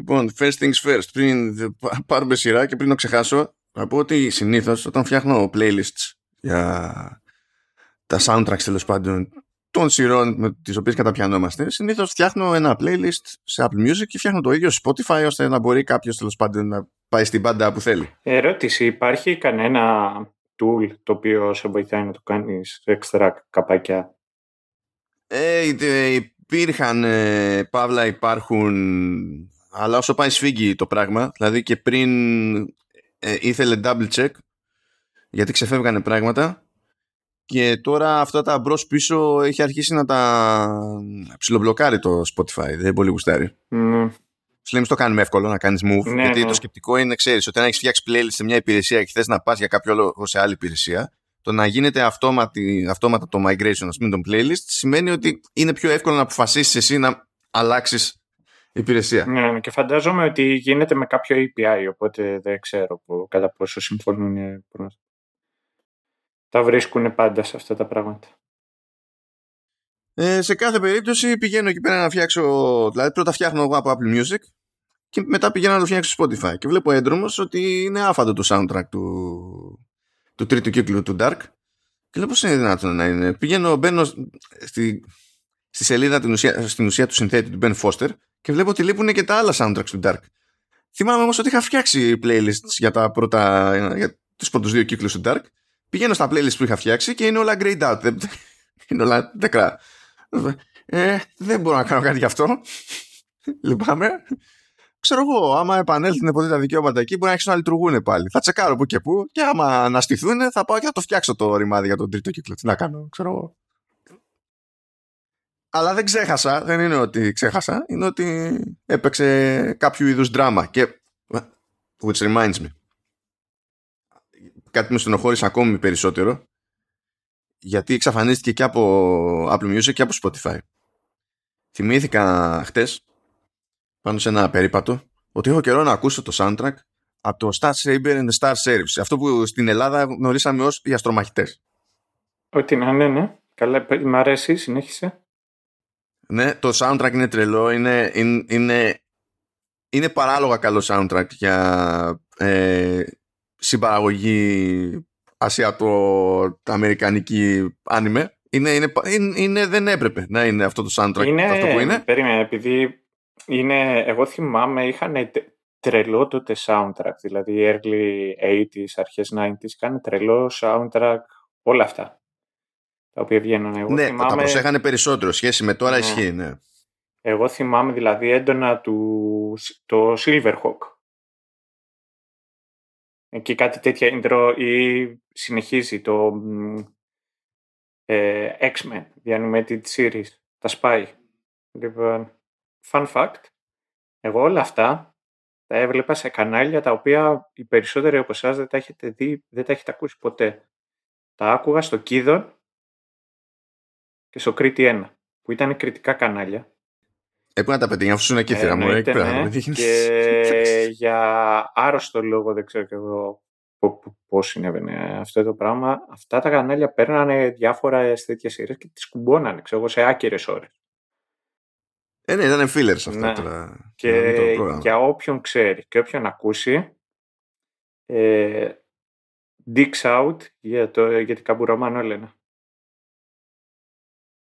Λοιπόν, first things first, πριν πάρουμε σειρά και πριν το ξεχάσω, να πω ότι συνήθως όταν φτιάχνω playlists για τα soundtracks τέλος πάντων των σειρών με τις οποίες καταπιανόμαστε, συνήθως φτιάχνω ένα playlist σε Apple Music και φτιάχνω το ίδιο Spotify ώστε να μπορεί κάποιος τέλος πάντων να πάει στην πάντα που θέλει. Ερώτηση, υπάρχει κανένα tool το οποίο σε βοηθάει να το κάνεις έξτρα καπάκια; Ε, υπήρχαν, ε, παύλα υπάρχουν, αλλά όσο πάει σφίγγει το πράγμα, δηλαδή και πριν ε, ήθελε double check, γιατί ξεφεύγανε πράγματα, και τώρα αυτά τα μπρος πίσω έχει αρχίσει να τα ψιλομπλοκάρει το Spotify. Δεν πολύ γουστάρει. Mm. Σου το κάνουμε εύκολο να κάνεις move. Ναι, γιατί ναι. το σκεπτικό είναι, ξέρεις, ότι αν έχεις φτιάξει playlist σε μια υπηρεσία και θες να πας για κάποιο λόγο σε άλλη υπηρεσία, το να γίνεται αυτόματη, αυτόματα το migration ας πούμε, των playlist σημαίνει ότι είναι πιο εύκολο να αποφασίσεις εσύ να αλλάξεις υπηρεσία. Ναι, ναι, και φαντάζομαι ότι γίνεται με κάποιο API, οπότε δεν ξέρω που, κατά πόσο συμφωνούν. Τα βρίσκουν πάντα σε αυτά τα πράγματα. Ε, σε κάθε περίπτωση πηγαίνω εκεί πέρα να φτιάξω. Δηλαδή, πρώτα φτιάχνω εγώ από Apple Music και μετά πηγαίνω να το φτιάξω στο Spotify. Και βλέπω έντρομος ότι είναι άφαντο το soundtrack του, του τρίτου κύκλου του Dark. Και λέω πώς είναι δυνατόν να είναι. Πηγαίνω, μπαίνω στη, στη σελίδα την ουσία, στην ουσία του συνθέτη του Ben Foster και βλέπω ότι λείπουν και τα άλλα soundtracks του Dark. Θυμάμαι όμως ότι είχα φτιάξει playlists για τα πρώτα. για τους πρώτους δύο κύκλους του Dark. Πηγαίνω στα playlists που είχα φτιάξει και είναι όλα grayed out. είναι όλα δεκρά. Ε, δεν μπορώ να κάνω κάτι γι' αυτό. Λυπάμαι. Ξέρω εγώ, άμα επανέλθουν ποτέ τα δικαιώματα εκεί, μπορεί να αρχίσουν να λειτουργούν πάλι. Θα τσεκάρω που και που και άμα αναστηθούν, θα πάω και θα το φτιάξω το ρημάδι για τον τρίτο κύκλο. Τι να κάνω, ξέρω εγώ. Αλλά δεν ξέχασα, δεν είναι ότι ξέχασα, είναι ότι έπαιξε κάποιο είδους δράμα. Και. Which reminds me. Κάτι με στενοχώρησε ακόμη περισσότερο γιατί εξαφανίστηκε και από Apple Music και από Spotify. Θυμήθηκα χτες πάνω σε ένα περίπατο ότι έχω καιρό να ακούσω το soundtrack από το Star Saber and the Star Service. Αυτό που στην Ελλάδα γνωρίσαμε ως οι αστρομαχητές. Ό,τι να ναι, ναι. Καλά, μ' αρέσει, συνέχισε. Ναι, το soundtrack είναι τρελό, είναι, είναι, είναι, είναι παράλογα καλό soundtrack για ε, συμπαραγωγή ασιατο-αμερικανική άνιμε. Είναι, είναι, είναι, είναι, δεν έπρεπε να είναι αυτό το soundtrack είναι, αυτό που είναι. Περίμενε, επειδή είναι, εγώ θυμάμαι είχαν τρελό τότε soundtrack, δηλαδή early 80s, αρχές 90s, είχαν τρελό soundtrack όλα αυτά τα οποία βγαίνουν. Εγώ ναι, θυμάμαι... τα προσέχανε περισσότερο σχέση με τώρα ναι. ισχύει, ναι. Εγώ θυμάμαι δηλαδή έντονα του, το Silverhawk και κάτι τέτοια intro ή συνεχίζει το ε, X-Men, the animated series, τα spy. Λοιπόν, fun fact, εγώ όλα αυτά τα έβλεπα σε κανάλια τα οποία οι περισσότεροι από εσάς δεν τα έχετε δει, δεν τα έχετε ακούσει ποτέ. Τα άκουγα στο Κίδον και στο Κρήτη 1, που ήταν κριτικά κανάλια. Ε, πού να τα πετύχει, αφού σου είναι κύθρα μου. Ε, ναι. Και για άρρωστο λόγο, δεν ξέρω και εγώ πώς συνέβαινε αυτό το πράγμα. Αυτά τα κανάλια παίρνανε διάφορα τέτοια σειρές και τις κουμπώνανε, ξέρω εγώ, σε άκυρες ώρες. Ε, ναι, ήταν fillers αυτά ναι. τώρα. Και για όποιον ξέρει και όποιον ακούσει, ε, Dicks out για, το, για την καμπουραμάνο λένε.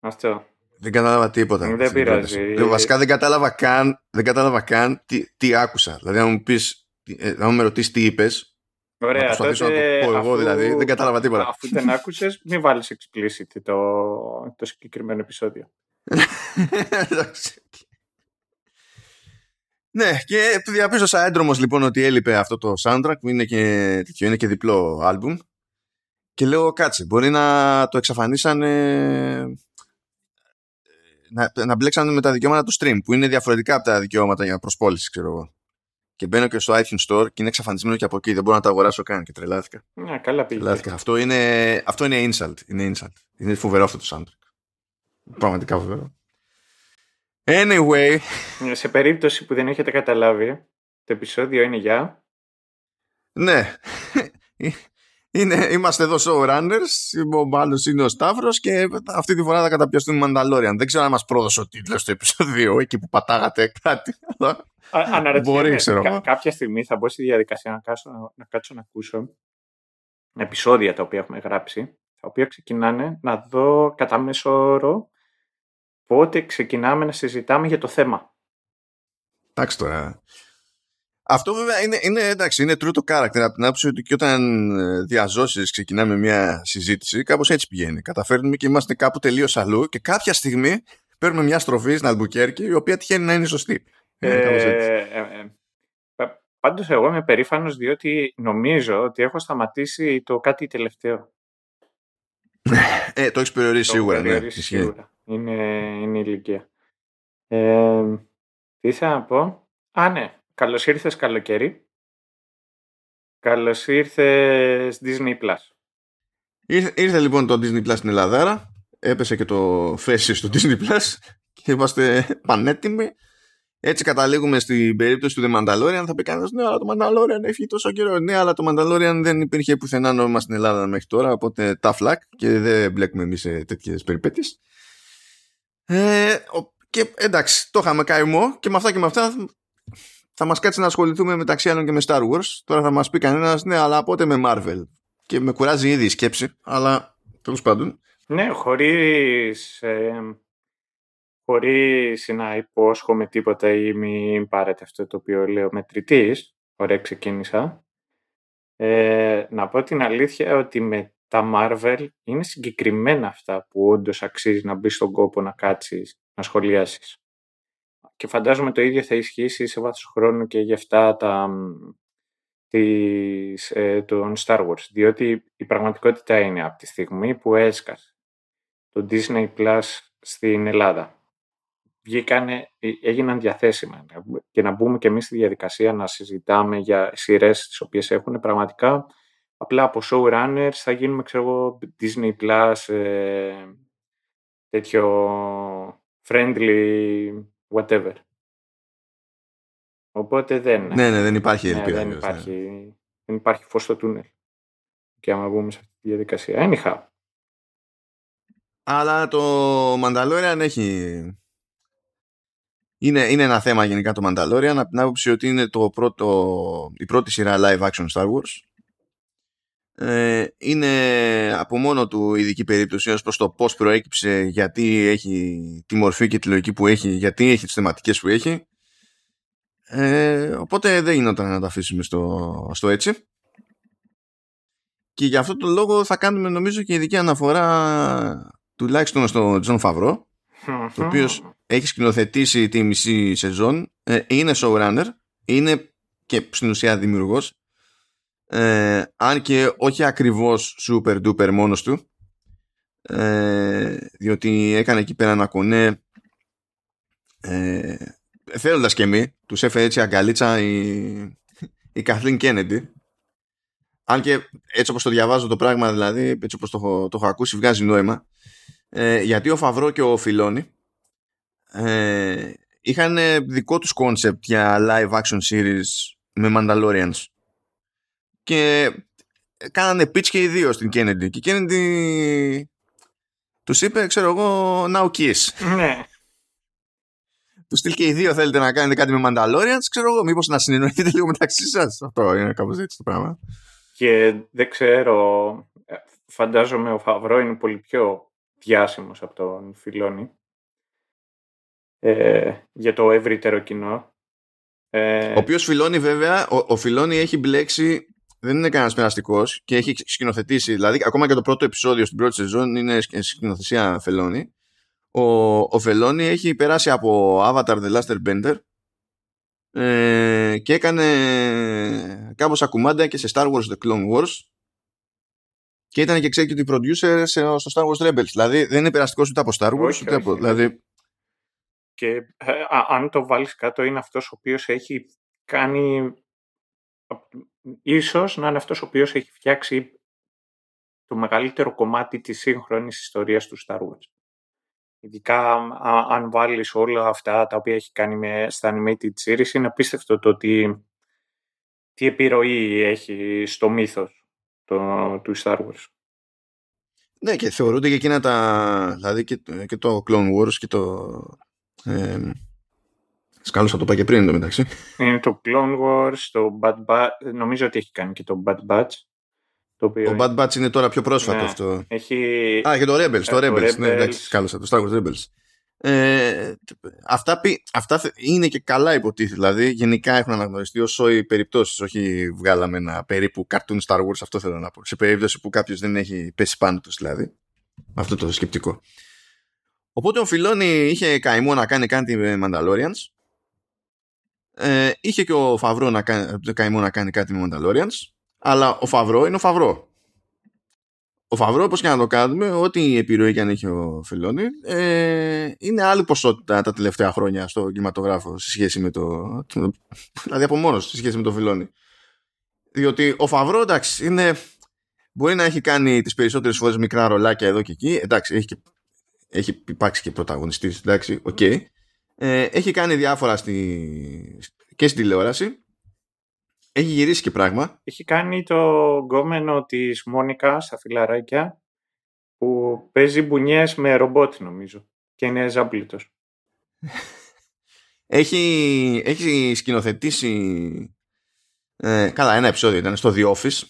Αυτό. Δεν κατάλαβα τίποτα. Δεν πειράζει. Βασικά δεν κατάλαβα καν, δεν κατάλαβα καν τι, τι άκουσα. Δηλαδή, αν μου πεις, αν με ρωτήσεις τι είπες. Ωραία, να τότε, να το πω εγώ, δηλαδή, δεν κατάλαβα τίποτα. Αφού δεν άκουσες, μην βάλεις explicit το, το συγκεκριμένο επεισόδιο. ναι, και διαπίστωσα έντρομος λοιπόν ότι έλειπε αυτό το soundtrack που είναι και, τέτοιο, είναι και διπλό άλμπουμ και λέω κάτσε, μπορεί να το εξαφανίσανε να, να μπλέξανε με τα δικαιώματα του stream που είναι διαφορετικά από τα δικαιώματα για προσπόληση ξέρω εγώ και μπαίνω και στο iTunes Store και είναι εξαφανισμένο και από εκεί δεν μπορώ να το αγοράσω καν και τρελάθηκα ναι, καλά πήγες τρελάθηκα. Αυτό, είναι, αυτό είναι insult είναι insult είναι φοβερό αυτό το soundtrack πραγματικά φοβερό Anyway. Σε περίπτωση που δεν έχετε καταλάβει, το επεισόδιο είναι για. Ναι. Είναι, είμαστε εδώ showrunners, ο άλλος είναι ο Σταύρος και αυτή τη φορά θα καταπιαστούμε Mandalorian. Δεν ξέρω αν μας πρόδωσε ο τίτλος του επεισόδιο εκεί που πατάγατε κάτι. Μπορεί, ξέρω. Κα, κάποια στιγμή θα μπω στη διαδικασία να κάτσω να, να, κάτσω να ακούσω επεισόδια τα οποία έχουμε γράψει, τα οποία ξεκινάνε να δω κατά μέσο όρο πότε ξεκινάμε να συζητάμε για το θέμα. Εντάξει τώρα. Αυτό βέβαια είναι, είναι, εντάξει, είναι true το character από την άποψη ότι και όταν ε, διαζώσεις ξεκινάμε μια συζήτηση, κάπως έτσι πηγαίνει. Καταφέρνουμε και είμαστε κάπου τελείως αλλού και κάποια στιγμή παίρνουμε μια στροφή στην Αλμπουκέρκη η οποία τυχαίνει να είναι σωστή. Ε, ε, ε, ε, πάντως εγώ είμαι περήφανος διότι νομίζω ότι έχω σταματήσει το κάτι τελευταίο. Ε, το έχεις περιορίσει σίγουρα. Ναι, σίγουρα. Είναι, είναι ηλικία. Ε, τι ήθελα να πω. Α, ναι. Καλώς ήρθες καλοκαίρι. Καλώς ήρθες Disney Plus. Ήρθε, ήρθε λοιπόν το Disney Plus στην Ελλάδα. Έπεσε και το φέση στο Disney Plus και είμαστε πανέτοιμοι. Έτσι καταλήγουμε στην περίπτωση του The Mandalorian. Θα πει κανένας, ναι, αλλά το Mandalorian έχει τόσο καιρό. Ναι, αλλά το Mandalorian δεν υπήρχε πουθενά νόημα στην Ελλάδα μέχρι τώρα. Οπότε τα φλακ και δεν μπλέκουμε εμείς σε τέτοιες περιπέτειες. Ε, και εντάξει, το είχαμε καημό και με αυτά και με αυτά θα μας κάτσει να ασχοληθούμε μεταξύ άλλων και με Star Wars. Τώρα θα μας πει κανένας, ναι, αλλά πότε με Marvel. Και με κουράζει ήδη η σκέψη, αλλά τέλος πάντων. Ναι, χωρίς. Ε, χωρίς να υπόσχομαι τίποτα ή μην πάρετε αυτό το οποίο λέω μετρητής, ωραία ξεκίνησα, ε, να πω την αλήθεια ότι με τα Marvel είναι συγκεκριμένα αυτά που όντως αξίζει να μπεις στον κόπο να κάτσεις, να σχολιάσεις. Και φαντάζομαι το ίδιο θα ισχύσει σε βάθος χρόνου και για αυτά τα, της, ε, των Star Wars. Διότι η πραγματικότητα είναι από τη στιγμή που έσκασε το Disney Plus στην Ελλάδα. Βγήκανε, ε, έγιναν διαθέσιμα. Και να μπούμε και εμείς στη διαδικασία να συζητάμε για σειρές τις οποίες έχουν πραγματικά απλά από showrunners θα γίνουμε ξέρω εγώ Disney Plus ε, τέτοιο friendly whatever. Οπότε δεν ναι. Ναι δεν υπάρχει ναι, ελπίδα δεν, υπάρχει, ναι. δεν υπάρχει φως στο τούνελ. Και άμα μπούμε σε αυτή τη διαδικασία. Anyhow. Αλλά το Mandalorian έχει είναι, είναι ένα θέμα γενικά το Mandalorian από την άποψη ότι είναι το πρώτο, η πρώτη σειρά live action Star Wars. Ε, είναι από μόνο του ειδική περίπτωση ως προς το πώς προέκυψε, γιατί έχει τη μορφή και τη λογική που έχει, γιατί έχει τις θεματικές που έχει. Ε, οπότε δεν γινόταν να τα αφήσουμε στο, στο έτσι. Και για αυτό το λόγο θα κάνουμε νομίζω και ειδική αναφορά τουλάχιστον στο Τζον Φαβρό το οποίος έχει σκηνοθετήσει τη μισή σεζόν, ε, είναι showrunner, είναι και στην ουσία δημιουργός, ε, αν και όχι ακριβώς super duper μόνος του, ε, διότι έκανε εκεί πέρα ένα κονέ ε, θέλοντας και μη, τους έφερε έτσι αγκαλίτσα η, η Καθλίν Κέννεντι, αν και έτσι όπως το διαβάζω το πράγμα δηλαδή, έτσι όπως το, το έχω ακούσει βγάζει νόημα, ε, γιατί ο Φαβρό και ο Φιλόνι ε, είχαν δικό τους concept για live action series με Mandalorians και κάνανε pitch και οι δύο στην Kennedy. Και η Kennedy τους είπε ξέρω εγώ now kiss. Ναι. Τους στείλ και οι δύο θέλετε να κάνετε κάτι με Mandalorians ξέρω εγώ μήπως να συνεννοηθείτε λίγο μεταξύ σας. Αυτό είναι κάπως έτσι το πράγμα. Και δεν ξέρω ε, φαντάζομαι ο Φαβρό είναι πολύ πιο διάσημος από τον Φιλόνι ε, για το ευρύτερο κοινό. Ε, ο οποίος Φιλόνι βέβαια, ο, ο Φιλόνι έχει μπλέξει, δεν είναι κανένας περαστικός και έχει σκηνοθετήσει, δηλαδή ακόμα και το πρώτο επεισόδιο στην πρώτη σεζόν είναι σκηνοθεσία Φελόνι. Ο, ο Φελόνι έχει περάσει από Avatar The Last Airbender ε, και έκανε κάπως ακουμάντα και σε Star Wars The Clone Wars και ήταν και executive producer στο Star Wars Rebels. Δηλαδή δεν είναι περαστικός ούτε από Star Wars, ούτε από. Δηλαδή... Και ε, αν το βάλεις κάτω, είναι αυτός ο οποίος έχει κάνει. Ίσως να είναι αυτός ο οποίος έχει φτιάξει το μεγαλύτερο κομμάτι της σύγχρονης ιστορίας του Star Wars. Ειδικά αν βάλεις όλα αυτά τα οποία έχει κάνει με, στα animated series, είναι απίστευτο το ότι τι επιρροή έχει στο μύθος το, του Star Wars. Ναι, και θεωρούνται και εκείνα τα. Δηλαδή και, και το Clone Wars και το. Ε, Σκάλωσα το πάει και πριν το μεταξύ. Είναι το Clone Wars, το Bad Batch. Νομίζω ότι έχει κάνει και το Bad Batch. Το οποίο... Bad Batch είναι τώρα πιο πρόσφατο ναι, αυτό. Έχει... Α, και το Rebels. Το, το Rebels. Ναι, εντάξει, σκάλωσα το Star Wars Rebels. Ε, αυτά, αυτά είναι και καλά υποτίθεται. Δηλαδή, γενικά έχουν αναγνωριστεί όσο οι περιπτώσεις. Όχι, βγάλαμε ένα περίπου cartoon Star Wars, αυτό θέλω να πω. Σε περίπτωση που κάποιος δεν έχει πέσει πάνω τους, δηλαδή. Αυτό το σκεπτικό. Οπότε ο Φιλόνι είχε καημό να κάνει κάτι με Mandalorians. Ε, είχε και ο Φαβρό να κάνει, καημό να κάνει κάτι με Mandalorians. Αλλά ο Φαβρό είναι ο Φαβρό ο Φαβρό, όπως και να το κάνουμε, ό,τι επιρροή και αν έχει ο Φιλόνι, ε, είναι άλλη ποσότητα τα τελευταία χρόνια στο κινηματογράφο σε σχέση με το. Δηλαδή από μόνος σε σχέση με το Φιλόνι. Διότι ο Φαβρό, εντάξει, είναι, μπορεί να έχει κάνει τις περισσότερες φορές μικρά ρολάκια εδώ και εκεί. Εντάξει, έχει, και, έχει υπάρξει και πρωταγωνιστής, εντάξει, OK. Okay. Ε, έχει κάνει διάφορα στη, και στην τηλεόραση έχει γυρίσει και πράγμα. Έχει κάνει το γκόμενο της Μόνικα στα φιλαράκια που παίζει μπουνιές με ρομπότ νομίζω και είναι ζάμπλητος. έχει, έχει σκηνοθετήσει ε, καλά ένα επεισόδιο ήταν στο The Office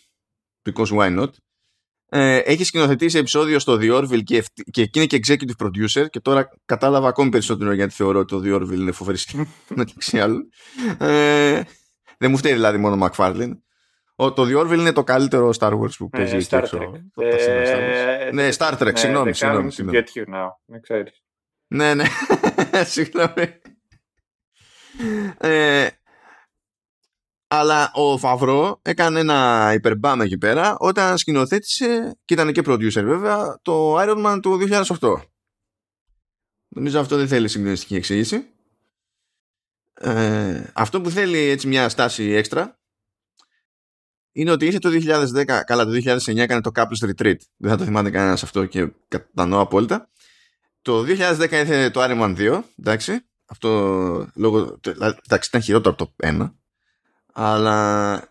because why not; Ε, έχει σκηνοθετήσει επεισόδιο στο The Orville και, και είναι και executive producer και τώρα κατάλαβα ακόμη περισσότερο γιατί θεωρώ ότι το The Orville είναι φοβερή μεταξύ άλλων ε, δεν μου φταίει δηλαδή μόνο ο McFarlane. Το The Orville είναι το καλύτερο Star Wars που παίζει ε, Star Trek. Ε, ναι, Star Trek, συγγνώμη. συγγνώμη, Get you now, ναι, ξέρεις. Ναι, ναι, συγγνώμη. Ε, αλλά ο Φαβρό έκανε ένα υπερμπάμ εκεί πέρα όταν σκηνοθέτησε και ήταν και producer βέβαια το Iron Man του 2008. Νομίζω αυτό δεν θέλει συγκλονιστική εξήγηση. Ε, αυτό που θέλει έτσι μια στάση έξτρα είναι ότι είχε το 2010, καλά το 2009 έκανε το Couples Retreat. Δεν θα το θυμάται κανένα αυτό και κατανοώ απόλυτα. Το 2010 ήρθε το Iron Man 2, εντάξει. Αυτό λόγω, εντάξει, ήταν χειρότερο από το 1. Αλλά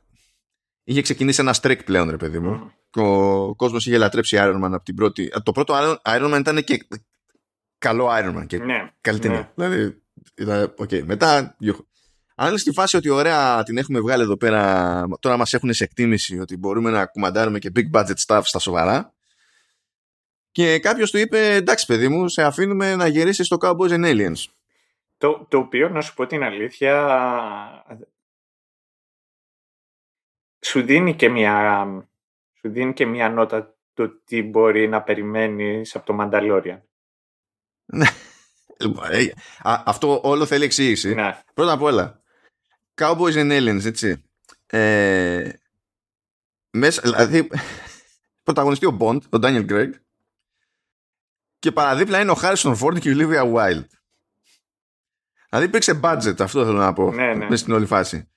είχε ξεκινήσει ένα streak πλέον, ρε παιδί μου. Mm. Ο κόσμος είχε λατρέψει Iron Man από την πρώτη. Το πρώτο Iron Man ήταν και καλό Iron Man και ναι, καλή ταινία. Ναι. Δηλαδή ήταν, okay. Μετά, αν είναι στη φάση ότι ωραία την έχουμε βγάλει εδώ πέρα, τώρα μας έχουν σε εκτίμηση ότι μπορούμε να κουμαντάρουμε και big budget stuff στα σοβαρά και κάποιος του είπε εντάξει παιδί μου, σε αφήνουμε να γυρίσεις στο Cowboys and Aliens. Το, το οποίο, να σου πω την αλήθεια, σου δίνει και μια, σου δίνει και μια νότα το τι μπορεί να περιμένεις από το Mandalorian. Ναι. Ε, αυτό όλο θέλει εξήγηση. Ναι. Πρώτα απ' όλα, Cowboys and Aliens, έτσι. Ε, μέσα, δηλαδή, πρωταγωνιστεί ο Bond, ο Daniel Craig, και παραδίπλα είναι ο Harrison Ford και η Olivia Wilde. Δηλαδή υπήρξε budget, αυτό θέλω να πω, ναι, ναι. μέσα στην όλη φάση.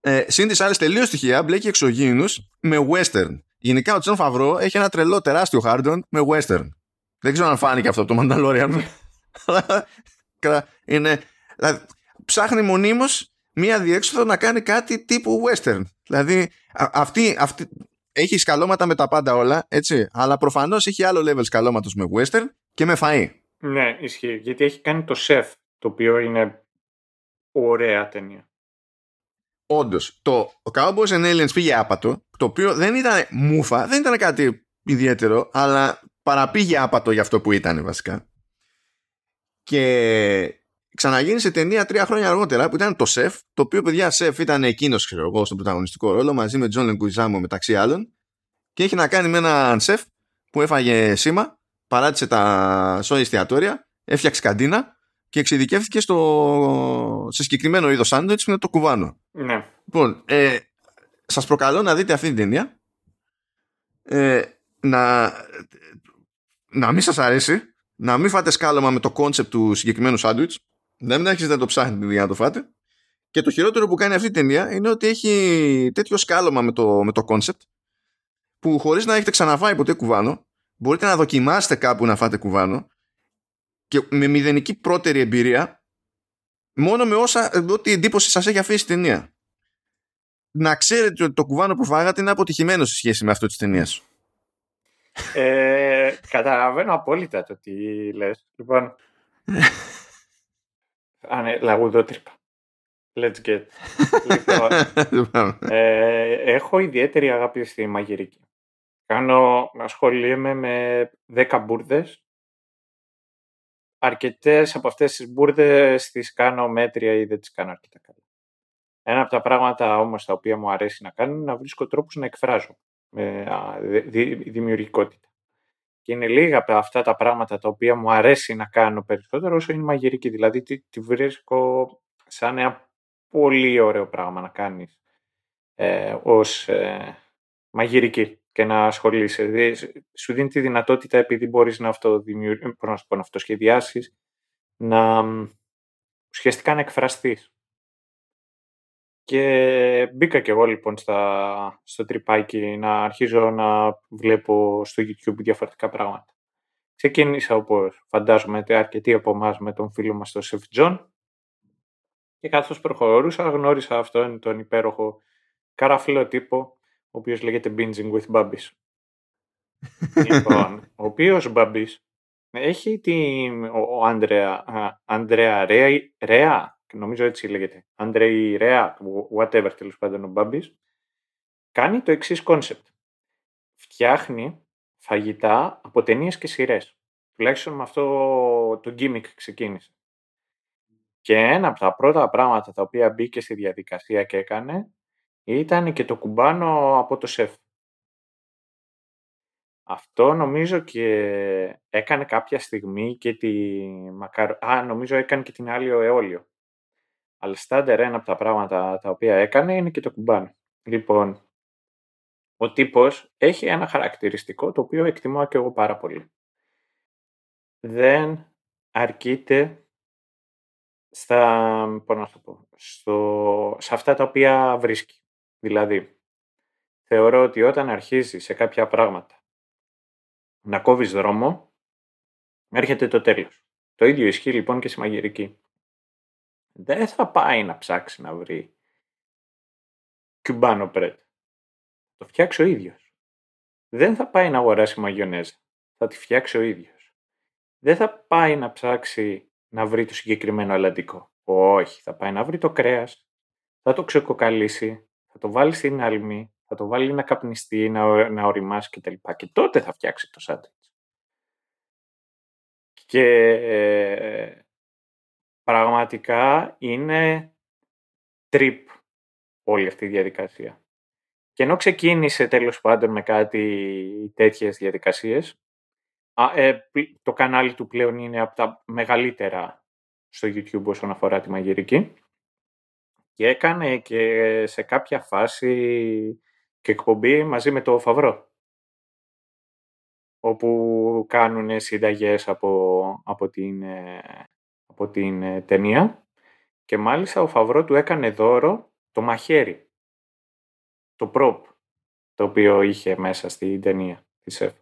Ε, Συν τοις άλλοις τελείως στοιχεία, μπλέκει εξωγήινους με western. Γενικά ο Τζον Φαβρό έχει ένα τρελό τεράστιο hard-on με western. Δεν ξέρω αν φάνηκε αυτό το Mandalorian. είναι, δηλαδή, ψάχνει μονίμως μία διέξοδο να κάνει κάτι τύπου western. Δηλαδή αυτή, αυτή, έχει σκαλώματα με τα πάντα όλα, έτσι, αλλά προφανώς έχει άλλο level σκαλώματος με western και με φαΐ. Ναι, ισχύει, γιατί έχει κάνει το chef, το οποίο είναι ωραία ταινία. Όντως, το Cowboys and Aliens πήγε άπατο, το οποίο δεν ήταν μούφα, δεν ήταν κάτι ιδιαίτερο, αλλά παραπήγε άπατο για αυτό που ήταν βασικά. Και ξαναγίνει σε ταινία τρία χρόνια αργότερα που ήταν το Σεφ, το οποίο παιδιά Σεφ ήταν εκείνος, ξέρω εγώ, στον πρωταγωνιστικό ρόλο μαζί με Τζον Λεγκουιζάμο μεταξύ άλλων. Και έχει να κάνει με έναν Σεφ που έφαγε σήμα, παράτησε τα σόι εστιατόρια, έφτιαξε καντίνα και εξειδικεύτηκε στο... σε συγκεκριμένο είδος σάντουιτς που είναι το κουβάνο. Ναι. Λοιπόν, ε, σας προκαλώ να δείτε αυτή την ταινία. Ε, να, να μην σας αρέσει να μην φάτε σκάλωμα με το concept του συγκεκριμένου σάντουιτς, να μην αρχίσετε να το ψάχνετε για να το φάτε. Και το χειρότερο που κάνει αυτή η ταινία είναι ότι έχει τέτοιο σκάλωμα με το, με το concept που χωρίς να έχετε ξαναφάει ποτέ κουβάνο μπορείτε να δοκιμάσετε κάπου να φάτε κουβάνο και με μηδενική πρότερη εμπειρία μόνο με όσα ό,τι εντύπωση σας έχει αφήσει η ταινία. να ξέρετε ότι το κουβάνο που φάγατε είναι αποτυχημένο σε σχέση με αυτό της ταινίας. Ε, καταλαβαίνω απόλυτα το τι λες. Λοιπόν, Α, ναι, λαγουδότρυπα. Let's get. λοιπόν, ε, έχω ιδιαίτερη αγάπη στη μαγειρική. Κάνω, ασχολούμαι με 10 μπουρδες. Αρκετές από αυτές τις μπουρδες τις κάνω μέτρια ή δεν τις κάνω αρκετά καλά. Ένα από τα πράγματα όμως τα οποία μου αρέσει να κάνω είναι να βρίσκω τρόπους να εκφράζω με δημιουργικότητα. Και είναι λίγα από αυτά τα πράγματα τα οποία μου αρέσει να κάνω περισσότερο όσο είναι μαγειρική. Δηλαδή τη, τη βρίσκω σαν ένα πολύ ωραίο πράγμα να κάνεις ε, ως ε, μαγειρική και να ασχολείσαι. Δηλαδή, σου δίνει τη δυνατότητα επειδή μπορείς να, αυτό να, να αυτοσχεδιάσεις να ουσιαστικά να εκφραστείς. Και μπήκα κι εγώ λοιπόν στα, στο τρυπάκι να αρχίζω να βλέπω στο YouTube διαφορετικά πράγματα. Ξεκίνησα όπως φαντάζομαι αρκετοί από εμάς με τον φίλο μας τον Chef John και καθώς προχωρούσα γνώρισα αυτόν τον υπέροχο καραφλό τύπο ο οποίος λέγεται Binging with Babish. λοιπόν, ο οποίος Babish έχει την, ο Άντρεα, Ανδρέα Ρέα, νομίζω έτσι λέγεται, Αντρέι Ρέα, whatever τέλος πάντων ο Μπάμπης, κάνει το εξής concept. Φτιάχνει φαγητά από ταινίες και σειρές. Τουλάχιστον με αυτό το gimmick ξεκίνησε. Και ένα από τα πρώτα πράγματα τα οποία μπήκε στη διαδικασία και έκανε ήταν και το κουμπάνο από το σεφ. Αυτό νομίζω και έκανε κάποια στιγμή και τη μακαρο... Α, νομίζω έκανε και την άλλη ο αιώλιο. Αλλά στάντερ ένα από τα πράγματα τα οποία έκανε είναι και το κουμπάνο. Λοιπόν, ο τύπος έχει ένα χαρακτηριστικό το οποίο εκτιμώ και εγώ πάρα πολύ. Δεν αρκείται στα, πώς να το πω, στο, σε αυτά τα οποία βρίσκει. Δηλαδή, θεωρώ ότι όταν αρχίζει σε κάποια πράγματα να κόβεις δρόμο, έρχεται το τέλος. Το ίδιο ισχύει λοιπόν και στη μαγειρική δεν θα πάει να ψάξει να βρει κουμπάνο πρέτ. Το φτιάξει ο ίδιος. Δεν θα πάει να αγοράσει μαγιονέζα. Θα τη φτιάξει ο ίδιος. Δεν θα πάει να ψάξει να βρει το συγκεκριμένο αλαντικό. Όχι, θα πάει να βρει το κρέας, θα το ξεκοκαλίσει, θα το βάλεις στην άλμη, θα το βάλει να καπνιστεί, να, να οριμάσει κτλ. Και, και τότε θα φτιάξει το σάντουιτς. Και ε, πραγματικά είναι τρίπ όλη αυτή η διαδικασία. Και ενώ ξεκίνησε τέλος πάντων με κάτι τέτοιες διαδικασίες, ε, το κανάλι του πλέον είναι από τα μεγαλύτερα στο YouTube όσον αφορά τη μαγειρική και έκανε και σε κάποια φάση και εκπομπή μαζί με το Φαβρό όπου κάνουν συνταγές από, από την ε, από την ε, ταινία. Και μάλιστα ο Φαβρό του έκανε δώρο το μαχαίρι, το prop, το οποίο είχε μέσα στην ταινία της ΕΦ.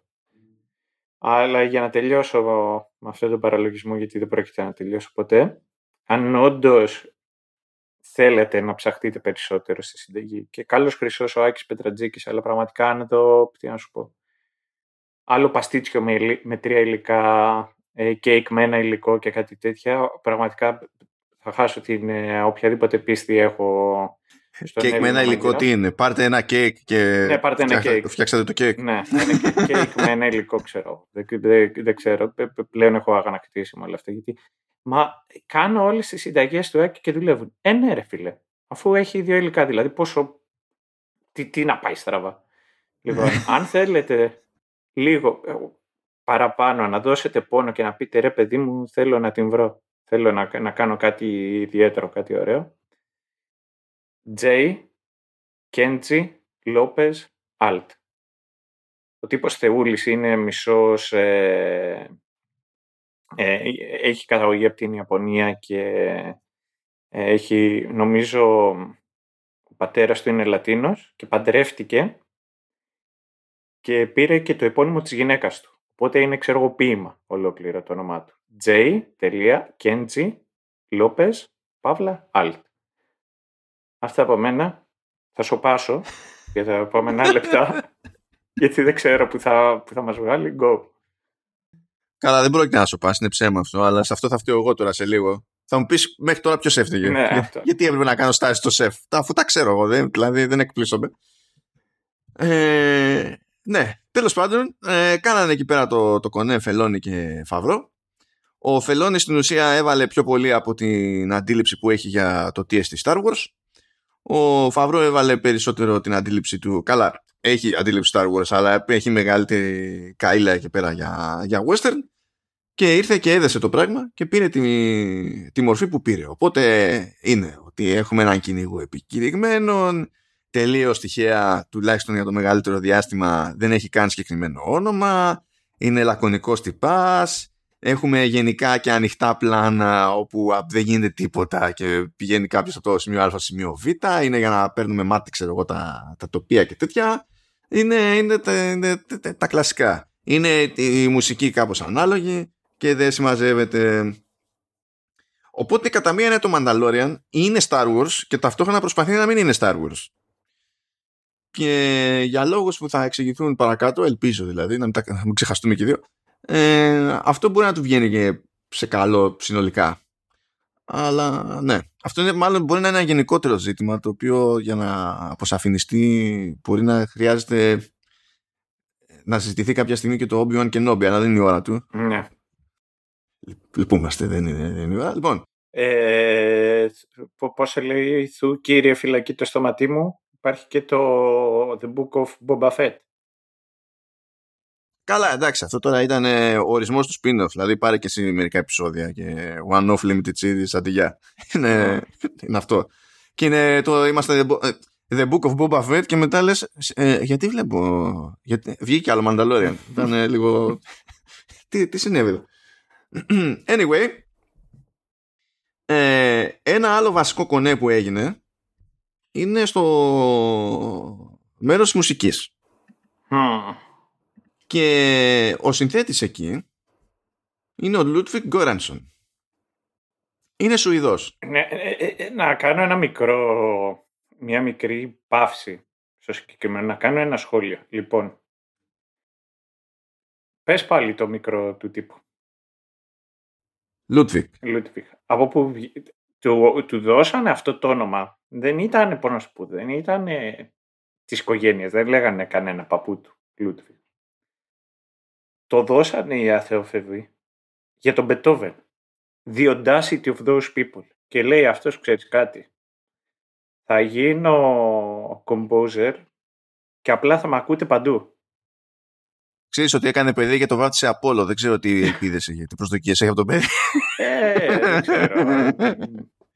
Αλλά για να τελειώσω με αυτό το παραλογισμό, γιατί δεν πρόκειται να τελειώσω ποτέ, αν όντως θέλετε να ψαχτείτε περισσότερο στη συνταγή και καλός χρυσός ο Άκης Πετρατζίκης, αλλά πραγματικά αν το, τι να σου πω, άλλο παστίτσιο με, με τρία υλικά, κέικ με ένα υλικό και κάτι τέτοια, πραγματικά θα χάσω την ε, οποιαδήποτε πίστη έχω Κέικ με ένα υλικό τι είναι, πάρτε ένα κέικ και ναι, πάρτε ένα κέικ. φτιάξατε το κέικ. Ναι, ένα κέικ με ένα υλικό ξέρω. Δεν, δεν, δεν ξέρω, πλέον έχω αγανακτήσει με όλα αυτά. Γιατί... Μα κάνω όλες τις συνταγές του Άκη και δουλεύουν. Ε, ναι, ρε φίλε. Αφού έχει δύο υλικά, δηλαδή πόσο. Τι, τι να πάει στραβά. Λοιπόν, αν θέλετε λίγο παραπάνω, να δώσετε πόνο και να πείτε ρε παιδί μου θέλω να την βρω, θέλω να, να κάνω κάτι ιδιαίτερο, κάτι ωραίο. J, Kenji, Lopez, Alt. Ο τύπος Θεούλης είναι μισός, ε, ε, έχει καταγωγή από την Ιαπωνία και ε, έχει, νομίζω, ο πατέρας του είναι Λατίνος και παντρεύτηκε και πήρε και το επώνυμο της γυναίκας του. Οπότε είναι ξέρω εγώ ποίημα ολόκληρο το όνομά του. J. Kenji Lopez Παύλα Alt. Αυτά από μένα. θα σοπάσω για τα επόμενα λεπτά, γιατί δεν ξέρω που θα, που θα μας βγάλει. Go. Καλά, δεν πρόκειται να σου πας, είναι ψέμα αυτό, αλλά σε αυτό θα φταίω εγώ τώρα σε λίγο. Θα μου πεις μέχρι τώρα ποιος έφταιγε. Ναι, Για- αυτό. γιατί έπρεπε να κάνω στάση στο σεφ; Τα- Αφού τα ξέρω εγώ, δεν, δηλαδή δεν εκπλήσωμαι. Ε, ναι, τέλος πάντων, ε, κάνανε εκεί πέρα το, το κονέ Φελόνι και Φαβρό. Ο Φελόνι στην ουσία έβαλε πιο πολύ από την αντίληψη που έχει για το τι εστί Star Wars. Ο Φαβρό έβαλε περισσότερο την αντίληψη του. Καλά, έχει αντίληψη Star Wars, αλλά έχει μεγαλύτερη καήλα εκεί πέρα για, για western. Και ήρθε και έδεσε το πράγμα και πήρε τη, τη μορφή που πήρε. Οπότε είναι ότι έχουμε έναν κυνηγό επικηρυγμένων, τελείως τυχαία, τουλάχιστον για το μεγαλύτερο διάστημα, δεν έχει καν συγκεκριμένο όνομα, είναι λακωνικός τυπάς, έχουμε γενικά και ανοιχτά πλάνα όπου α, δεν γίνεται τίποτα και πηγαίνει κάποιος από το σημείο Α στο σημείο Β, είναι για να παίρνουμε μάτι, ξέρω εγώ, τα, τα τοπία και τέτοια. Είναι, είναι τα, είναι τα- τα- τα κλασικά. Είναι η μουσική κάπως ανάλογη και δεν συμμαζεύεται. Οπότε κατά μία είναι το Mandalorian είναι Star Wars και ταυτόχρονα προσπαθεί να μην είναι Star Wars. Και για λόγους που θα εξηγηθούν παρακάτω, ελπίζω δηλαδή, να μην, τα, να μην ξεχαστούμε και οι δύο, ε, αυτό μπορεί να του βγαίνει και σε καλό συνολικά. Αλλά ναι, αυτό είναι, μάλλον μπορεί να είναι ένα γενικότερο ζήτημα το οποίο για να αποσαφινιστεί μπορεί να χρειάζεται να συζητηθεί κάποια στιγμή και το Obi-Wan και Nobi, αλλά δεν είναι η ώρα του. Ναι. Λυπούμαστε, δεν είναι, δεν είναι η ώρα. Λοιπόν, Ε, πο- πώς σε λέει Θου, κύριε φυλακή το στόματί μου, υπάρχει και το The Book of Boba Fett. Καλά, εντάξει, αυτό τώρα ήταν ε, ο ορισμός του spin-off. Δηλαδή πάρε και εσύ μερικά επεισόδια και one-off limited series αντιγιά. Είναι, είναι αυτό. Και είναι το είμαστε the, Bo- ε, the Book of Boba Fett και μετά λες ε, γιατί βλέπω. Γιατί, βγήκε άλλο Mandalorian. ήταν ε, λίγο. τι, τι συνέβη εδώ; anyway, ε, ένα άλλο βασικό κονέ που έγινε είναι στο μέρος της μουσικής. Hm. Και ο συνθέτης εκεί είναι ο Λούντβιγκ Γκόρανσον. Είναι Σουηδός. Ναι, ε, ε, ε, να κάνω ένα μικρό, μια μικρή παύση στο συγκεκριμένο, να κάνω ένα σχόλιο. Λοιπόν, πες πάλι το μικρό του τύπου, Λούτβικ. Λούτβιχ. Από που βγη- του, του δώσανε αυτό το όνομα, δεν ήταν, πώς να σου πω, δεν ήταν της οικογένειας, δεν λέγανε κανένα παππού του, Λούτβιχ. Το δώσανε οι αθεόφοβοι για τον Μπετόβεν. The audacity of those people. Και λέει αυτός, ξέρεις κάτι, θα γίνω composer και απλά θα με ακούτε παντού. Ξέρεις ότι έκανε παιδί και το βάφτισε Απόλο. Δεν ξέρω τι ελπίδες έχει, τι προσδοκίες έχει από το παιδί. Ε, δεν ξέρω.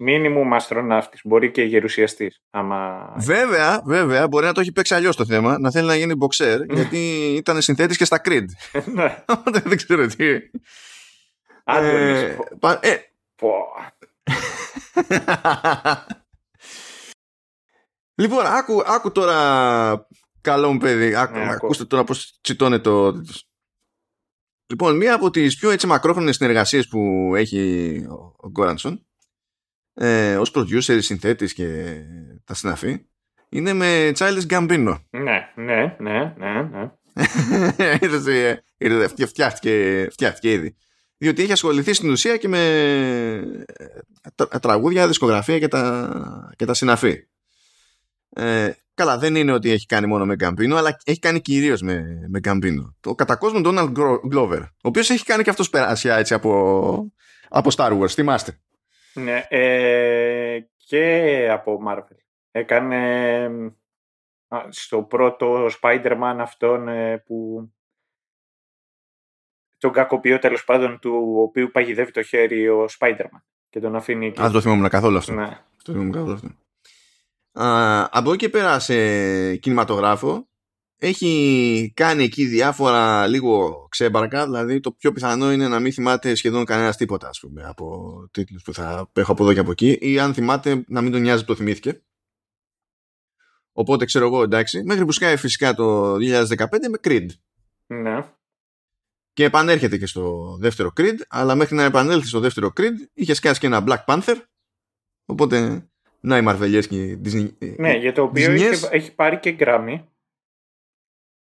Μίνιμουμ αστροναύτης, μπορεί και γερουσιαστής. Άμα... βέβαια, βέβαια, μπορεί να το έχει παίξει αλλιώς το θέμα, να θέλει να γίνει boxer, γιατί ήταν συνθέτης και στα Creed. Ναι. Οπότε δεν ξέρω τι. Άντωνης, Ε, πω- πα- ε, πω. λοιπόν, άκου, άκου τώρα καλό μου παιδί. Άκου, Ναι, ακούω. ακούστε τώρα πώς τσιτώνει το... Λοιπόν, μία από τις πιο έτσι μακρόχρονες συνεργασίες που έχει ο, ο Γκόρανσον ε, ως producer, συνθέτης και τα συναφή είναι με Childish Gambino. Ναι, ναι, ναι, ναι, ναι. Είδες, ε, είδες, φτια- φτιάχτηκε, φτιάχτηκε ήδη. Διότι έχει ασχοληθεί στην ουσία και με ε, τρα- τραγούδια, δισκογραφία και τα, και τα συναφή. Ε, καλά, δεν είναι ότι έχει κάνει μόνο με Γκαμπίνο, αλλά έχει κάνει κυρίως με, με Γκαμπίνο. Το κατά κόσμο Donald Gro- Glover, ο οποίος έχει κάνει και αυτός περάσια έτσι από, από Star Wars, θυμάστε. Ναι, ε, και από Marvel. Έκανε α, στο πρώτο Spider-Man αυτόν ε, που τον κακοποιό τέλος πάντων του οποίου παγιδεύει το χέρι ο Spider-Man και τον αφήνει εκεί. Αν δεν το θυμόμουν καθόλου αυτό. Ναι. Το θυμόμουν καθόλου αυτό. Α, από εκεί και πέρα σε κινηματογράφο έχει κάνει εκεί διάφορα λίγο ξέμπαρκα, δηλαδή το πιο πιθανό είναι να μην θυμάται σχεδόν κανένας τίποτα ας πούμε από τίτλους που θα έχω από εδώ και από εκεί ή αν θυμάται να μην τον νοιάζει που το θυμήθηκε. Οπότε ξέρω εγώ εντάξει, μέχρι που σκάει φυσικά το 2015 με Creed. ναι. Και επανέρχεται και στο δεύτερο Creed, αλλά μέχρι να επανέλθει στο δεύτερο Creed είχε σκάσει και ένα Black Panther. Οπότε Να η Μαρβελιέσκη Disney. Ναι, για το οποίο έχει, έχει πάρει και γκράμι,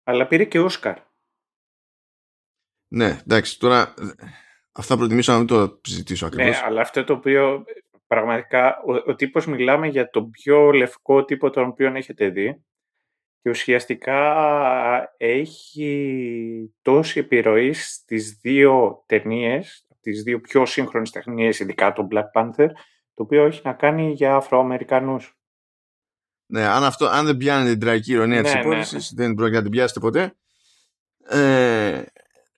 αλλά πήρε και Όσκαρ. Ναι, εντάξει, τώρα αυτά προτιμήσω να μην το συζητήσω Ναι, ακριβώς. αλλά αυτό το οποίο πραγματικά ο, ο τύπος μιλάμε για τον πιο λευκό τύπο τον οποίο έχετε δει και ουσιαστικά έχει τόση επιρροή στις δύο ταινίες, τις δύο πιο σύγχρονες ταινίες, ειδικά το Black Panther, το οποίο έχει να κάνει για Αφροαμερικανούς. Ναι, αν, αυτό, αν δεν πιάνει την τραγική ηρωνία Ναι, της ναι, υπόθεσης, δεν πρόκειται να την πιάσετε ποτέ. Ε,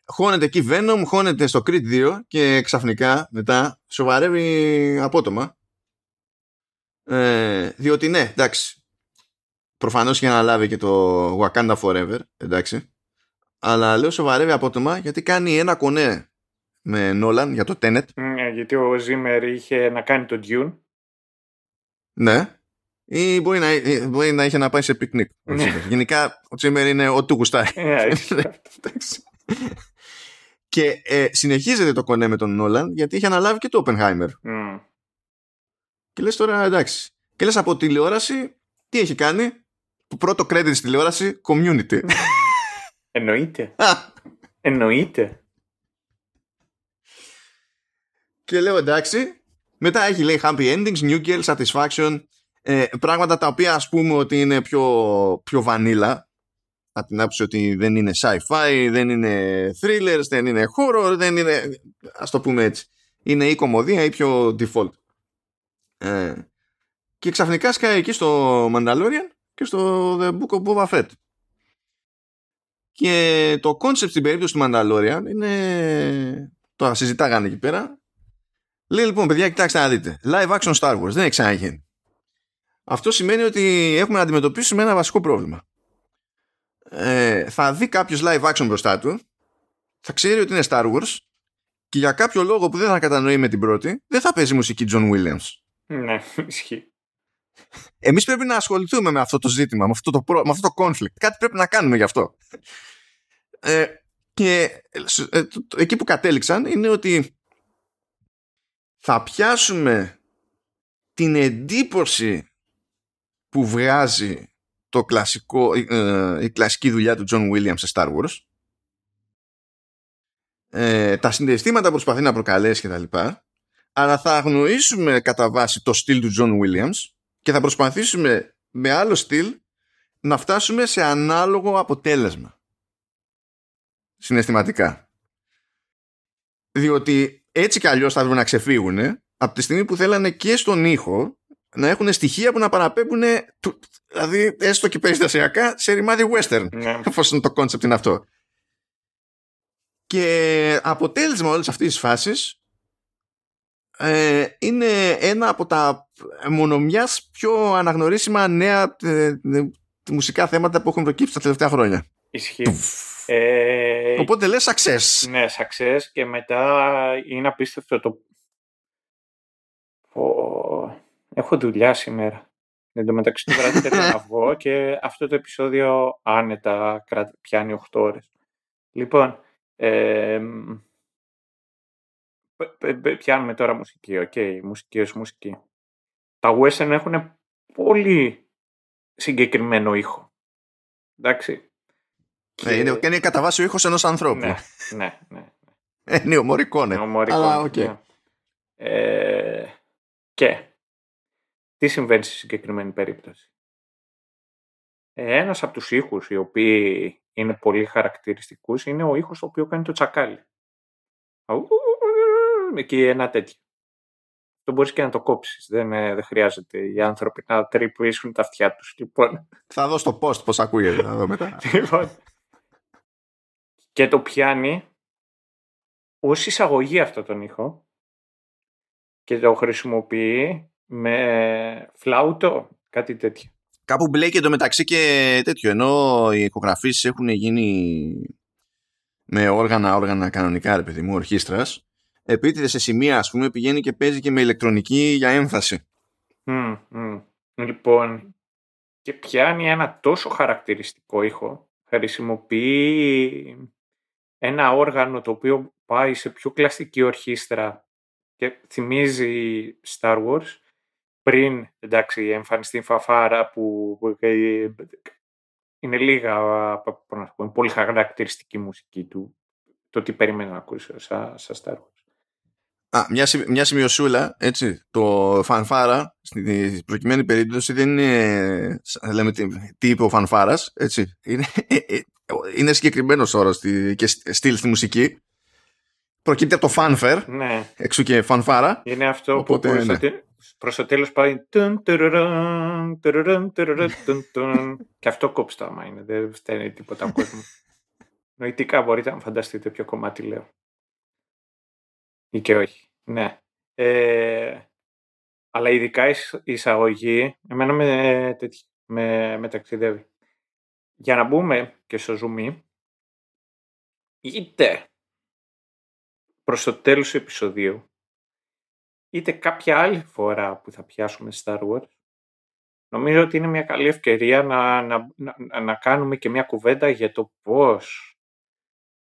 χώνεται εκεί Venom, χώνεται στο Creed 2 και ξαφνικά μετά σοβαρεύει απότομα. Ε, διότι ναι, εντάξει, προφανώς είχε αναλάβει και το Wakanda Forever, εντάξει, αλλά λέω σοβαρεύει απότομα γιατί κάνει ένα κονέ με Νόλαν για το Tenet, Ναι, γιατί ο Ζήμερ είχε να κάνει το Dune. ναι, ή μπορεί να, ή μπορεί να είχε να πάει σε πικνίκ. ο Ναι. Zimmer. Γενικά ο Τσίμερ είναι ό,τι του γουστάει. Ε, έχει αυτό. Εντάξει. και ε, συνεχίζεται το κονέ με τον Νόλαν γιατί είχε αναλάβει και το Oppenheimer. Μμ. Και λες τώρα εντάξει. Και λες από τηλεόραση τι έχει κάνει; Το πρώτο credit στη τηλεόραση community. Εννοείται. Α, Εννοείται. και λέω εντάξει. Μετά έχει λέει happy endings, new girl, satisfaction. Ε, πράγματα τα οποία ας πούμε ότι είναι πιο, πιο βανίλα από την άποψη ότι δεν είναι sci-fi, δεν είναι thrillers, δεν είναι horror, δεν είναι, ας το πούμε έτσι, είναι ή κομμωδία ή πιο default. Ε, και ξαφνικά σκάει εκεί στο Mandalorian και στο The Book of Boba Fett. Και το concept στην περίπτωση του Mandalorian είναι, το συζητάγανε εκεί πέρα, λέει λοιπόν παιδιά κοιτάξτε να δείτε, live action Star Wars δεν έχει ξαναγίνει. Αυτό σημαίνει ότι έχουμε να αντιμετωπίσουμε ένα βασικό πρόβλημα ε, θα δει κάποιος live action μπροστά του, θα ξέρει ότι είναι Star Wars και για κάποιο λόγο που δεν θα κατανοεί με την πρώτη, δεν θα παίζει μουσική John Williams. Ναι, ισχύει. Εμείς πρέπει να ασχοληθούμε με αυτό το ζήτημα, με αυτό το, προ- με αυτό το conflict. Κάτι πρέπει να κάνουμε γι' αυτό. Ε, και ε, το- το- εκεί που κατέληξαν είναι ότι θα πιάσουμε την εντύπωση που βγάζει το κλασικό, ε, η κλασική δουλειά του John Williams σε Star Wars. Ε, τα συναισθήματα που προσπαθεί να προκαλέσει και τα λοιπά αλλά θα αγνοήσουμε κατά βάση το στυλ του John Williams και θα προσπαθήσουμε με άλλο στυλ να φτάσουμε σε ανάλογο αποτέλεσμα. Συναισθηματικά. Διότι έτσι κι αλλιώς θα έπρεπε να ξεφύγουν από τη στιγμή που θέλανε και στον ήχο να έχουν στοιχεία που να παραπέμπουν του- δηλαδή έστω και περιστασιακά σε ρημάδι western Ναι. εφόσον το concept είναι αυτό και αποτέλεσμα όλης αυτής της φάσης ε, είναι ένα από τα μονομιάς πιο αναγνωρίσιμα νέα ε, ε, μουσικά θέματα που έχουν προκύψει τα τελευταία χρόνια. Ισχύει. Ε, Οπότε λες success. Ναι, success και μετά είναι απίστευτο το... Πω, Έχω δουλειά σήμερα. Εν τω μεταξύ το βράδυ πρέπει να βγω και αυτό το επεισόδιο άνετα κρα- πιάνει 8 ώρες. Λοιπόν, ε, μ, π- π- π- πιάνουμε τώρα μουσική, οκ, μουσική ως μουσική. Τα western έχουν πολύ συγκεκριμένο ήχο. Εντάξει. Ε, είναι, και είναι κατά βάση ο ήχος ενός ανθρώπου. ναι, ναι, ναι. Ε, είναι ομορικό, Είναι ομορικό, Αλλά οκ. ναι. Ε, και τι συμβαίνει στη συγκεκριμένη περίπτωση; Ε, ένας από τους ήχους οι οποίοι είναι πολύ χαρακτηριστικούς είναι ο ήχος το οποίο κάνει το τσακάλι. Αου, Εκεί ένα τέτοιο. Το μπορείς και να το κόψεις. Δεν, ε, δεν χρειάζεται οι άνθρωποι να τρυπήσουν τα αυτιά τους. Λοιπόν, Θα δω στο post πώς ακούγεται. Θα δω μετά. Λοιπόν. και το πιάνει ως εισαγωγή αυτό τον ήχο και το χρησιμοποιεί με φλάουτο, κάτι τέτοιο. Κάπου μπλέκει εντωμεταξύ και τέτοιο. Ενώ οι ηχογραφήσεις έχουν γίνει με όργανα, όργανα κανονικά, ρε παιδί μου, ορχήστρας, επίτηδες σε σημεία, ας πούμε, πηγαίνει και παίζει και με ηλεκτρονική για έμφαση. Μμμ, μμμ. Λοιπόν, και πιάνει ένα τόσο χαρακτηριστικό ήχο, χρησιμοποιεί ένα όργανο το οποίο πάει σε πιο κλασική ορχήστρα και θυμίζει Star Wars πριν εντάξει, εμφανιστεί η φαφάρα που, που ε, είναι λίγα, πώς να πω, πολύ χαρακτηριστική μουσική του, το τι περίμενα να ακούσει σαν, σαν Star Wars. Α, μια, μια σημειωσούλα, έτσι, το φανφάρα, στην προκειμένη περίπτωση δεν είναι, λέμε, τι, τι είπε ο φανφάρας, έτσι, είναι, ε, ε, είναι συγκεκριμένος όρος και στυλ στη μουσική. Προκύπτει από το fanfare, ναι. εξού και φανφάρα. Είναι αυτό Οπότε, που ναι. προς το τέλος πάει και αυτό κόψει το άμα είναι, δεν φταίνει τίποτα ο κόσμο. Νοητικά μπορείτε να φανταστείτε ποιο κομμάτι λέω. Ή και όχι. Ναι. Ε, αλλά ειδικά η εισαγωγή, εμένα με, με, με ταξιδεύει. Για να μπούμε και στο zoom είτε προς το τέλος του επεισοδίου, είτε κάποια άλλη φορά που θα πιάσουμε Star Wars, νομίζω ότι είναι μια καλή ευκαιρία να, να, να, να κάνουμε και μια κουβέντα για το πώς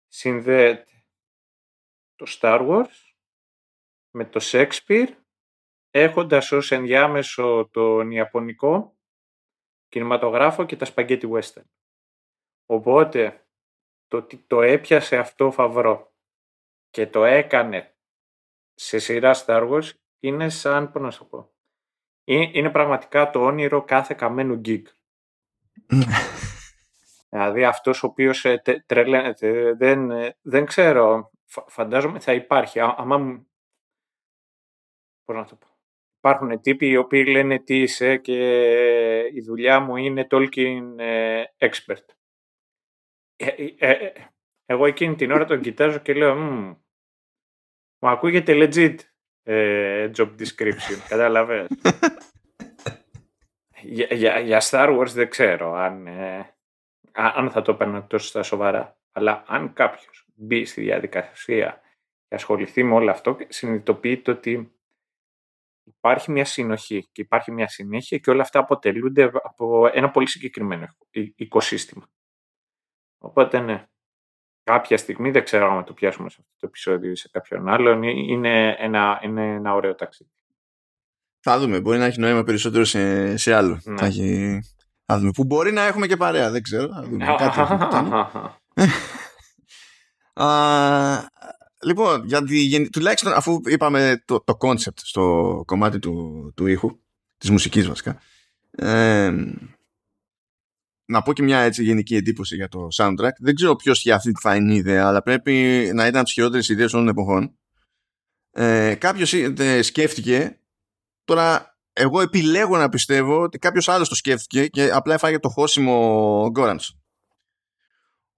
συνδέεται το Star Wars με το Shakespeare έχοντας ως ενδιάμεσο τον Ιαπωνικό κινηματογράφο και τα σπαγκέτι western. Οπότε το ότι το έπιασε αυτό φαβρό και το έκανε σε σειρά Star Wars είναι σαν, πώς να σου πω, είναι, πραγματικά το όνειρο κάθε καμένου geek. δηλαδή αυτός ο οποίος ε, τρελαίνεται, δεν, ε, δεν ξέρω, φαντάζομαι θα υπάρχει. Άμα πώς να το πω. Υπάρχουν τύποι οι οποίοι λένε τι είσαι και η δουλειά μου είναι Tolkien ε, expert. Ε, ε, εγώ εκείνη την ώρα τον κοιτάζω και λέω μου ακούγεται legit job description, κατάλαβες. για, για, για, Star Wars δεν ξέρω αν, αν θα το έπαιρνα τόσο στα σοβαρά. Αλλά αν κάποιος μπει στη διαδικασία και ασχοληθεί με όλο αυτό, συνειδητοποιείται ότι υπάρχει μια συνοχή και υπάρχει μια συνέχεια και όλα αυτά αποτελούνται από ένα πολύ συγκεκριμένο οικοσύστημα. Οπότε ναι, κάποια στιγμή, δεν ξέρω αν το πιάσουμε σε αυτό το επεισόδιο ή σε κάποιον άλλον, είναι ένα, είναι ένα ωραίο ταξίδι. Θα δούμε, μπορεί να έχει νόημα περισσότερο σε, σε άλλο. Ναι. Θα, έχει... θα δούμε. Που μπορεί να έχουμε και παρέα, δεν ξέρω. Θα δούμε. Κάτι Λοιπόν, γιατί, τουλάχιστον αφού είπαμε το, το concept στο κομμάτι του, του ήχου, της μουσικής βασικά, ε, να πω και μια έτσι γενική εντύπωση για το soundtrack. Δεν ξέρω ποιος για αυτή θα είναι η ιδέα, αλλά πρέπει να ήταν από τις χειρότερες ιδέες όλων των εποχών. Ε, κάποιος σκέφτηκε, τώρα εγώ επιλέγω να πιστεύω ότι κάποιος άλλος το σκέφτηκε και απλά έφαγε το χώσιμο Γκόρανσον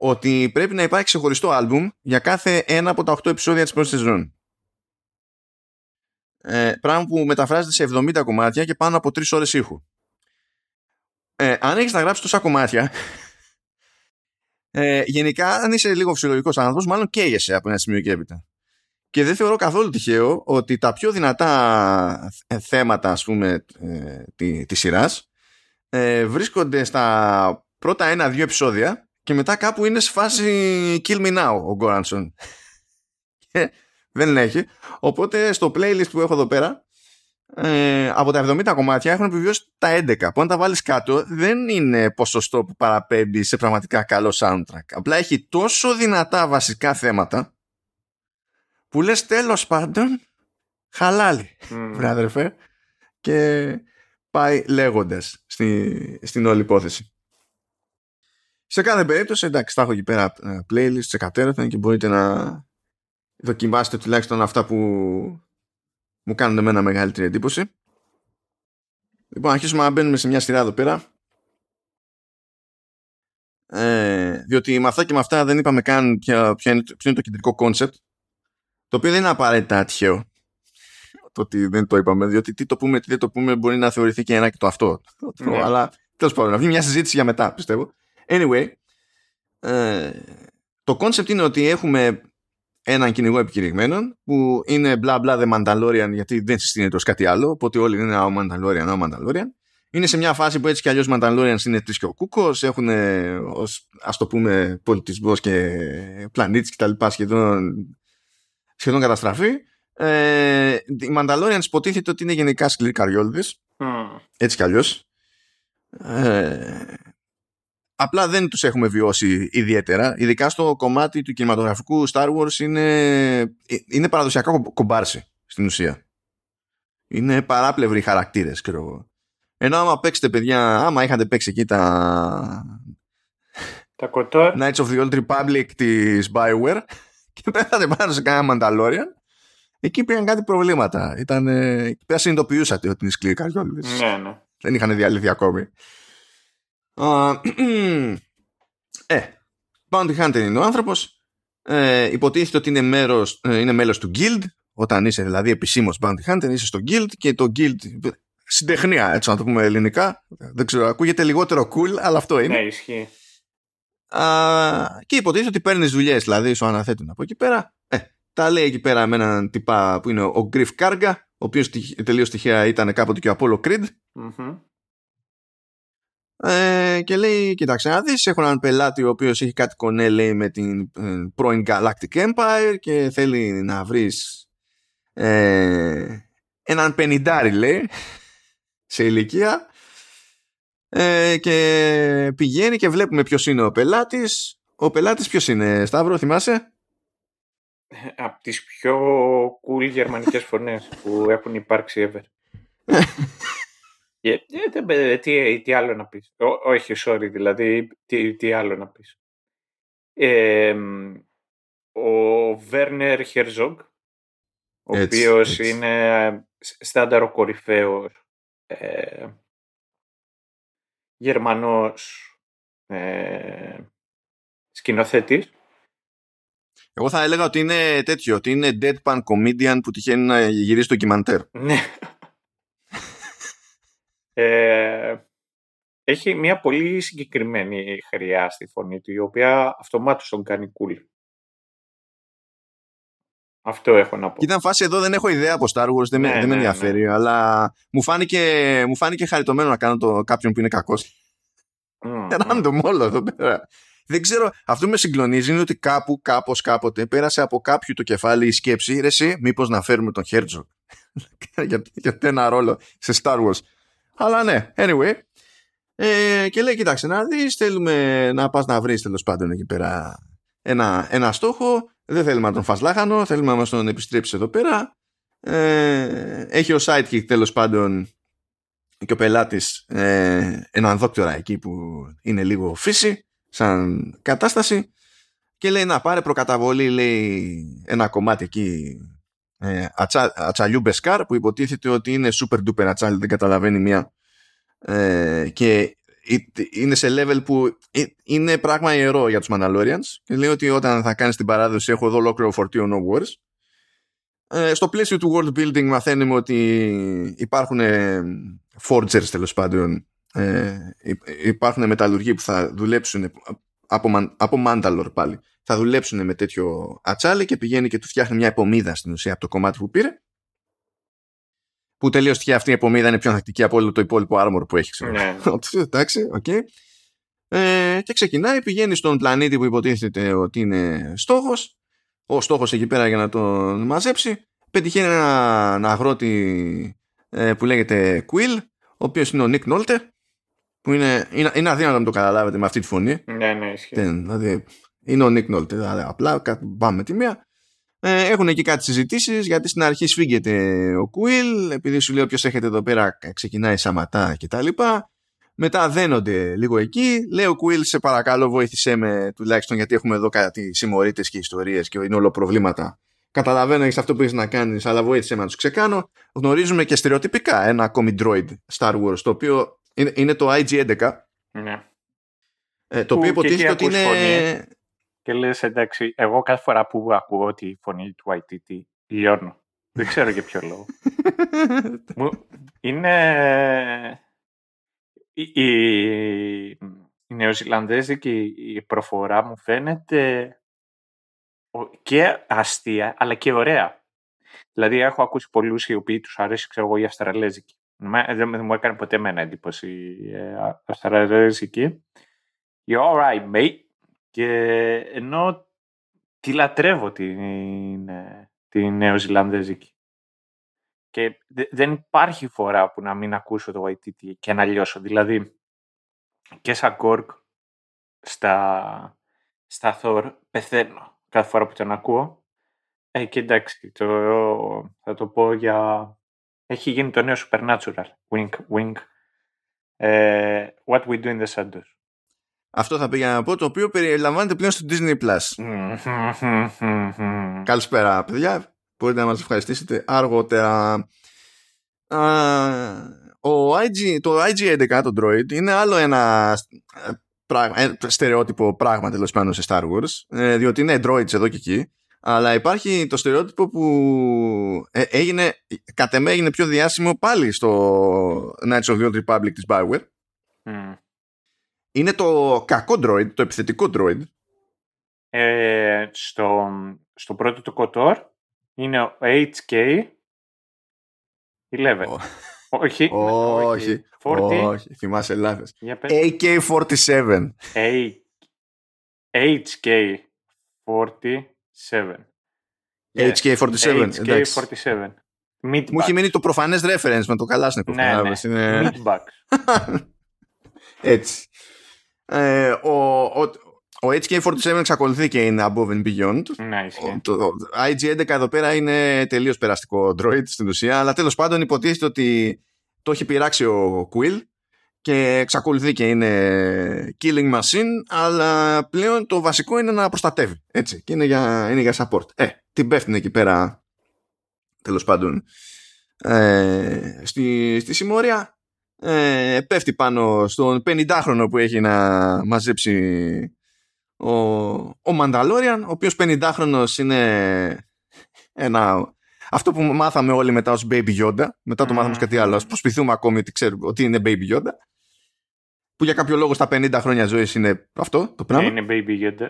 ότι πρέπει να υπάρχει ξεχωριστό άλμπουμ για κάθε ένα από τα 8 επεισόδια της πρώτης σεζόν. Ε, πράγμα που μεταφράζεται σε 70 κομμάτια και πάνω από 3 ώρες ήχου. Ε, αν έχεις να γράψεις τόσα κομμάτια, ε, γενικά αν είσαι λίγο φυσιολογικός άνθρωπος, μάλλον καίγεσαι από ένα σημείο και έπειτα. Και δεν θεωρώ καθόλου τυχαίο ότι τα πιο δυνατά θέματα, ας πούμε, ε, τη, της σειράς ε, βρίσκονται στα πρώτα ένα-δύο επεισόδια και μετά κάπου είναι σε φάση Kill Me Now ο Γκόρανσον. δεν έχει. Οπότε στο playlist που έχω εδώ πέρα ε, από τα 70 κομμάτια έχουν επιβιώσει τα 11 που αν τα βάλεις κάτω δεν είναι ποσοστό που παραπέμπει σε πραγματικά καλό soundtrack. Απλά έχει τόσο δυνατά βασικά θέματα που λες τέλος πάντων χαλάλι mm. και πάει λέγοντας στη, στην όλη υπόθεση. Σε κάθε περίπτωση, εντάξει, θα έχω εκεί πέρα ε, playlist εκατέρωθεν και μπορείτε να δοκιμάσετε τουλάχιστον αυτά που μου κάνουν εμένα μεγαλύτερη εντύπωση. Λοιπόν, αρχίσουμε να μπαίνουμε σε μια σειρά εδώ πέρα. Ε, διότι με αυτά και με αυτά δεν είπαμε καν ποιο, είναι, ποιο είναι το κεντρικό concept το οποίο δεν είναι απαραίτητα τυχαίο το ότι δεν το είπαμε διότι τι το πούμε, τι δεν το πούμε μπορεί να θεωρηθεί και ένα και το αυτό ναι. αλλά τέλος πάντων να βγει μια συζήτηση για μετά πιστεύω Anyway, ε, το concept είναι ότι έχουμε έναν κυνηγό επικηρυγμένων που είναι μπλα μπλα The Mandalorian γιατί δεν συστήνεται ως κάτι άλλο οπότε όλοι είναι ο Mandalorian, ο Mandalorian είναι σε μια φάση που έτσι κι αλλιώς Mandalorians είναι τρεις και ο Κούκος έχουν ως ας το πούμε πολιτισμός και πλανήτης και τα λοιπά σχεδόν, σχεδόν καταστραφή. Ε, οι Mandalorians υποτίθεται ότι είναι γενικά σκληροί καριόλιδες Έτσι κι αλλιώς. Ε, απλά δεν τους έχουμε βιώσει ιδιαίτερα. Ειδικά στο κομμάτι του κινηματογραφικού Star Wars είναι, είναι παραδοσιακά κομπάρσι στην ουσία. Είναι παράπλευροι χαρακτήρες, ξέρω εγώ. Ενώ άμα παίξετε παιδιά, άμα είχατε παίξει εκεί τα... Τα KOTOR. Knights of the Old Republic της Bioware και πέθατε πάνω σε κανένα Mandalorian, εκεί πήγαν κάτι προβλήματα. Ήταν, εκεί πέρα συνειδητοποιούσατε ότι είναι σκληροί καριόλιδες. Ναι, ναι. Δεν είχαν διαλυθεί ακόμη. ε, Bounty Hunter είναι ο άνθρωπος. Ε, υποτίθεται ότι είναι, μέρος, ε, είναι μέλος του Guild. Όταν είσαι δηλαδή επισήμως Bounty Hunter, είσαι στο Guild και το Guild συντεχνία, έτσι να το πούμε ελληνικά. Δεν ξέρω, ακούγεται λιγότερο cool, αλλά αυτό είναι. Ναι, ισχύει. Α, και υποτίθεται ότι παίρνεις δουλειές, δηλαδή σου αναθέτουν από εκεί πέρα. Ε, τα λέει εκεί πέρα με έναν τυπά που είναι ο Griff Karga, ο οποίος τελείως τυχαία ήταν κάποτε και ο Apollo Creed. Μμμ. Ε, και λέει, κοίταξε να δεις, έχω έναν πελάτη ο οποίος έχει κάτι κονέ λέει με την ε, πρώην Galactic Empire και θέλει να βρεις ε, έναν πενιντάρι λέει σε ηλικία ε, και πηγαίνει και βλέπουμε ποιος είναι ο πελάτης ο πελάτης ποιος είναι Σταύρο θυμάσαι; Από τις πιο cool γερμανικές φωνές που έχουν υπάρξει ever. Ε, ε, δεν- ε, τι, τι άλλο να πεις. Ό- όχι, sorry, δηλαδή, τι, τι άλλο να πεις. Ε, μ, ο Βέρνερ Χερζόγκ, ο Έτσι, οποίος έτσι. είναι στάνταρο κορυφαίος ε, Γερμανός ε, σκηνοθέτης. εγώ θα έλεγα ότι είναι τέτοιο ότι είναι deadpan comedian που τυχαίνει να γυρίσει ντοκιμαντέρ Ναι. Ε, έχει μια πολύ συγκεκριμένη χρειά στη φωνή του, η οποία αυτομάτως τον κάνει cool. Αυτό έχω να πω. Και ήταν φάση εδώ δεν έχω ιδέα από Star Wars, δεν, με, Ναι, δεν με ναι, ενδιαφέρει, αλλά μου φάνηκε, μου φάνηκε χαριτωμένο να κάνω το, κάποιον που είναι κακός. Μμ, μμ. Random όλο εδώ πέρα. Δεν ξέρω, αυτό που με συγκλονίζει είναι ότι κάπου, κάπως, κάποτε πέρασε από κάποιου το κεφάλι η σκέψη, ρε εσύ, μήπως να φέρουμε τον Herzog για, για ένα ρόλο σε Star Wars. Αλλά ναι, anyway. Ε, και λέει, κοίταξε να δεις, θέλουμε να πας να βρεις τέλος πάντων εκεί πέρα ένα, ένα στόχο, δεν θέλουμε να τον φας λάχανο, θέλουμε να μας τον επιστρέψεις εδώ πέρα. Ε, έχει ο sidekick τέλος πάντων και ο πελάτης ε, έναν δόκτωρα εκεί που είναι λίγο fishy σαν κατάσταση και λέει να πάρε προκαταβολή λέει ένα κομμάτι εκεί ε, ατσά, ατσαλιού Μπεσκάρ που υποτίθεται ότι είναι super duper ατσάλι δεν καταλαβαίνει μία. Ε, και ε, είναι σε level που ε, είναι πράγμα ιερό για τους Mandalorians και λέει ότι όταν θα κάνεις την παράδοση έχω εδώ ολόκληρο φορτίο no worries. Ε, στο πλαίσιο του world building μαθαίνουμε ότι υπάρχουν ε, forgers τέλος πάντων. Ε, υ- υπάρχουν μεταλλουργοί που θα δουλέψουν από, Μαν- από Mandalore πάλι θα δουλέψουν με τέτοιο ατσάλι και πηγαίνει και του φτιάχνει μια επομίδα στην ουσία από το κομμάτι που πήρε που τελείως τυχαία αυτή η επομίδα είναι πιο ανθεκτική από όλο το υπόλοιπο armor που έχει ξέρω. Ναι. Εντάξει, οκ. Ε, και ξεκινάει, πηγαίνει στον πλανήτη που υποτίθεται ότι είναι στόχος ο στόχος εκεί πέρα για να τον μαζέψει πετυχαίνει ένα, ένα αγρότη ε, που λέγεται Quill ο οποίος είναι ο Nick Nolte που είναι, είναι, είναι αδύνατο να το καταλάβετε με αυτή τη φωνή. Ναι, ναι, ισχύει. δεν, δηλαδή, είναι ο Nick Nolte δηλαδή, απλά κα- πάμε με τη μία. Ε, έχουν εκεί κάτι συζητήσεις γιατί στην αρχή σφίγγεται ο Quill επειδή σου λέει όποιος έχετε εδώ πέρα ξεκινάει σαματά και τα λοιπά. Μετά δένονται λίγο εκεί λέει ο Quill σε παρακαλώ βοήθησέ με τουλάχιστον γιατί έχουμε εδώ κάτι συμμορίτες και ιστορίες και είναι όλο προβλήματα. Καταλαβαίνω έχεις αυτό που έχεις να κάνεις αλλά βοήθησέ με να τους ξεκάνω. Γνωρίζουμε και στερεοτυπικά ένα comic droid Star Wars το οποίο είναι, είναι το IG-11 Ναι. ε, το Που οποίο και εκεί υποτίθεται ότι ακούς είναι φωνή. Και λες εντάξει, εγώ κάθε φορά που ακούω τη φωνή του YTT λιώνω. Δεν ξέρω για ποιο λόγο. Μου- είναι η, η, η νεοζηλανδέζικη η προφορά μου φαίνεται ο- και αστεία αλλά και ωραία. Δηλαδή έχω ακούσει πολλούς οι οποίοι τους αρέσει ξέρω εγώ η αυστραλέζικη. Μα- Δεν δεν μου έκανε ποτέ εμένα εντύπωση η ε, α- αυστραλέζικη. You're alright mate. Και ενώ τη λατρεύω την, ε, την νεοζηλανδέζικη. Και δεν υπάρχει φορά που να μην ακούσω το YTT και να λιώσω. Δηλαδή, και σαν Κόρκ στα, στα Thor πεθαίνω κάθε φορά που τον ακούω. Ε, και εντάξει, το, θα το πω για... Έχει γίνει το νέο Supernatural. Wink, wink. Ε, what we do in the shadows. Αυτό θα πήγα να πω, το οποίο περιλαμβάνεται πλέον στο Disney+. Plus. Καλησπέρα, παιδιά. Μπορείτε να μας ευχαριστήσετε αργότερα. ο IG, το IG-11, το Droid, είναι άλλο ένα ε, στερεότυπο πράγμα τέλος πάντων σε Star Wars, ε, διότι είναι droids εδώ και εκεί, αλλά υπάρχει το στερεότυπο που ε, έγινε, κατ' εμέ έγινε πιο διάσημο πάλι στο Knights of the Old Republic της Bioware. Είναι το κακό droid, το επιθετικό droid. Ε, στο, στο πρώτο του Kotor είναι ο HK 11. Όχι. Όχι. 40. Όχι. Θυμάσαι λάθος. AK-47. HK-47. HK-47. HK-47. Μου έχει μείνει το προφανές reference με το Καλάσνικο. Ναι, ναι. Είναι... Έτσι. Ε, ο, ο, ο HK47 εξακολουθεί και είναι above and beyond. Ναι, το IG11 εδώ πέρα είναι τελείως περαστικό Android στην ουσία, αλλά τέλος πάντων υποτίθεται ότι το έχει πειράξει ο Quill και εξακολουθεί και είναι killing machine, αλλά πλέον το βασικό είναι να προστατεύει. Έτσι, και είναι για, είναι για support. Ε, την πέφτει εκεί πέρα, τέλος πάντων, ε, στη, στη συμμόρια. Ε, πέφτει πάνω στον 50χρονο που έχει να μαζέψει ο, ο Μανταλόριαν, ο οποίος 50χρονος είναι ένα, αυτό που μάθαμε όλοι μετά ως Baby Yoda, μετά το μάθαμε κάτι άλλο, προσπιθούμε ακόμη ότι ξέρουμε ότι είναι Baby Yoda, που για κάποιο λόγο στα 50 χρόνια ζωής είναι αυτό το πράγμα. Είναι Baby Yoda.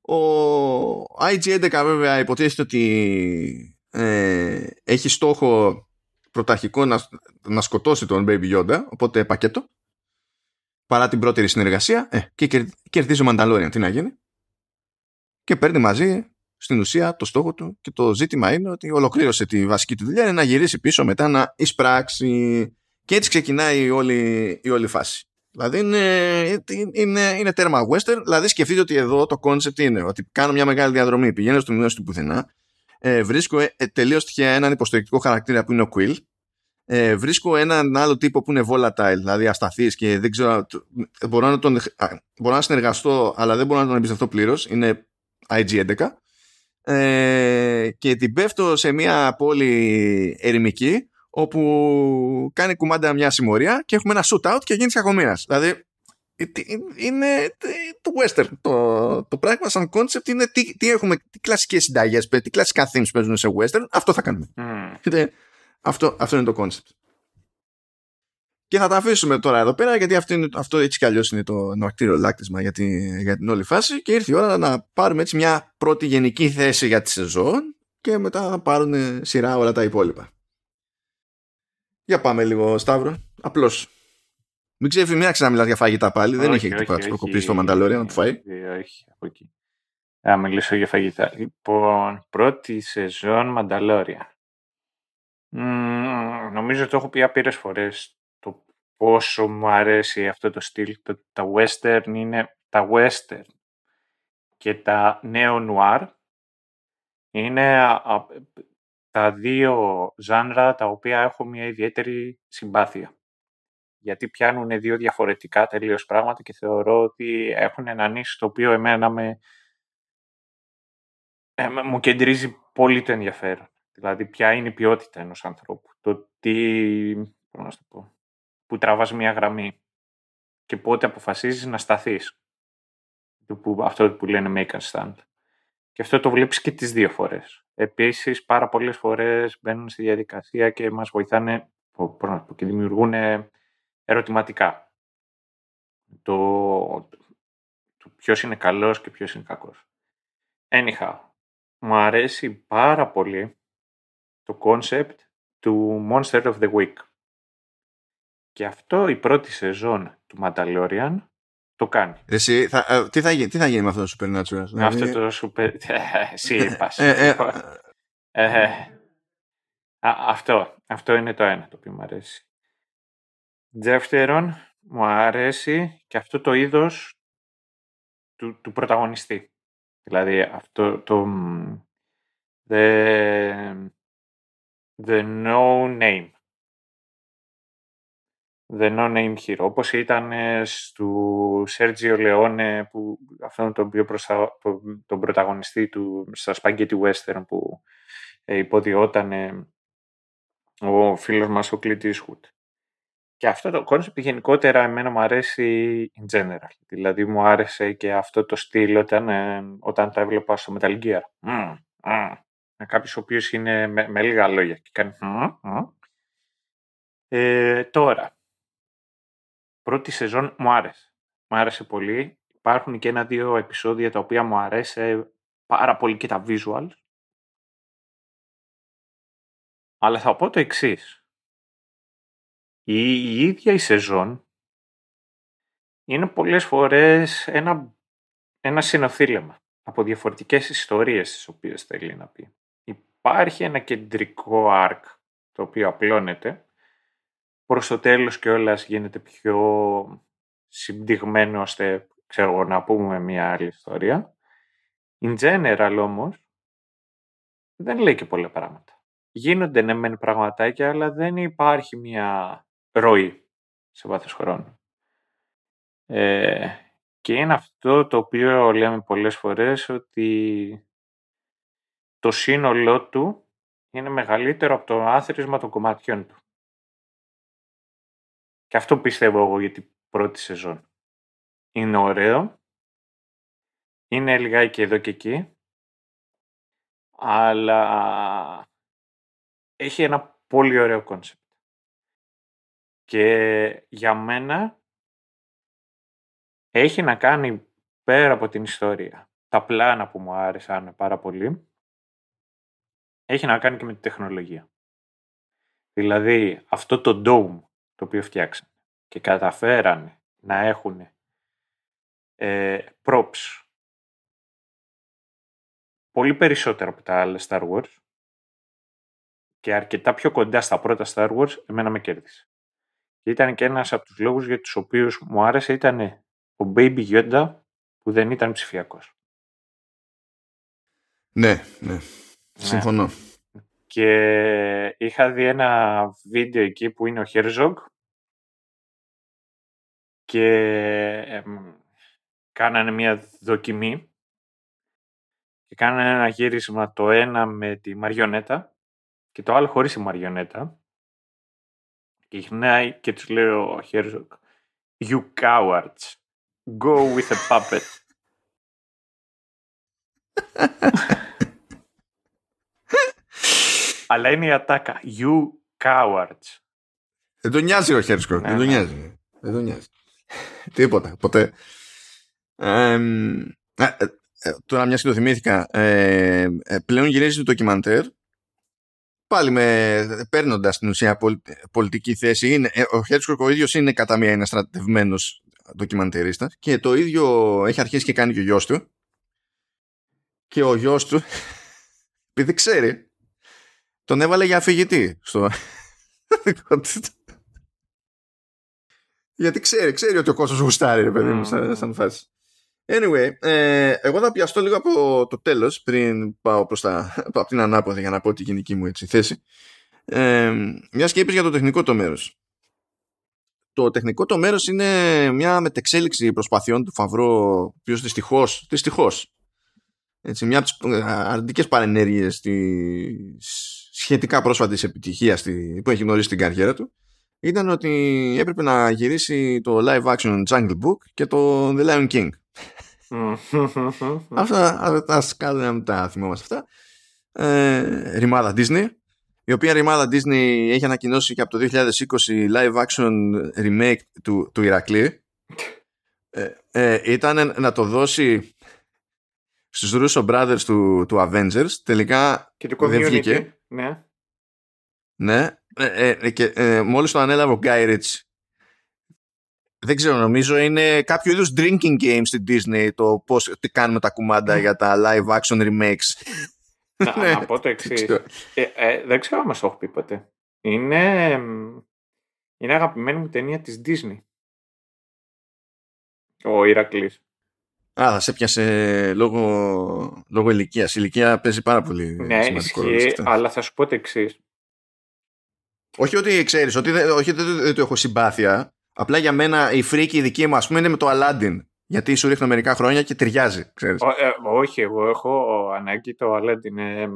Ο IG-11 βέβαια υποτίθεται ότι ε, έχει στόχο πρωταρχικό να, να σκοτώσει τον Baby Yoda, οπότε πακέτο παρά την πρώτη συνεργασία ε, και κερδίζει ο Μανταλόριαν. Τι να γίνει. Και παίρνει μαζί στην ουσία το στόχο του και το ζήτημα είναι ότι ολοκλήρωσε τη βασική του δουλειά είναι να γυρίσει πίσω μετά να εισπράξει και έτσι ξεκινάει η όλη, η όλη φάση. Δηλαδή είναι, είναι, είναι τέρμα western, δηλαδή σκεφτείτε ότι εδώ το concept είναι ότι κάνω μια μεγάλη διαδρομή, πηγαίνω στο μειώσιο του πουθενά, ε, βρίσκω ε, τελείως τυχαία έναν υποστηρικτικό χαρακτήρα που είναι ο Quill ε, βρίσκω έναν άλλο τύπο που είναι volatile, δηλαδή ασταθής και δεν ξέρω, μπορώ να, τον, μπορώ να συνεργαστώ αλλά δεν μπορώ να τον εμπιστευτώ πλήρως, είναι IG-11 ε, και την πέφτω σε μια πόλη ερημική όπου κάνει κουμάντα μια συμμορία και έχουμε ένα shootout και γίνει κακομοίρας. Δηλαδή είναι το western. Το, το πράγμα σαν concept είναι τι, τι έχουμε, τι κλασικές συνταγές, τι κλασικά themes παίζουν σε western, αυτό θα κάνουμε. Mm. Αυτό, αυτό είναι το concept. Και θα τα αφήσουμε τώρα εδώ πέρα γιατί αυτό, είναι, αυτό έτσι κι αλλιώς είναι το νοακτήριο λάκτισμα για, για την όλη φάση και ήρθε η ώρα να πάρουμε έτσι μια πρώτη γενική θέση για τη σεζόν και μετά θα πάρουν σειρά όλα τα υπόλοιπα. Για πάμε λίγο Σταύρο. Απλώς μην ξέρεις μην άρχισε να μιλάς για φαγητά πάλι. δεν είχε τίποτα προκοπή στο Μανταλόρια να του φάει. Όχι, από εκεί. Θα μιλήσω για φαγητά. Λοιπόν, πρώτη σεζόν Μανταλόρια νομίζω το έχω πει άπειρες φορές το πόσο μου αρέσει αυτό το στυλ. Το, τα western είναι τα western και τα neo noir είναι τα δύο ζάνρα τα οποία έχω μια ιδιαίτερη συμπάθεια. Γιατί πιάνουν δύο διαφορετικά τελείως πράγματα και θεωρώ ότι έχουν ένα νήσι το οποίο εμένα με, ε, μου κεντρίζει πολύ το ενδιαφέρον. Δηλαδή, ποια είναι η ποιότητα ενός ανθρώπου. Το τι, να το πω, που τραβάς μια γραμμή και πότε αποφασίζεις να σταθείς. Που, αυτό που λένε make a stand. Και αυτό το βλέπεις και τις δύο φορές. Επίσης, πάρα πολλές φορές μπαίνουν στη διαδικασία και μας βοηθάνε και δημιουργούν ερωτηματικά. Το, το ποιος είναι καλός και ποιος είναι κακός. Anyhow, μου αρέσει πάρα πολύ το concept του Monster of the Week. Και αυτό η πρώτη σεζόν του Mandalorian το κάνει. Εσύ, θα, ε, τι, θα, γίνει, τι θα γίνει με αυτό το Supernatural. Με αυτό το Super... Εσύ είπας. Ε, ε, αυτό, αυτό είναι το ένα το οποίο μου αρέσει. Δεύτερον, μου αρέσει και αυτό το είδος του, του πρωταγωνιστή. Δηλαδή αυτό το the, the no name. The No Name Hero, όπως ήταν στο Sergio Leone, που, αυτόν τον, οποίο προστα... τον πρωταγωνιστή του στα Spaghetti Western που ε, υποδιόταν ο φίλος μας ο Clint Eastwood. Και αυτό το concept γενικότερα εμένα μου αρέσει in general. Δηλαδή μου άρεσε και αυτό το στυλ όταν, ε, όταν τα έβλεπα στο Metal Gear. Mm, mm. Κάποιος ο οποίος είναι με, με λίγα λόγια και κάνει mm, ε, τώρα, πρώτη σεζόν μου άρεσε. Μου άρεσε πολύ. Υπάρχουν και ένα-δύο επεισόδια τα οποία μου αρέσει πάρα πολύ και τα visuals. Αλλά θα πω το εξής. Η, η ίδια η σεζόν είναι πολλές φορές ένα, ένα συνοθήλεμα από διαφορετικές ιστορίες τις οποίες θέλει να πει. Υπάρχει ένα κεντρικό arc το οποίο απλώνεται προς το τέλος και όλας γίνεται πιο συμπτυγμένο ώστε ξέρω, να πούμε μια άλλη ιστορία. In general όμως δεν λέει και πολλά πράγματα. Γίνονται ναι μεν πραγματάκια αλλά δεν υπάρχει μια ροή σε βάθος χρόνου. Ε, και είναι αυτό το οποίο λέμε πολλές φορές ότι το σύνολό του είναι μεγαλύτερο από το άθροισμα των κομματιών του. Και αυτό πιστεύω εγώ για την πρώτη σεζόν. Είναι ωραίο. Είναι λιγάκι εδώ και εκεί. Αλλά έχει ένα πολύ ωραίο concept. Και για μένα έχει να κάνει πέρα από την ιστορία. Τα πλάνα που μου άρεσαν πάρα πολύ έχει να κάνει και με τη τεχνολογία. Δηλαδή αυτό το dome το οποίο φτιάξαν και καταφέρανε να έχουν ε, props πολύ περισσότερο από τα άλλα Star Wars και αρκετά πιο κοντά στα πρώτα Star Wars, εμένα με κέρδισε. Και ήταν και ένας από τους λόγους για τους οποίους μου άρεσε ήταν ο Baby Yoda που δεν ήταν ψηφιακός. Ναι, ναι. ναι. Συμφωνώ. Και είχα δει ένα βίντεο εκεί που είναι ο Herzog και κάνανε μια δοκιμή. Και κάνανε ένα γύρισμα το ένα με τη μαριονέτα και το άλλο χωρίς τη μαριονέτα. Και γυρνάει και τους λέει ο Herzog You cowards, go with a puppet. Αλλά είναι η ατάκα. You cowards. Δεν τον νοιάζει ο Χέρσκο. Δεν τον ναι. νοιάζει. Δεν τον νοιάζει. Τίποτα. Ποτέ. Ε, ε, τώρα μιας και το θυμήθηκα. Ε, πλέον γυρίζει το ντοκιμαντέρ. Πάλι με παίρνοντας την ουσία πολιτική θέση. Είναι, ο Χέρσκοκ ο ίδιος είναι κατά μία ένα στρατευμένος ντοκιμαντερίστα και το ίδιο έχει αρχίσει και κάνει και ο γιος του. Και ο γιος του, επειδή ξέρει, τον έβαλε για αφηγητή στο Γιατί ξέρει, ξέρει ότι ο κόσμος γουστάρει, ρε παιδί μου, σαν, φάση. Anyway, ε, εγώ θα πιαστώ λίγο από το τέλος πριν πάω προς τα, από την ανάποδη για να πω τη γενική μου έτσι, θέση. Ε, μιας και για το τεχνικό το μέρος. Το τεχνικό το μέρος είναι μια μετεξέλιξη προσπαθειών του Φαβρό, ο οποίος δυστυχώς, δυστυχώς, έτσι, μια από τις ε, αρνητικές παρενέργειες της σχετικά πρόσφατης επιτυχίας που έχει γνωρίσει την καριέρα του ήταν ότι έπρεπε να γυρίσει το live action Jungle Book και το The Lion King. αυτά, ας κάνουμε να τα θυμόμαστε αυτά. Ε, ρημάδα Disney, η οποία ρημάδα Disney έχει ανακοινώσει και από το 2020 live action remake του, του Ηρακλή. Ε, ε, ήταν να το δώσει στους Russo Brothers του, του Avengers. Τελικά και του δεν βγήκε. Ναι. Ναι. Ε, ε, και ε, μόλις το ανέλαβε ο Guy Ritchie. Δεν ξέρω, νομίζω είναι κάποιο είδους drinking game στην Disney το πώς τι κάνουμε τα κουμάντα ναι. για τα live action remakes να, Ναι, να πω το εξής. ξέρω. Ε, ε, δεν ξέρω αν μας το έχω πει ποτέ. Είναι, εμ, είναι αγαπημένη μου ταινία της Disney. Ο Ηρακλής. Α, θα σε πιάσε λόγω, λόγω ηλικίας. Η ηλικία παίζει πάρα πολύ Ναι, σημαντικό ρόλο σε ισχύει, αυτά. αλλά θα σου πω το εξής. Όχι ότι ξέρεις, ότι δεν, όχι ότι δεν, δεν το έχω συμπάθεια. Απλά για μένα η φρίκη η δική μου, ας πούμε, είναι με το Aladdin. Γιατί σου ρίχνω μερικά χρόνια και ταιριάζει, ξέρεις. όχι, εγώ έχω ανάγκη το Aladdin. Ε,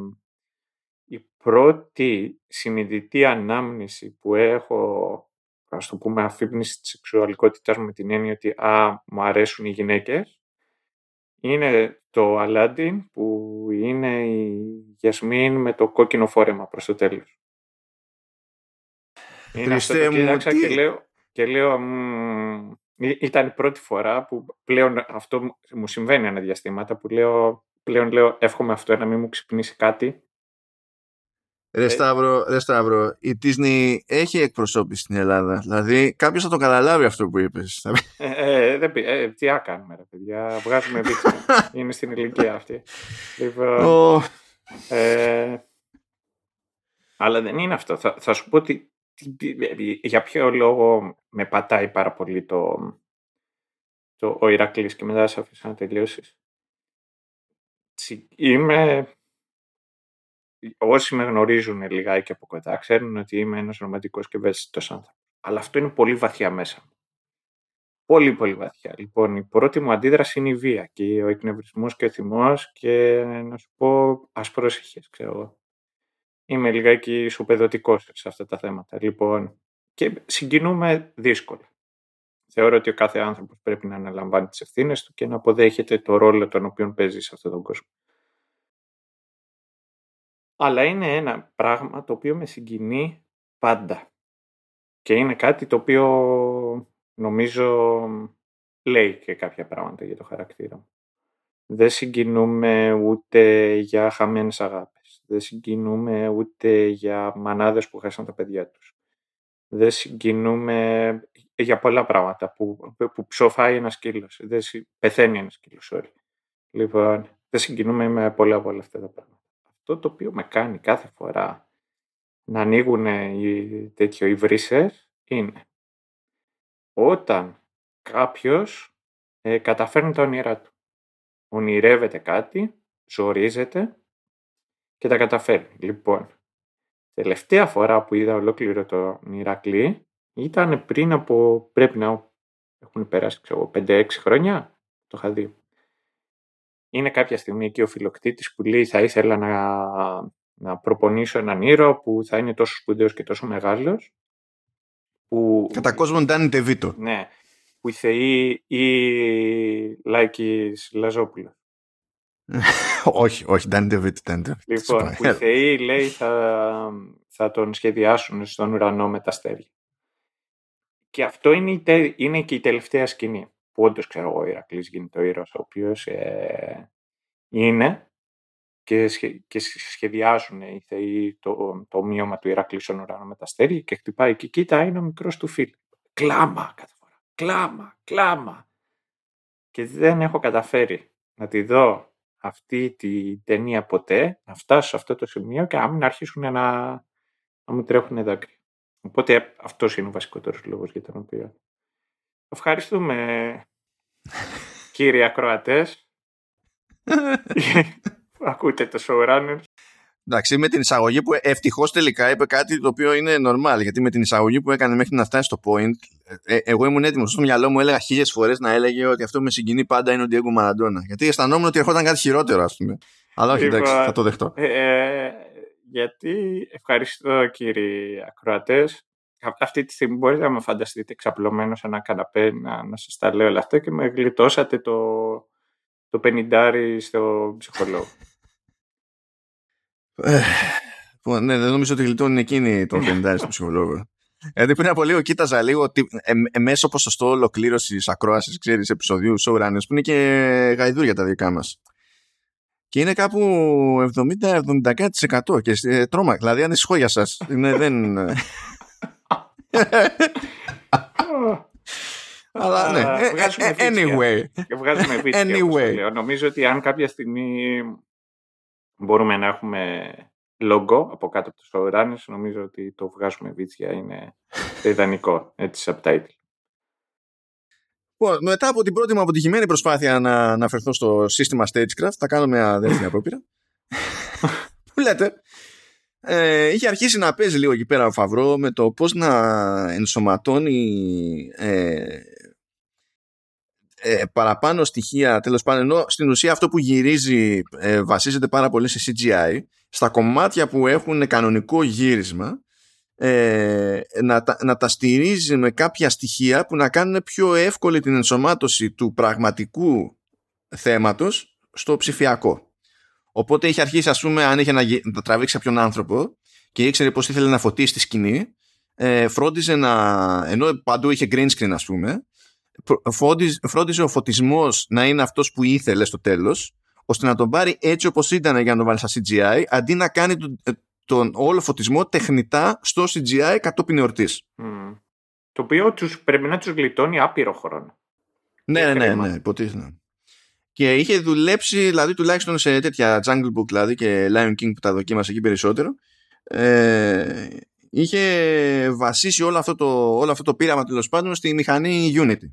η πρώτη συνειδητή ανάμνηση που έχω, ας το πούμε, αφύπνιση της σεξουαλικότητας με την έννοια ότι α, μου αρέσουν οι γυναίκες, είναι το Aladdin που είναι η Γιασμίν με το κόκκινο φόρεμα προς το τέλος. Είναι αυτό Χριστέ το μου, κοίταξα τι- και λέω, και λέω «Μμμ». Ή- ήταν η πρώτη φορά που πλέον αυτό μου- μου συμβαίνει ανά διαστήματα που λέω, πλέον λέω εύχομαι αυτό να μην μου ξυπνήσει κάτι. Ρε Σταύρο, ρε Σταύρο, η Disney έχει εκπροσώπηση στην Ελλάδα. Δηλαδή, κάποιος θα το καταλάβει αυτό που είπες. Ε, ε, δεν πει- ε, τι να κάνουμε ρε παιδιά, βγάζουμε βίτσια. Είναι στην ηλικία αυτή. Λοιπόν, ε, αλλά δεν είναι αυτό. Θα, θα σου πω ότι τι- τι- για ποιο λόγο με πατάει πάρα πολύ το, το ο Ηρακλής και μετά σε αφήσω να τελειώσεις. Τσι- Είμαι... Όσοι με γνωρίζουν λιγάκι από κοντά ξέρουν ότι είμαι ένας ρομαντικός και ευαίσθητος άνθρωπος. Αλλά αυτό είναι πολύ βαθιά μέσα μου. Πολύ πολύ βαθιά. Λοιπόν, η πρώτη μου αντίδραση είναι η βία και ο εκνευρισμός και ο θυμός και να σου πω ασπρόσυχες, ξέρω εγώ. Είμαι λιγάκι ισοπεδωτικός σε αυτά τα θέματα. Λοιπόν, και συγκινούμε δύσκολα. Θεωρώ ότι ο κάθε άνθρωπος πρέπει να αναλαμβάνει τις ευθύνες του και να αποδέχεται το ρόλο τον οποίο παίζει σε αυτόν τον κόσμο. Αλλά είναι ένα πράγμα το οποίο με συγκινεί πάντα. Και είναι κάτι το οποίο νομίζω λέει και κάποια πράγματα για το χαρακτήρα μου. Δεν συγκινούμε ούτε για χαμένες αγάπες. Δεν συγκινούμε ούτε για μανάδες που χάσαν τα παιδιά τους. Δεν συγκινούμε για πολλά πράγματα που, που ψοφάει ένας σκύλος. Δεν συ- πεθαίνει ένας σκύλος, sorry. Λοιπόν, δεν συγκινούμε με πολλά από όλα αυτά τα πράγματα. Αυτό το οποίο με κάνει κάθε φορά να ανοίγουν οι, τέτοιο, οι βρύσες είναι όταν κάποιος ε, καταφέρνει τα όνειρά του. Ονειρεύεται κάτι, ζορίζεται και τα καταφέρνει. Λοιπόν, τελευταία φορά που είδα ολόκληρο το Ηρακλή ήταν πριν από, πρέπει να έχουν περάσει ξέρω, 5-6 χρόνια, το είχα δει. Είναι κάποια στιγμή εκεί ο φιλοκτήτης που λέει θα ήθελα να, να προπονήσω έναν ήρωα που θα είναι τόσο σπουδαίος και τόσο μεγάλος που Κατά κόσμον Ντάνι Τεβίτο. ναι, που η θεή ή Λάκης Λαζόπουλος. όχι, όχι, Ντάνι Τεβίτο. Ντάνι Τεβίτο. Λοιπόν, που οι θεοί λέει θα, θα τον σχεδιάσουν στον ουρανό με τα αστέρια. Και αυτό είναι, η τε- είναι και η τελευταία σκηνή. Που όντως ξέρω εγώ ο Ηρακλής γίνεται ο ήρωας, ο οποίος ε, είναι και, σχε, και σχεδιάζουν οι θεοί το, το ομοίωμα του Ηρακλή στον ουρανό με τα αστέρια και χτυπάει και κοίτα είναι ο μικρός του φίλου. Κλάμα κάθε φορά. Κλάμα, κλάμα. Και δεν έχω καταφέρει να τη δω αυτή τη ταινία ποτέ, να φτάσω σε αυτό το σημείο και να μην αρχίσουν να, να μου τρέχουν δάκρυα. Οπότε αυτός είναι ο βασικότερος λόγος για τον οποίο. Ευχαριστούμε κύριοι ακροατές που ακούτε το showrunners. Εντάξει, με την εισαγωγή που ευτυχώς τελικά είπε κάτι το οποίο είναι normal. Γιατί με την εισαγωγή που έκανε μέχρι να φτάσει στο point, ε, εγώ ήμουν έτοιμος. Στο μυαλό μου έλεγα χίλιες φορές να έλεγε ότι αυτό που με συγκινεί πάντα είναι ο Diego Μαραντόνα. Γιατί αισθανόμουν ότι ερχόταν κάτι χειρότερο, ας πούμε. Αλλά όχι, εντάξει, Λοιπόν, θα το δεχτώ. Ε, γιατί ευχαριστώ κύριοι ακροατές. Α- Αυτή τη στιγμή μπορείτε να με φανταστείτε ξαπλωμένο σε ένα καναπέ να, να σας τα λέω όλα αυτά και με γλιτώσατε το, το πενιντάρι στο ψυχολόγο. Ε, λοιπόν, ναι, δεν νομίζω ότι γλιτώνουν εκείνοι το 50 στο ψυχολόγο. Δηλαδή πριν από λίγο κοίταζα λίγο τι, ε, ε, μέσω ποσοστό ολοκλήρωσης ακρόασης, ξέρεις, επεισοδίου showrunners που είναι και γαϊδούρια τα δικά μας. Και είναι κάπου 70-70% και ε, τρώμα. Δηλαδή ανησυχώ για σας. Είναι, δεν... Αλλά ναι. Α, Ε, βγάζουμε ε, βίτσια. Anyway. Και βγάζουμε βίτσια, όπως το Anyway. λέω. Νομίζω ότι αν κάποια στιγμή μπορούμε να έχουμε logo από κάτω από τους showrunners, νομίζω ότι το βγάζουμε βίτσια είναι ιδανικό, έτσι subtitle. Λοιπόν, μετά από την πρώτη μου αποτυχημένη προσπάθεια να αναφερθώ στο σύστημα Stagecraft, θα κάνω μια δεύτερη απόπειρα. Που λέτε, ε, είχε αρχίσει να παίζει λίγο εκεί πέρα ο Φαβρό με το πώς να ενσωματώνει ε, ε, παραπάνω στοιχεία τέλος πάντων ενώ στην ουσία αυτό που γυρίζει ε, βασίζεται πάρα πολύ σε CGI στα κομμάτια που έχουν κανονικό γύρισμα ε, να, να τα στηρίζει με κάποια στοιχεία που να κάνουν πιο εύκολη την ενσωμάτωση του πραγματικού θέματος στο ψηφιακό. Οπότε είχε αρχίσει, ας πούμε, αν είχε να, να τραβήξει κάποιον άνθρωπο και ήξερε πώ ήθελε να φωτίσει τη σκηνή, ε, φρόντιζε να. ενώ παντού είχε green screen, ας πούμε, φρόντιζε ο φωτισμός να είναι αυτός που ήθελε στο τέλος, ώστε να τον πάρει έτσι όπως ήταν για να τον βάλει στα CGI, αντί να κάνει τον, ε, τον όλο φωτισμό τεχνητά στο CGI κατόπιν εορτής. Mm. Το οποίο τους, πρέπει να τους γλιτώνει άπειρο χρόνο. Ναι, ναι, ναι, υποτίθεται. Και είχε δουλέψει, δηλαδή τουλάχιστον σε τέτοια Jungle Book δηλαδή και Lion King που τα δοκίμασε εκεί περισσότερο, ε, είχε βασίσει όλο αυτό το, όλο αυτό το πείραμα τέλος πάντων στη μηχανή Unity.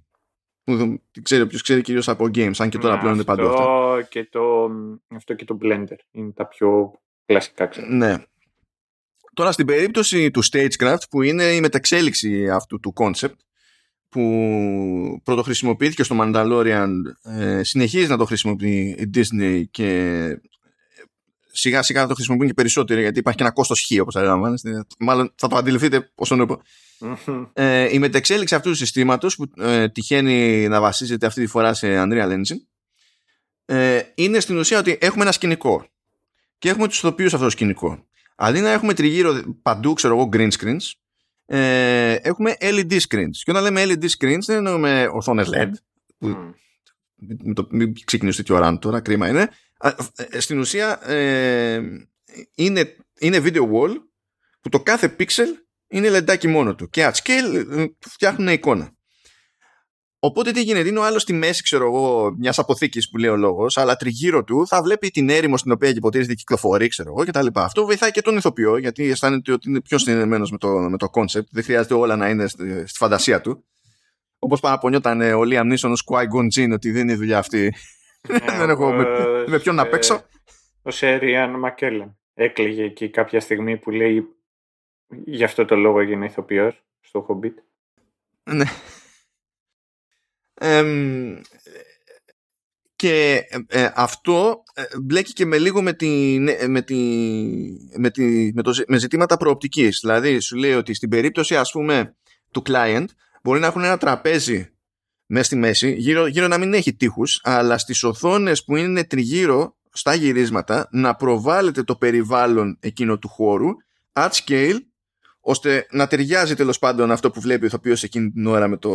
Που ξέρει όποιος ξέρει κυρίως από games, αν και τώρα ναι, πλέον είναι παντού αυτό. Και το, αυτό και το Blender είναι τα πιο κλασικά ξέρω. Ναι. Τώρα στην περίπτωση του Stagecraft που είναι η μεταξέλιξη αυτού του concept που πρωτοχρησιμοποιήθηκε στο Mandalorian ε, συνεχίζει να το χρησιμοποιεί η Disney και ε, σιγά σιγά θα το χρησιμοποιούν και περισσότερο γιατί υπάρχει και ένα κόστος χ όπως αντιλαμβάνεστε. Μάλλον θα το αντιληφθείτε όσο το είπα ε, η μετεξέλιξη αυτού του συστήματος που ε, τυχαίνει να βασίζεται αυτή τη φορά σε Unreal Engine ε, είναι στην ουσία ότι έχουμε ένα σκηνικό και έχουμε τους ηθοποιούς αυτό το σκηνικό. Αντί να έχουμε τριγύρω παντού ξέρω εγώ green screens ε, έχουμε LED screens. Και όταν λέμε LED screens δεν εννοούμε οθόνες LED. Που, μην, το, μην ξεκινήσω τέτοιο ραν τώρα, κρίμα είναι. Ε, στην ουσία ε, είναι, είναι video wall που το κάθε pixel είναι λεντάκι μόνο του και at scale ε, φτιάχνουν εικόνα. Οπότε τι γίνεται, είναι ο άλλος στη μέση, ξέρω εγώ, μιας αποθήκης που λέει ο λόγος, αλλά τριγύρω του θα βλέπει την έρημο στην οποία υποτίθεται κυκλοφορεί, ξέρω εγώ κτλ. Αυτό βοηθάει και τον ηθοποιό, γιατί αισθάνεται ότι είναι πιο συνδεδεμένο με το, με το concept. Δεν χρειάζεται όλα να είναι στη, στη φαντασία του. Όπως παραπονιόταν ο Liam Neeson ως Qui Gon ότι δεν είναι η δουλειά αυτή. Ναι, δεν έχω με, με ποιον να παίξω. Ο Σέριαν Μακέλεν έκλαιγε εκεί κάποια στιγμή που λέει γι' αυτό το λόγο έγινε ηθοποιός στο Hobbit. Ναι και ε, αυτό ε, μπλέκει και με λίγο με, τη, με, τη, με, τη, με, το, με ζητήματα προοπτικής. Δηλαδή σου λέει ότι στην περίπτωση ας πούμε του client μπορεί να έχουν ένα τραπέζι μέσα στη μέση, γύρω, γύρω να μην έχει τείχους, αλλά στις οθόνες που είναι τριγύρω στα γυρίσματα να προβάλλεται το περιβάλλον εκείνο του χώρου at scale ώστε να ταιριάζει τέλος πάντων αυτό που βλέπει ο ηθοποιός εκείνη την ώρα με το,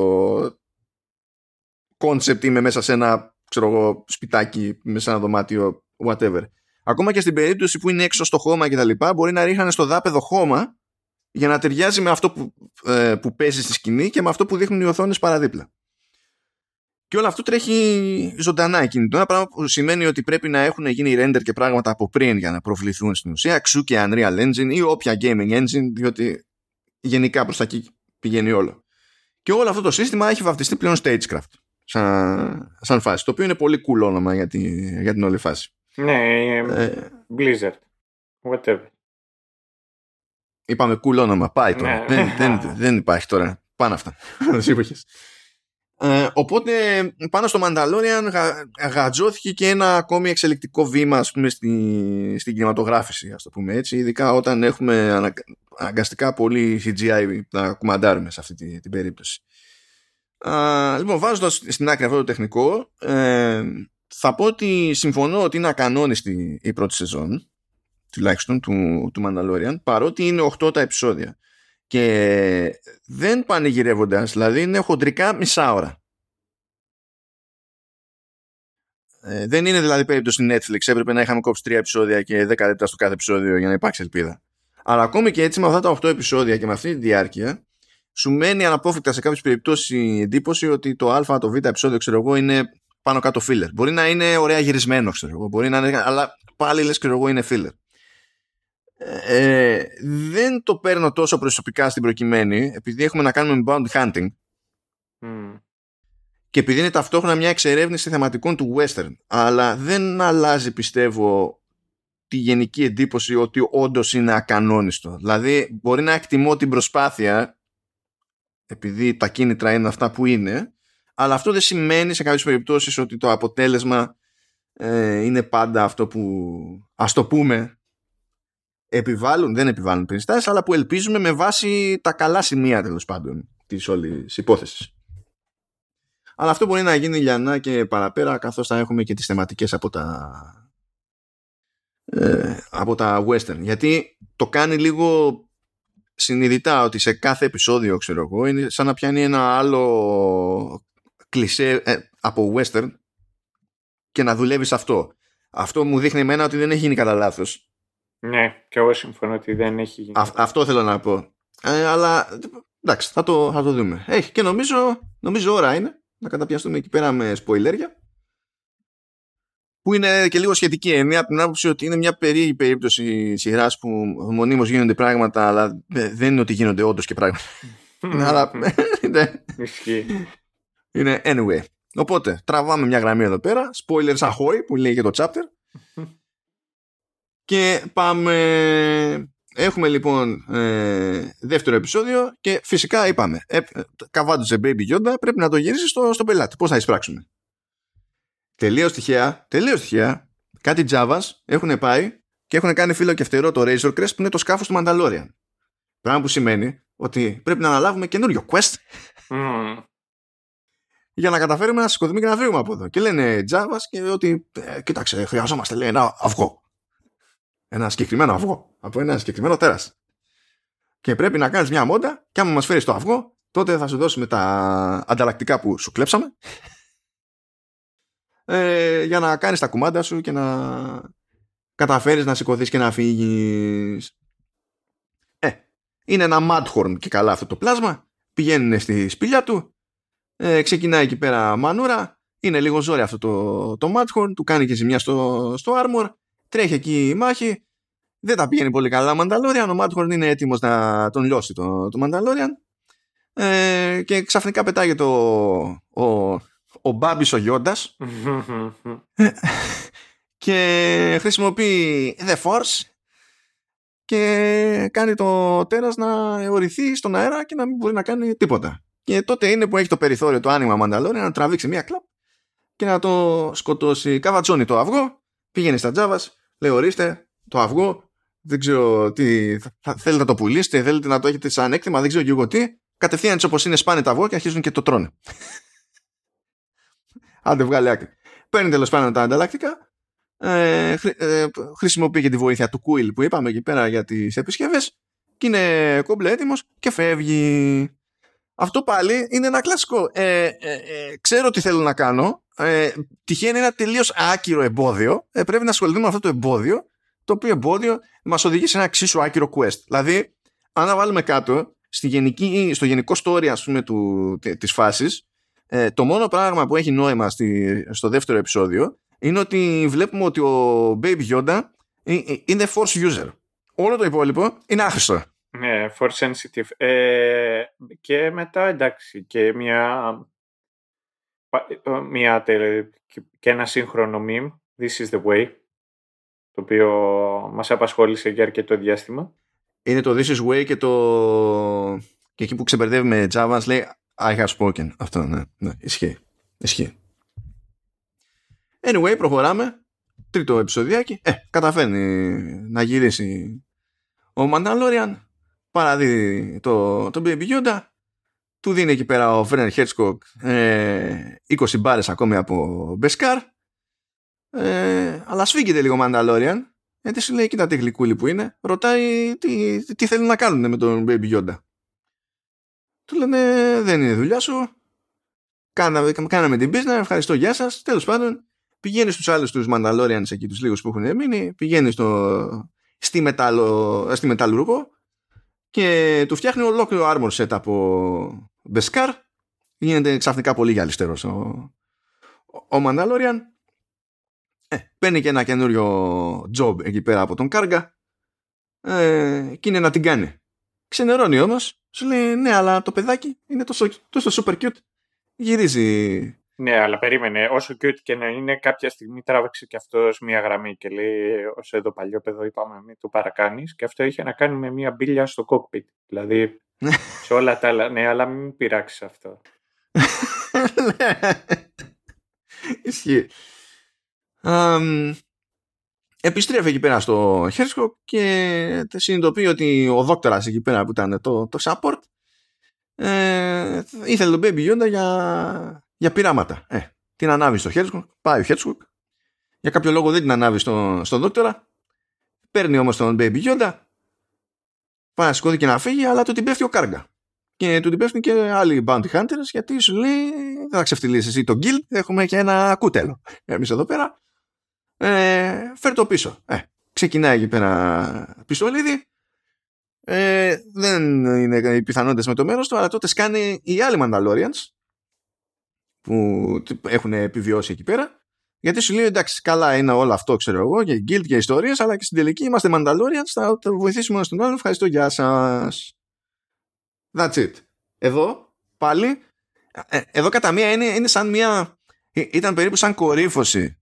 concept είμαι μέσα σε ένα ξέρω εγώ, σπιτάκι, μέσα σε ένα δωμάτιο, whatever. Ακόμα και στην περίπτωση που είναι έξω στο χώμα και τα λοιπά, μπορεί να ρίχνανε στο δάπεδο χώμα για να ταιριάζει με αυτό που, ε, που παίζει στη σκηνή και με αυτό που δείχνουν οι οθόνες παραδίπλα. Και όλο αυτό τρέχει ζωντανά εκείνη την πράγμα που σημαίνει ότι πρέπει να έχουν γίνει render και πράγματα από πριν για να προβληθούν στην ουσία, ξού και Unreal Engine ή όποια gaming engine, διότι γενικά προς τα εκεί πηγαίνει όλο. Και όλο αυτό το σύστημα έχει βαφτιστεί πλέον Stagecraft σαν, σαν φάση. Το οποίο είναι πολύ cool όνομα για, τη, για την όλη φάση. Ναι, ε, Blizzard. Whatever. Είπαμε cool όνομα. Πάει τώρα. Ναι. δεν, δεν, δεν υπάρχει τώρα. Πάνε αυτά. Ε, οπότε πάνω στο Mandalorian γα, γατζώθηκε και ένα ακόμη εξελικτικό βήμα ας πούμε, στη, στην κινηματογράφηση ας το πούμε έτσι ειδικά όταν έχουμε αναγκαστικά πολύ CGI να κουμαντάρουμε σε αυτή την, την περίπτωση λοιπόν, βάζοντας στην άκρη αυτό το τεχνικό, ε, θα πω ότι συμφωνώ ότι είναι ακανόνιστη η πρώτη σεζόν, τουλάχιστον του, του Mandalorian, παρότι είναι 8 τα επεισόδια. Και δεν πανηγυρεύοντας, δηλαδή είναι χοντρικά μισά ώρα. Ε, δεν είναι δηλαδή περίπτωση Netflix, έπρεπε να είχαμε κόψει 3 επεισόδια και 10 λεπτά στο κάθε επεισόδιο για να υπάρξει ελπίδα. Αλλά ακόμη και έτσι με αυτά τα 8 επεισόδια και με αυτή τη διάρκεια, σου μένει αναπόφευκτα σε κάποιες περιπτώσεις η εντύπωση ότι το Α, το Β επεισόδιο, ξέρω εγώ, είναι πάνω κάτω filler. Μπορεί να είναι ωραία γυρισμένο, ξέρω εγώ. Μπορεί να είναι, αλλά πάλι λες, ξέρω εγώ, είναι filler. Ε, δεν το παίρνω τόσο προσωπικά στην προκειμένη, επειδή έχουμε να κάνουμε με bounty hunting. Και επειδή είναι ταυτόχρονα μια εξερεύνηση θεματικών του western. Αλλά δεν αλλάζει, πιστεύω, τη γενική εντύπωση ότι όντως είναι ακανόνιστο. Δηλαδή, μπορεί να εκτιμώ την προσπάθεια, επειδή τα κίνητρα είναι αυτά που είναι, αλλά αυτό δεν σημαίνει σε κάποιες περιπτώσεις ότι το αποτέλεσμα ε, είναι πάντα αυτό που ας το πούμε επιβάλλουν, δεν επιβάλλουν περιστάσεις αλλά που ελπίζουμε με βάση τα καλά σημεία τέλος πάντων της όλης υπόθεσης. Αλλά αυτό μπορεί να γίνει λιανά και παραπέρα καθώς θα έχουμε και τις θεματικές από τα ε, από τα western γιατί το κάνει λίγο συνειδητά ότι σε κάθε επεισόδιο ξέρω εγώ είναι σαν να πιάνει ένα άλλο κλισέ ε, από western και να δουλεύει αυτό. Αυτό μου δείχνει εμένα ότι δεν έχει γίνει κατά λάθος. Ναι, και εγώ συμφωνώ ότι δεν έχει γίνει. αυτό θέλω να πω. Ε, αλλά εντάξει, θα το, θα το δούμε. Έχει και νομίζω, νομίζω ώρα είναι να καταπιαστούμε εκεί πέρα με σποιλέρια. Που είναι και λίγο σχετική έννοια από την άποψη ότι είναι μια περίεργη περίπτωση σειράς που μονίμως γίνονται πράγματα, αλλά δεν είναι ότι γίνονται όντως και πράγματα. αλλά. ναι. Είναι anyway. Οπότε, τραβάμε μια γραμμή εδώ πέρα. Spoilers ahoy που λέει και το chapter. και πάμε. Έχουμε λοιπόν ε, δεύτερο επεισόδιο και φυσικά είπαμε ε, καβάντουσε Baby Yoda πρέπει να το γυρίσεις στο, στο πελάτη. Πώς θα εισπράξουμε; Τελείως τυχαία, τελείως τυχαία κάτι Javas έχουν πάει και έχουν κάνει φίλο και φτερό το Razor Crest που είναι το σκάφος του Mandalorian. Πράγμα που σημαίνει ότι πρέπει να αναλάβουμε καινούριο quest για να καταφέρουμε να σηκωθούμε και να φύγουμε από εδώ. Και λένε Java και ότι, ε, κοίταξε, χρειαζόμαστε λέει ένα αυγό. Ένα συγκεκριμένο αυγό από ένα συγκεκριμένο τέρας. Και πρέπει να κάνεις μια μόντα και άμα μας φέρεις το αυγό, τότε θα σου δώσουμε τα ανταλλακτικά που σου κλέψαμε ε, για να κάνεις τα κουμάντα σου και να καταφέρεις να σηκωθείς και να φύγεις. Ε, είναι ένα madhorn και καλά αυτό το πλάσμα. Πηγαίνουν στη σπηλιά του ε, ξεκινάει εκεί πέρα μανούρα. Είναι λίγο ζόρι αυτό το, το Matchhorn. Του κάνει και ζημιά στο, στο Armor. Τρέχει εκεί η μάχη. Δεν τα πηγαίνει πολύ καλά ο Mandalorian. Ο Matchhorn είναι έτοιμος να τον λιώσει το, το Mandalorian. Ε, και ξαφνικά πετάγει το, ο, ο Μπάμπης ο Γιώντας και χρησιμοποιεί The Force και κάνει το τέρας να εωρηθεί στον αέρα και να μην μπορεί να κάνει τίποτα. Και τότε είναι που έχει το περιθώριο το άνοιγμα Μανταλόρια να τραβήξει μία κλαπ και να το σκοτώσει. Καβατσόνι το αυγό, πήγαινε στα τζάβας, λέει ορίστε το αυγό, δεν ξέρω τι, θα, θέλετε να το πουλήσετε, θέλετε να το έχετε σαν έκτημα, δεν ξέρω και εγώ τι. Κατευθείαν έτσι όπως είναι σπάνε το αυγό και αρχίζουν και το τρώνε. Άντε βγάλει άκρη. Παίρνει τέλος πάντων τα ανταλλακτικά, ε, ε, χρησιμοποιεί και τη βοήθεια του Κουίλ που είπαμε εκεί πέρα για τις επισκευές και είναι κόμπλε έτοιμος και φεύγει. Αυτό πάλι είναι ένα κλασικό. Ε, ε, ε, ξέρω τι θέλω να κάνω. Ε, τυχαίνει ένα τελείως άκυρο εμπόδιο. Ε, πρέπει να ασχοληθούμε με αυτό το εμπόδιο. Το οποίο εμπόδιο μας οδηγεί σε ένα εξίσου άκυρο quest. Δηλαδή, αν να βάλουμε κάτω, στη γενική, στο γενικό story ας πούμε του, της φάσης ε, το μόνο πράγμα που έχει νόημα στη, στο δεύτερο επεισόδιο είναι ότι βλέπουμε ότι ο Baby Yoda ε, ε, είναι force user. Όλο το υπόλοιπο είναι άχρηστο. Ναι, for sensitive. Ε, και μετά εντάξει και μια, μια και ένα σύγχρονο meme, This is the way, το οποίο μας απασχόλησε για αρκετό διάστημα. Είναι το This is way και το και εκεί που ξεμπερδεύει με Java λέει I have spoken. Αυτό ναι, ναι ισχύει. ισχύει. Anyway, προχωράμε. Τρίτο επεισοδιάκι. Ε, καταφέρνει να γυρίσει ο Mandalorian παραδίδει το, το Baby Yoda του δίνει εκεί πέρα ο Βέρνερ Χέρτσογκ ε, 20 μπάρες ακόμη από Μπεσκάρ ε, αλλά σφίγγεται λίγο Mandalorian γιατί σου λέει κοίτα τι γλυκούλη που είναι ρωτάει τι, τι θέλουν να κάνουν με τον Baby Yoda του λένε δεν είναι δουλειά σου. Κάναμε, κάναμε την business. Ευχαριστώ γεια σας τέλος πάντων πηγαίνεις στους άλλους τους Mandalorians εκεί τους λίγους που έχουν μείνει πηγαίνεις στο, στη, μετάλλο, στη μεταλλουργό και του φτιάχνει ολόκληρο armor set από Beskar. Γίνεται ξαφνικά πολύ γυαλιστερός ο, ο Mandalorian. Ε, παίρνει και ένα καινούριο job εκεί πέρα από τον Κάργα ε, και είναι να την κάνει. Ξενερώνει όμως, σου λέει ναι αλλά το παιδάκι είναι τόσο, τόσο super cute. Γυρίζει ναι, αλλά περίμενε. Όσο cute και να είναι, κάποια στιγμή τράβηξε και αυτός μία γραμμή και λέει: Όσο εδώ παλιό παιδό είπαμε, μην το παρακάνεις. Και αυτό είχε να κάνει με μία μπίλια στο cockpit. Δηλαδή, σε όλα τα άλλα. Ναι, αλλά μην πειράξεις αυτό. Ισχύει. Um, επιστρέφει εκεί πέρα στο Χέρσκο και συνειδητοποιεί ότι ο δόκτωρας εκεί πέρα που ήταν το, το support ε, ήθελε τον Baby Yoda για, για πειράματα. Ε, την ανάβει στο Χέρσκο, πάει ο Χέρσκο. Για κάποιο λόγο δεν την ανάβει στον στο δόκτωρα. Παίρνει όμως τον Baby Yoda. Πάει να σηκώθει και να φύγει, αλλά του την πέφτει ο Κάργα. Και του την πέφτουν και άλλοι bounty hunters, γιατί σου λέει δεν θα ξεφτυλίσεις εσύ το guild, έχουμε και ένα κούτελο. Εμείς εδώ πέρα. Ε, φέρ το πίσω. Ε, ξεκινάει εκεί πέρα πιστολίδι. Ε, δεν είναι οι πιθανότητες με το μέρος του, αλλά τότε σκάνε οι άλλοι Mandalorians που έχουν επιβιώσει εκεί πέρα. Γιατί σου λέει εντάξει, καλά είναι όλο αυτό, ξέρω εγώ, και guild και ιστορίες, αλλά και στην τελική είμαστε Mandalorians, θα βοηθήσουμε ένα τον άλλον. Ευχαριστώ, γεια σας. That's it. Εδώ πάλι, ε, εδώ κατά μία είναι, είναι σαν μία. Ε, ήταν περίπου σαν κορύφωση.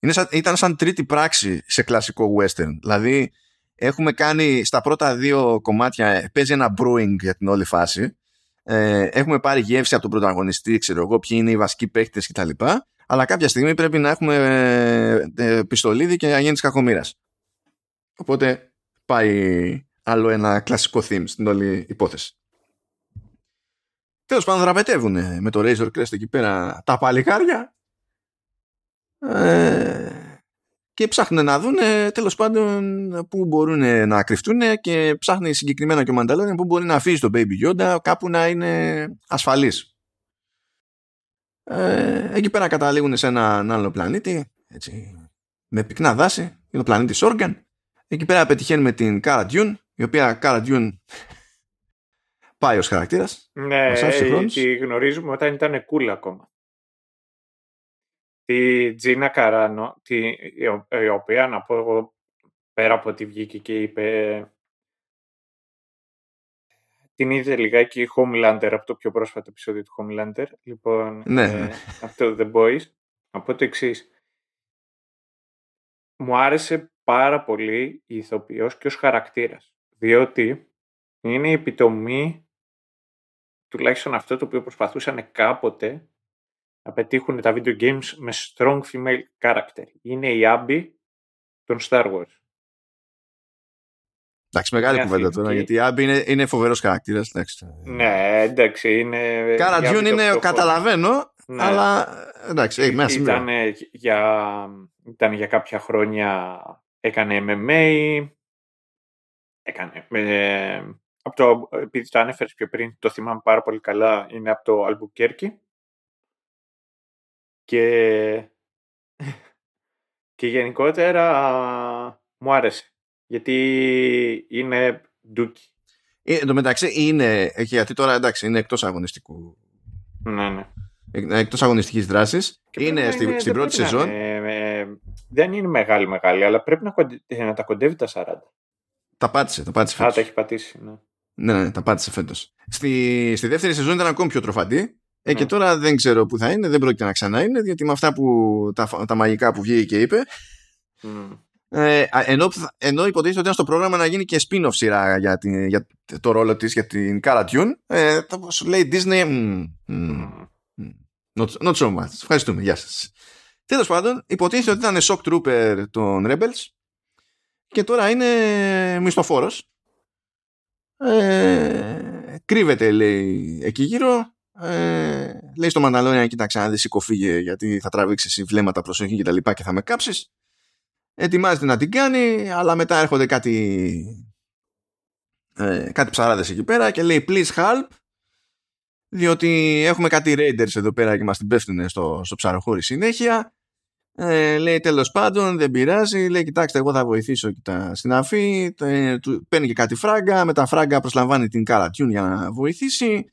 Είναι σαν, ήταν σαν τρίτη πράξη σε κλασικό western. Δηλαδή, έχουμε κάνει στα πρώτα δύο κομμάτια, ε, παίζει ένα brewing για την όλη φάση. Ε, έχουμε πάρει γεύση από τον πρωταγωνιστή, ξέρω εγώ, ποιοι είναι οι βασικοί παίχτε κτλ. Αλλά κάποια στιγμή πρέπει να έχουμε ε, πιστολίδι και αγέννη κακομήρα. Οπότε πάει άλλο ένα κλασικό theme στην όλη υπόθεση. Τέλος πάντων, δραπετεύουν με το Razor Crest εκεί πέρα τα παλικάρια. Ε, και ψάχνουν να δουν τέλος πάντων που μπορούν να κρυφτούν και ψάχνει συγκεκριμένα και ο Mandalorian που μπορεί να αφήσει τον Baby Yoda κάπου να είναι ασφαλής. Ε, εκεί πέρα καταλήγουν σε έναν άλλο πλανήτη έτσι, με πυκνά δάση είναι ο πλανήτης Όργαν εκεί πέρα πετυχαίνουμε την Cara Dune η οποία Cara Dune πάει ως χαρακτήρας. Ναι, τη γνωρίζουμε όταν ήταν cool ακόμα τη Τζίνα Καράνο, τη, η οποία να πω εγώ πέρα από ότι βγήκε και είπε την είδε λιγάκι η Homelander από το πιο πρόσφατο επεισόδιο του Homelander. Λοιπόν, ναι. ε, αυτό The Boys. Από το εξής. Μου άρεσε πάρα πολύ η ηθοποιός και ως χαρακτήρας. Διότι είναι η επιτομή τουλάχιστον αυτό το οποίο προσπαθούσαν κάποτε να πετύχουν τα video games με strong female character. Είναι η Abby των Star Wars. Εντάξει, μεγάλη κουβέντα τώρα, γιατί η Abby είναι, είναι φοβερός χαρακτήρας. Ναι, εντάξει, είναι. Κάρα Dune είναι, καταλαβαίνω, ναι. αλλά εντάξει, έχει μέσα ήταν για, ήταν για κάποια χρόνια, έκανε MMA, έκανε. Ε, από το, επειδή το ανέφερες πιο πριν, το θυμάμαι πάρα πολύ καλά, είναι από το Albuquerque και, και γενικότερα μου άρεσε. Γιατί είναι ντούκι. Ε, εν τω μεταξύ είναι, γιατί τώρα εντάξει είναι εκτός αγωνιστικού. Ναι, ναι. Ε, εκτός αγωνιστικής δράσης. είναι, στη, στην πρώτη σεζόν. δεν είναι μεγάλη μεγάλη, αλλά πρέπει να, να τα κοντεύει τα 40. Τα πάτησε, τα πάτησε φέτος. Α, τα έχει πατήσει, ναι. Ναι, ναι, τα πάτησε φέτος. Στη, στη δεύτερη σεζόν ήταν ακόμη πιο τροφαντή ε, και ναι. τώρα δεν ξέρω που θα είναι, δεν πρόκειται να ξανά είναι, διότι με αυτά που, τα, τα μαγικά που βγήκε και είπε. Ε, ενώ, ενώ υποτίθεται ότι ήταν στο πρόγραμμα να γίνει και spin-off σειρά για, την, για το ρόλο της για την Cara Dune, ε, σου λέει Disney mm, mm, not, not so much. Ευχαριστούμε, γεια σας. Τέλος πάντων, υποτίθεται ότι ήταν shock trooper των Rebels και τώρα είναι μισθοφόρος. Ε, κρύβεται λέει εκεί γύρω ε, λέει στο Μανταλόνια κοίταξε να δεις σηκωφίγε γιατί θα τραβήξεις βλέμματα προσοχή και τα λοιπά και θα με κάψεις ετοιμάζεται να την κάνει αλλά μετά έρχονται κάτι ε, κάτι ψαράδες εκεί πέρα και λέει please help διότι έχουμε κάτι raiders εδώ πέρα και μας την πέφτουν στο, στο ψαροχώρι συνέχεια ε, λέει τέλος πάντων δεν πειράζει λέει κοιτάξτε εγώ θα βοηθήσω κοιτά, στην αφή ε, του, παίρνει και κάτι φράγκα με τα φράγκα προσλαμβάνει την Καρατιούν για να βοηθήσει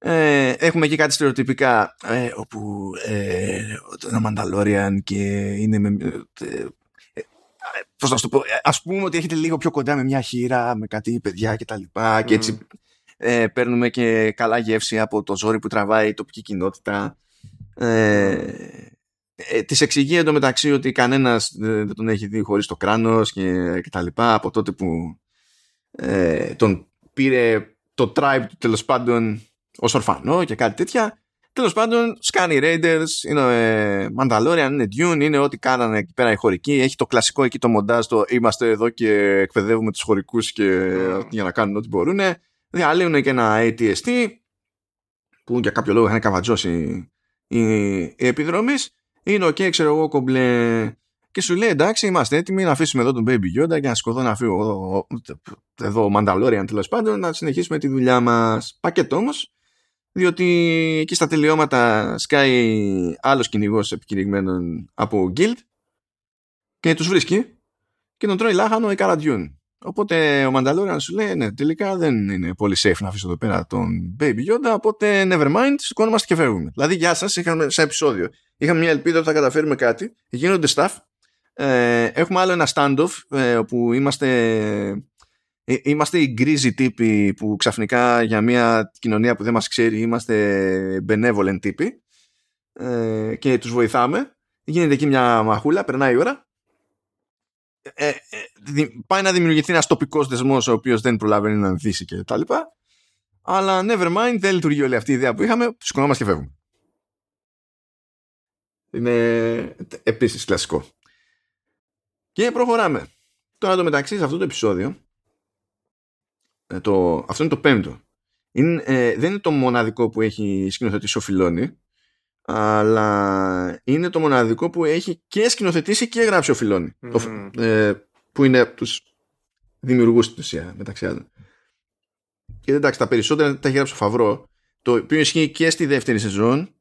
Ε, έχουμε εκεί κάτι στερεοτυπικά ε, όπου ε, ένα Μανταλόριαν και είναι με, ε, ε, πώς να σου το πω, ε, ας πούμε ότι έχετε λίγο πιο κοντά με μια χείρα, με κάτι παιδιά και τα λοιπά και έτσι ε, παίρνουμε και καλά γεύση από το ζόρι που τραβάει η τοπική κοινότητα. Ε, ε, της εξηγεί εντωμεταξύ ότι κανένας δεν τον έχει δει χωρίς το κράνος και, και τα λοιπά από τότε που ε, τον πήρε το tribe του τέλος πάντων ως ορφανό και κάτι τέτοια. Τέλος πάντων σκάνε οι Raiders είναι ε, Mandalorian, είναι Dune είναι ό,τι κάνανε εκεί πέρα οι χωρικοί. Έχει το κλασικό εκεί το μοντάζ το είμαστε εδώ και εκπαιδεύουμε τους χωρικούς και, για να κάνουν ό,τι μπορούν διαλύουν και ένα ATST που για κάποιο λόγο είχαν καβατζώσει οι, οι επιδρομείς είναι OK, okay, ξέρω εγώ, κομπλέ. Και σου λέει εντάξει, είμαστε έτοιμοι να αφήσουμε εδώ τον Baby Yoda και να σηκωθώ να φύγω εδώ, εδώ ο Mandalorian τέλος πάντων, να συνεχίσουμε τη δουλειά μας. Πακέτο όμως, διότι εκεί στα τελειώματα σκάει άλλος κυνηγός επικηρυγμένων από Guild και τους βρίσκει και τον τρώει λάχανο η Καραντιούν. Οπότε ο Μανταλόριαν σου λέει: Ναι, τελικά δεν είναι πολύ safe να αφήσω εδώ πέρα τον Baby Yoda. Οπότε never mind, σηκώνομαστε και φεύγουμε. Δηλαδή, γεια σας, είχαμε σε επεισόδιο. Είχαμε μια ελπίδα ότι θα καταφέρουμε κάτι. Γίνονται stuff. Ε, έχουμε άλλο ένα standoff ε, όπου είμαστε, ε, είμαστε οι γκρίζοι τύποι που ξαφνικά για μια κοινωνία που δεν μας ξέρει είμαστε benevolent τύποι ε, και τους βοηθάμε. Γίνεται εκεί μια μαχούλα, περνάει η ώρα ε, ε, πάει να δημιουργηθεί ένας τοπικός δεσμός ο οποίος δεν προλαβαίνει να ανθίσει και τα λοιπά. Αλλά never mind, δεν λειτουργεί όλη αυτή η ιδέα που είχαμε. Σηκωνόμαστε και φεύγουμε. Είναι επίσης κλασικό. Και προχωράμε. Τώρα το μεταξύ σε αυτό το επεισόδιο, ε, το, αυτό είναι το πέμπτο. Είναι, ε, δεν είναι το μοναδικό που έχει σκηνοθετήσει ο Φιλόνι, αλλά είναι το μοναδικό που έχει και σκηνοθετήσει και γράψει ο Φιλόνι ε, που είναι τους δημιουργούς στην ουσία μεταξύ άλλων. Και εντάξει τα περισσότερα τα έχει γράψει ο Φαβρό το οποίο ισχύει και στη δεύτερη σεζόν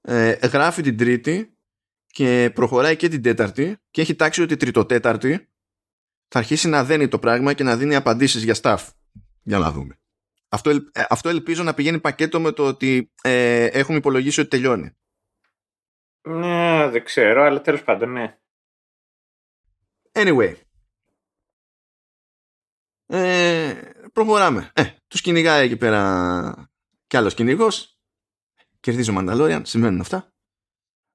ε, γράφει την τρίτη και προχωράει και την τέταρτη και έχει τάξει ότι τριτοτέταρτη θα αρχίσει να δένει το πράγμα και να δίνει απαντήσεις για staff για να δούμε αυτό, ε, αυτό ελπίζω να πηγαίνει πακέτο με το ότι ε, έχουμε υπολογίσει ότι τελειώνει ναι, δεν ξέρω, αλλά τέλος πάντων, ναι. Anyway. Ε, προχωράμε. Ε, τους κυνηγάει εκεί πέρα κι άλλος κυνηγός. Κερδίζει ο Μανταλόριαν, σημαίνουν αυτά.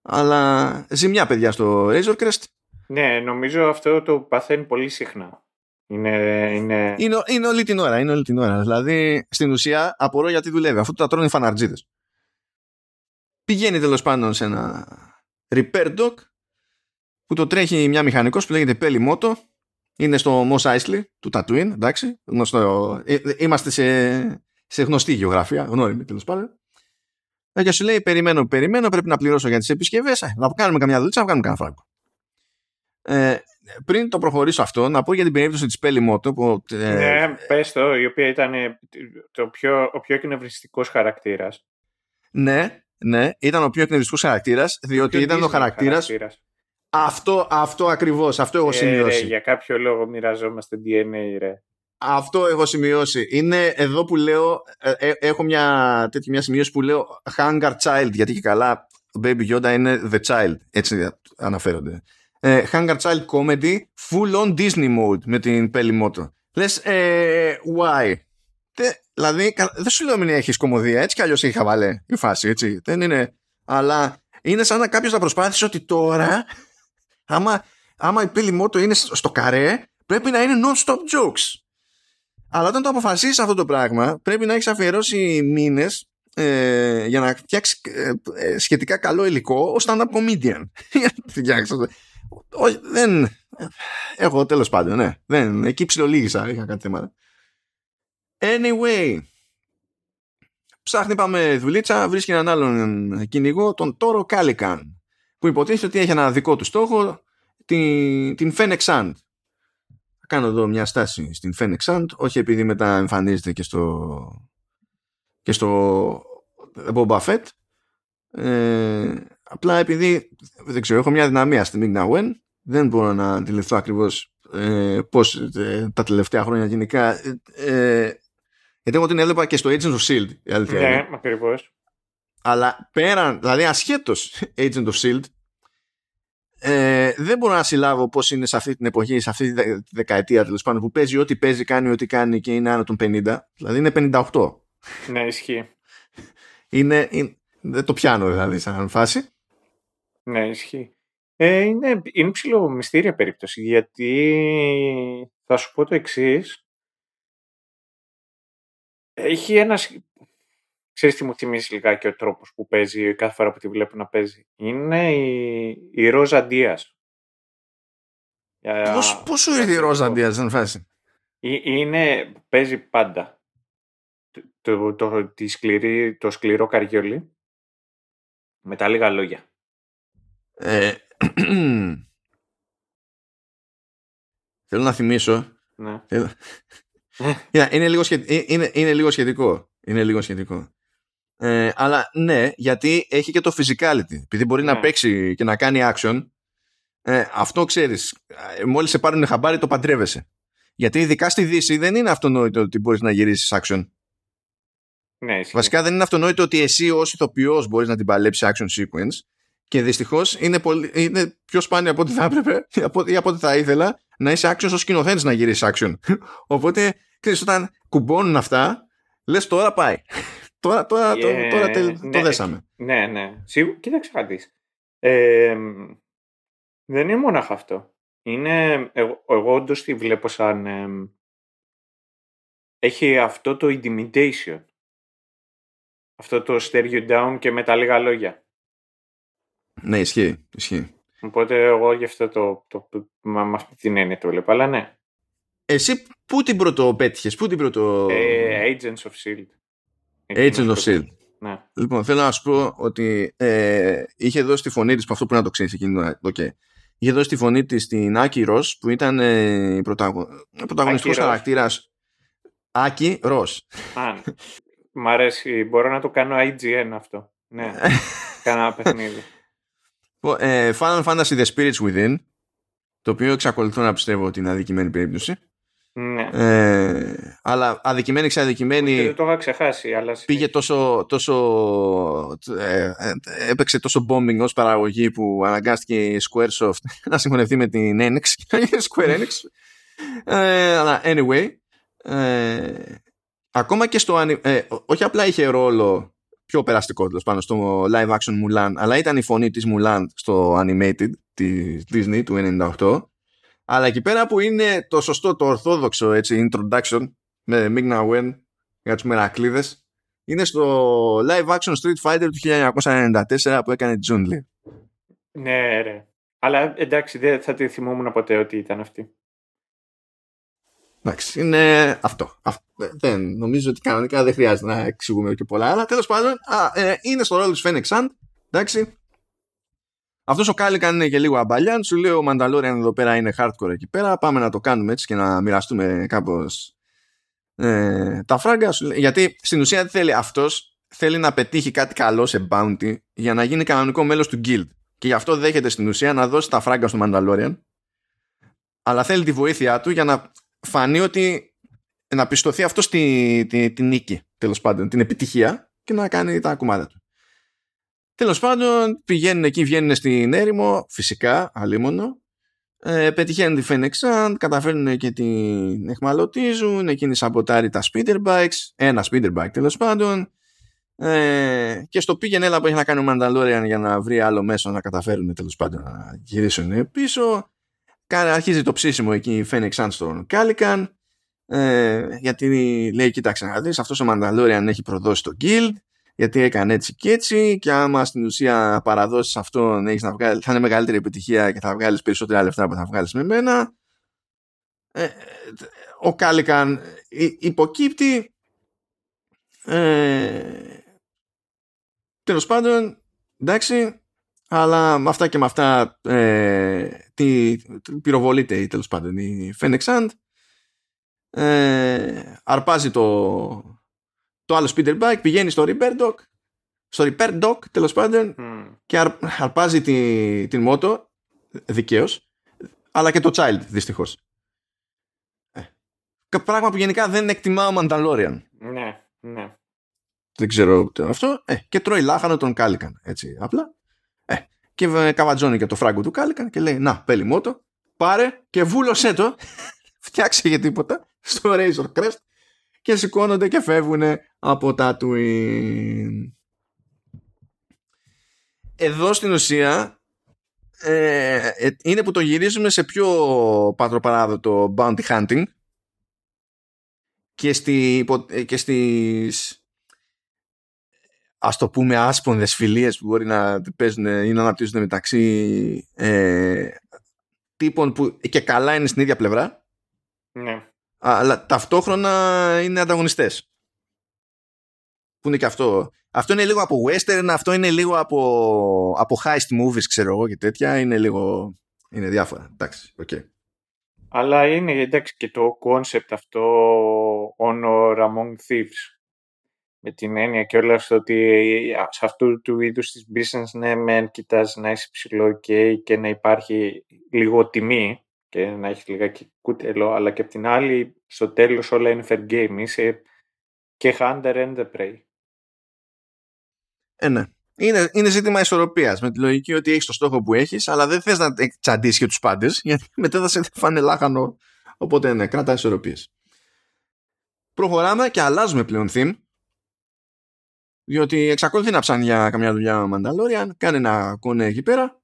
Αλλά ζημιά παιδιά στο Razor Crest. Ναι, νομίζω αυτό το παθαίνει πολύ συχνά. Είναι, είναι... Είναι, είναι όλη την ώρα, είναι όλη την ώρα. Δηλαδή, στην ουσία, απορώ γιατί δουλεύει. Αφού τα τρώνε οι φαναρτζίδες πηγαίνει τέλος πάντων σε ένα repair dock που το τρέχει μια μηχανικός που λέγεται Pelly Moto είναι στο Mos Eisley του Tatooine εντάξει γνωστό, ε, ε, είμαστε σε, σε γνωστή γεωγραφία γνώριμη τέλος πάντων ε, και σου λέει περιμένω, περιμένω πρέπει να πληρώσω για τις επισκευές να κάνουμε καμιά δουλειά, να κάνουμε κανένα φράγκο ε, πριν το προχωρήσω αυτό, να πω για την περίπτωση της Pelly Moto. Που, ε, ναι, πες το, η οποία ήταν το πιο, ο πιο εκνευριστικός χαρακτήρας. Ναι, ναι, ήταν ο πιο εκνευριστικός χαρακτήρας, διότι ήταν ο χαρακτήρας. Αυτό, αυτό ακριβώς, αυτό έχω ε, σημειώσει. Ρε, για κάποιο λόγο μοιραζόμαστε DNA, ρε. Αυτό έχω σημειώσει. Είναι εδώ που λέω, ε, ε, έχω μια τέτοια μια σημείωση που λέω Hunger Child, γιατί και καλά Baby Yoda είναι The Child, έτσι αναφέρονται. Ε, Hunger Child Comedy, full on Disney mode με την Pelly Moto. Λες, ε, why? δηλαδή, δεν σου λέω μην έχεις κομμωδία, έτσι κι αλλιώς έχει χαβαλέ η φάση, έτσι. Δεν είναι. Αλλά είναι σαν να κάποιος να προσπάθησε ότι τώρα, άμα, άμα η πύλη μότο είναι στο καρέ, πρέπει να είναι non-stop jokes. Αλλά όταν το αποφασίσεις αυτό το πράγμα, πρέπει να έχεις αφιερώσει μήνες ε, για να φτιάξεις ε, ε, σχετικά καλό υλικό ως stand-up comedian. Όχι, δεν. Εγώ τέλος πάντων, ναι. Δεν, εκεί ψιλολίγησα, είχα κάτι θέματα. Anyway, ψάχνει πάμε δουλίτσα, βρίσκει έναν άλλον κυνηγό, τον Τόρο Κάλικαν, που υποτίθεται ότι έχει ένα δικό του στόχο, την, την Fennec Sand. Θα κάνω εδώ μια στάση στην Fennec Sand, όχι επειδή μετά εμφανίζεται και στο και στο Boba Fett, ε, απλά επειδή δεν ξέρω, έχω μια δυναμία στην Migna Wen, δεν μπορώ να αντιληφθώ ακριβώς ε, πώς ε, τα τελευταία χρόνια γενικά ε, Γιατί εγώ την έβλεπα και στο Agents of S.H.I.E.L.D. Η αλήθεια Ναι, είναι. ακριβώς. Αλλά πέραν, δηλαδή ασχέτως Agent of S.H.I.E.L.D. Ε, δεν μπορώ να συλλάβω πώς είναι σε αυτή την εποχή, σε αυτή τη δε- δεκαετία τέλος πάντων, που παίζει ό,τι παίζει, κάνει ό,τι κάνει και είναι άνω των 50. Δηλαδή είναι 58. Ναι, ισχύει. Είναι, είναι, δεν το πιάνω δηλαδή σαν φάση. Ναι, ισχύει. Ε, είναι, είναι ψηλό μυστήρια περίπτωση, γιατί θα σου πω το εξής. Έχει ένας... σ- Ξέρεις τι μου θυμίζει λιγάκι ο τρόπος που παίζει κάθε φορά που τη βλέπω να παίζει. Είναι η, η Ρόζα Ντίας. Για- Πώς, πόσο για ήρθε η αυτό. Ρόζα Ντίας σαν φάση; Ε- Είναι, παίζει πάντα. Το, το, το, τη σκληρή, το σκληρό καριόλι με τα λίγα λόγια. Ε, θέλω να θυμίσω. Ναι. θέλω- Κοίτα, είναι, λίγο σχε- ε, είναι, είναι λίγο σχετικό. Είναι λίγο σχετικό. Ε, αλλά ναι, γιατί έχει και το physicality. Επειδή μπορεί να Ναι. παίξει και να κάνει action, ε, αυτό ξέρεις, ε, μόλις σε πάρουν χαμπάρι το παντρεύεσαι. Γιατί ειδικά στη Δύση δεν είναι αυτονόητο ότι μπορείς να γυρίσεις action. Ναι, ισχύει. Βασικά δεν είναι αυτονόητο ότι εσύ ως ηθοποιός μπορείς να την παλέψεις action sequence και δυστυχώς είναι, πολύ, είναι πιο σπάνιο από ό,τι θα έπρεπε ή από, ή από ό,τι θα ήθελα να είσαι action ως σκηνοθέτης να γυρίσεις action. Οπότε, ξέρεις, όταν κουμπώνουν αυτά, λες τώρα πάει. τώρα τώρα, το, Ε, τώρα τε- ναι, το δέσαμε. Ναι, ναι. Σίγου... Κοίταξε να δεις. Ε, δεν είναι μόνο αυτό. Είναι, εγώ, εγώ όντως τη βλέπω σαν... εμ, έχει αυτό το intimidation. Αυτό το stare you down και με τα λίγα λόγια. Ναι, ισχύει. ισχύει. Οπότε εγώ γι' αυτό το, το, το, με με αυτή την έννοια το βλέπω. Αλλά ναι. Εσύ πού την πρώτο πέτυχες, πού την πρώτο... Ε, Agents of S.H.I.E.L.D. Agent of S.H.I.E.L.D. Ναι. Λοιπόν, θέλω να σου πω ότι ε, είχε δώσει τη φωνή της, που αυτό πρέπει να το ξέρεις εκείνη, την ώρα, okay. είχε δώσει τη φωνή της στην Άκη Ρος, που ήταν ε, η πρωταγω... πρωταγωνιστικός Άκη Ρος. χαρακτήρας. Άκη Ρος. Α, ναι. Μ' αρέσει. Μπορώ να το κάνω IGN αυτό. Ναι. Κάνα ένα παιχνίδι. Λοιπόν, ε, Final Fantasy The Spirits Within, το οποίο εξακολουθώ να πιστεύω ότι είναι αδικημένη περίπτωση. Ναι. Ε, αλλά αδικημένη Και ξαδικημένη δεν το είχα ξεχάσει, αλλά πήγε τόσο, τόσο ε, ε, έπαιξε τόσο bombing ως παραγωγή που αναγκάστηκε η Squaresoft να συγχωνευτεί με την Enix και να γίνει Square Enix ε, αλλά anyway ε, ακόμα και στο ανι- ε, ό- όχι απλά είχε ρόλο πιο περαστικό τέλος πάνω στο live action Mulan αλλά ήταν η φωνή της Mulan στο animated της Disney του 98 αλλά εκεί πέρα που είναι το σωστό το ορθόδοξο έτσι, introduction με Migna Wen για τους Μερακλείδες είναι στο live action Street Fighter του 1994 που έκανε η Jun Lee. Ναι, ρε. Αλλά εντάξει, δεν θα τη θυμόμουν ποτέ ότι ήταν αυτή. Εντάξει, είναι αυτό. Αυτό. Δεν, νομίζω ότι κανονικά δεν χρειάζεται να εξηγούμε και πολλά. Αλλά τέλος πάντων, α, ε, είναι στο ρόλο της Fennec Sand. Εντάξει. Αυτός ο Κάλικαν είναι και λίγο αμπαλιάν. Σου λέει ο Mandalorian εδώ πέρα είναι hardcore εκεί πέρα. Πάμε να το κάνουμε έτσι και να μοιραστούμε κάπως ε, τα φράγκα. Σου λέει- γιατί στην ουσία τι θέλει αυτός. Θέλει να πετύχει κάτι καλό σε bounty για να γίνει κανονικό μέλος του guild. Και γι' αυτό δέχεται στην ουσία να δώσει τα φράγκα στο Mandalorian. Αλλά θέλει τη βοήθειά του για να φανεί ότι να πιστωθεί αυτό στη, τη, τη νίκη, τέλος πάντων, την επιτυχία και να κάνει τα κομμάτια του. Τέλος πάντων, πηγαίνουν εκεί, βγαίνουν στην έρημο, φυσικά, αλίμονο, ε, πετυχαίνουν τη Phoenix Sand, καταφέρνουν και την εχμαλωτίζουν, εκείνη σαμποτάρει τα speeder bikes, ένα speeder bike τέλος πάντων, ε, και στο πήγαινε έλα που έχει να κάνει ο Mandalorian για να βρει άλλο μέσο να καταφέρουν τέλος πάντων να γυρίσουν πίσω. Κα- Αρχίζει το ψήσιμο εκεί η Phoenix Sand στον Κάλικαν ε, γιατί λέει κοίταξε να δεις αυτός ο Mandalorian έχει προδώσει το guild γιατί έκανε έτσι και έτσι και άμα στην ουσία παραδώσεις αυτόν έχεις να βγάλει, θα είναι μεγαλύτερη επιτυχία και θα βγάλεις περισσότερα λεφτά που θα βγάλεις με μένα ε, ο Κάλικαν υ- υποκύπτει ε, τέλος πάντων εντάξει αλλά με αυτά και με αυτά ε, τι, πυροβολείται η, τέλος πάντων η Fennec Sand ε, αρπάζει το, το άλλο speeder bike, πηγαίνει στο repair dock, στο repair dock τέλος πάντων Μμ. και αρ, αρπάζει τη, την μότο δικαίως αλλά και το child δυστυχώς. Ε, πράγμα που γενικά δεν εκτιμά ο Μανταλόριαν. Ναι, ναι. Δεν ξέρω αυτό. Ε, και τρώει λάχανο τον Κάλικαν. Έτσι, απλά. Ε, και καβατζώνει και το φράγκο του Κάλικαν και λέει: Να, πέλη μότο, πάρε και βούλωσέ το. Φτιάξε για τίποτα στο Razor Crest και σηκώνονται και φεύγουν από τα Twin. Εδώ στην ουσία ε, ε, είναι που το γυρίζουμε σε πιο πατροπαράδοτο bounty hunting και, στη, ε, και στις ας το πούμε άσπονδες φιλίες που μπορεί να παίζουν ή να αναπτύσσονται μεταξύ ε, τύπων που και καλά είναι στην ίδια πλευρά ναι. αλλά ταυτόχρονα είναι ανταγωνιστές. Που είναι και αυτό. Αυτό είναι λίγο από western αυτό είναι λίγο από, από heist movies ξέρω εγώ και τέτοια. Είναι λίγο είναι διάφορα. Εντάξει okay. αλλά είναι εντάξει και το concept αυτό honor among thieves με την έννοια και όλα στο ότι σε αυτού του είδους της business ναι μεν κοιτάς να είσαι ψηλό και, και να υπάρχει λίγο τιμή και να έχεις λιγάκι κούτελο αλλά και απ' την άλλη στο τέλος όλα είναι fair game είσαι και hunter and the prey ε, ναι. Είναι, είναι ζήτημα ισορροπίας με τη λογική ότι έχεις το στόχο που έχεις, αλλά δεν θες να τσαντήσει και τους πάντες, γιατί μετά θα σε φάνε λάχανο. Οπότε ναι, κράτα ισορροπίες. Προχωράμε και αλλάζουμε πλέον theme διότι εξακολουθεί να ψάνει για καμιά δουλειά ο Μανταλόριαν, κάνει ένα κονέ εκεί πέρα,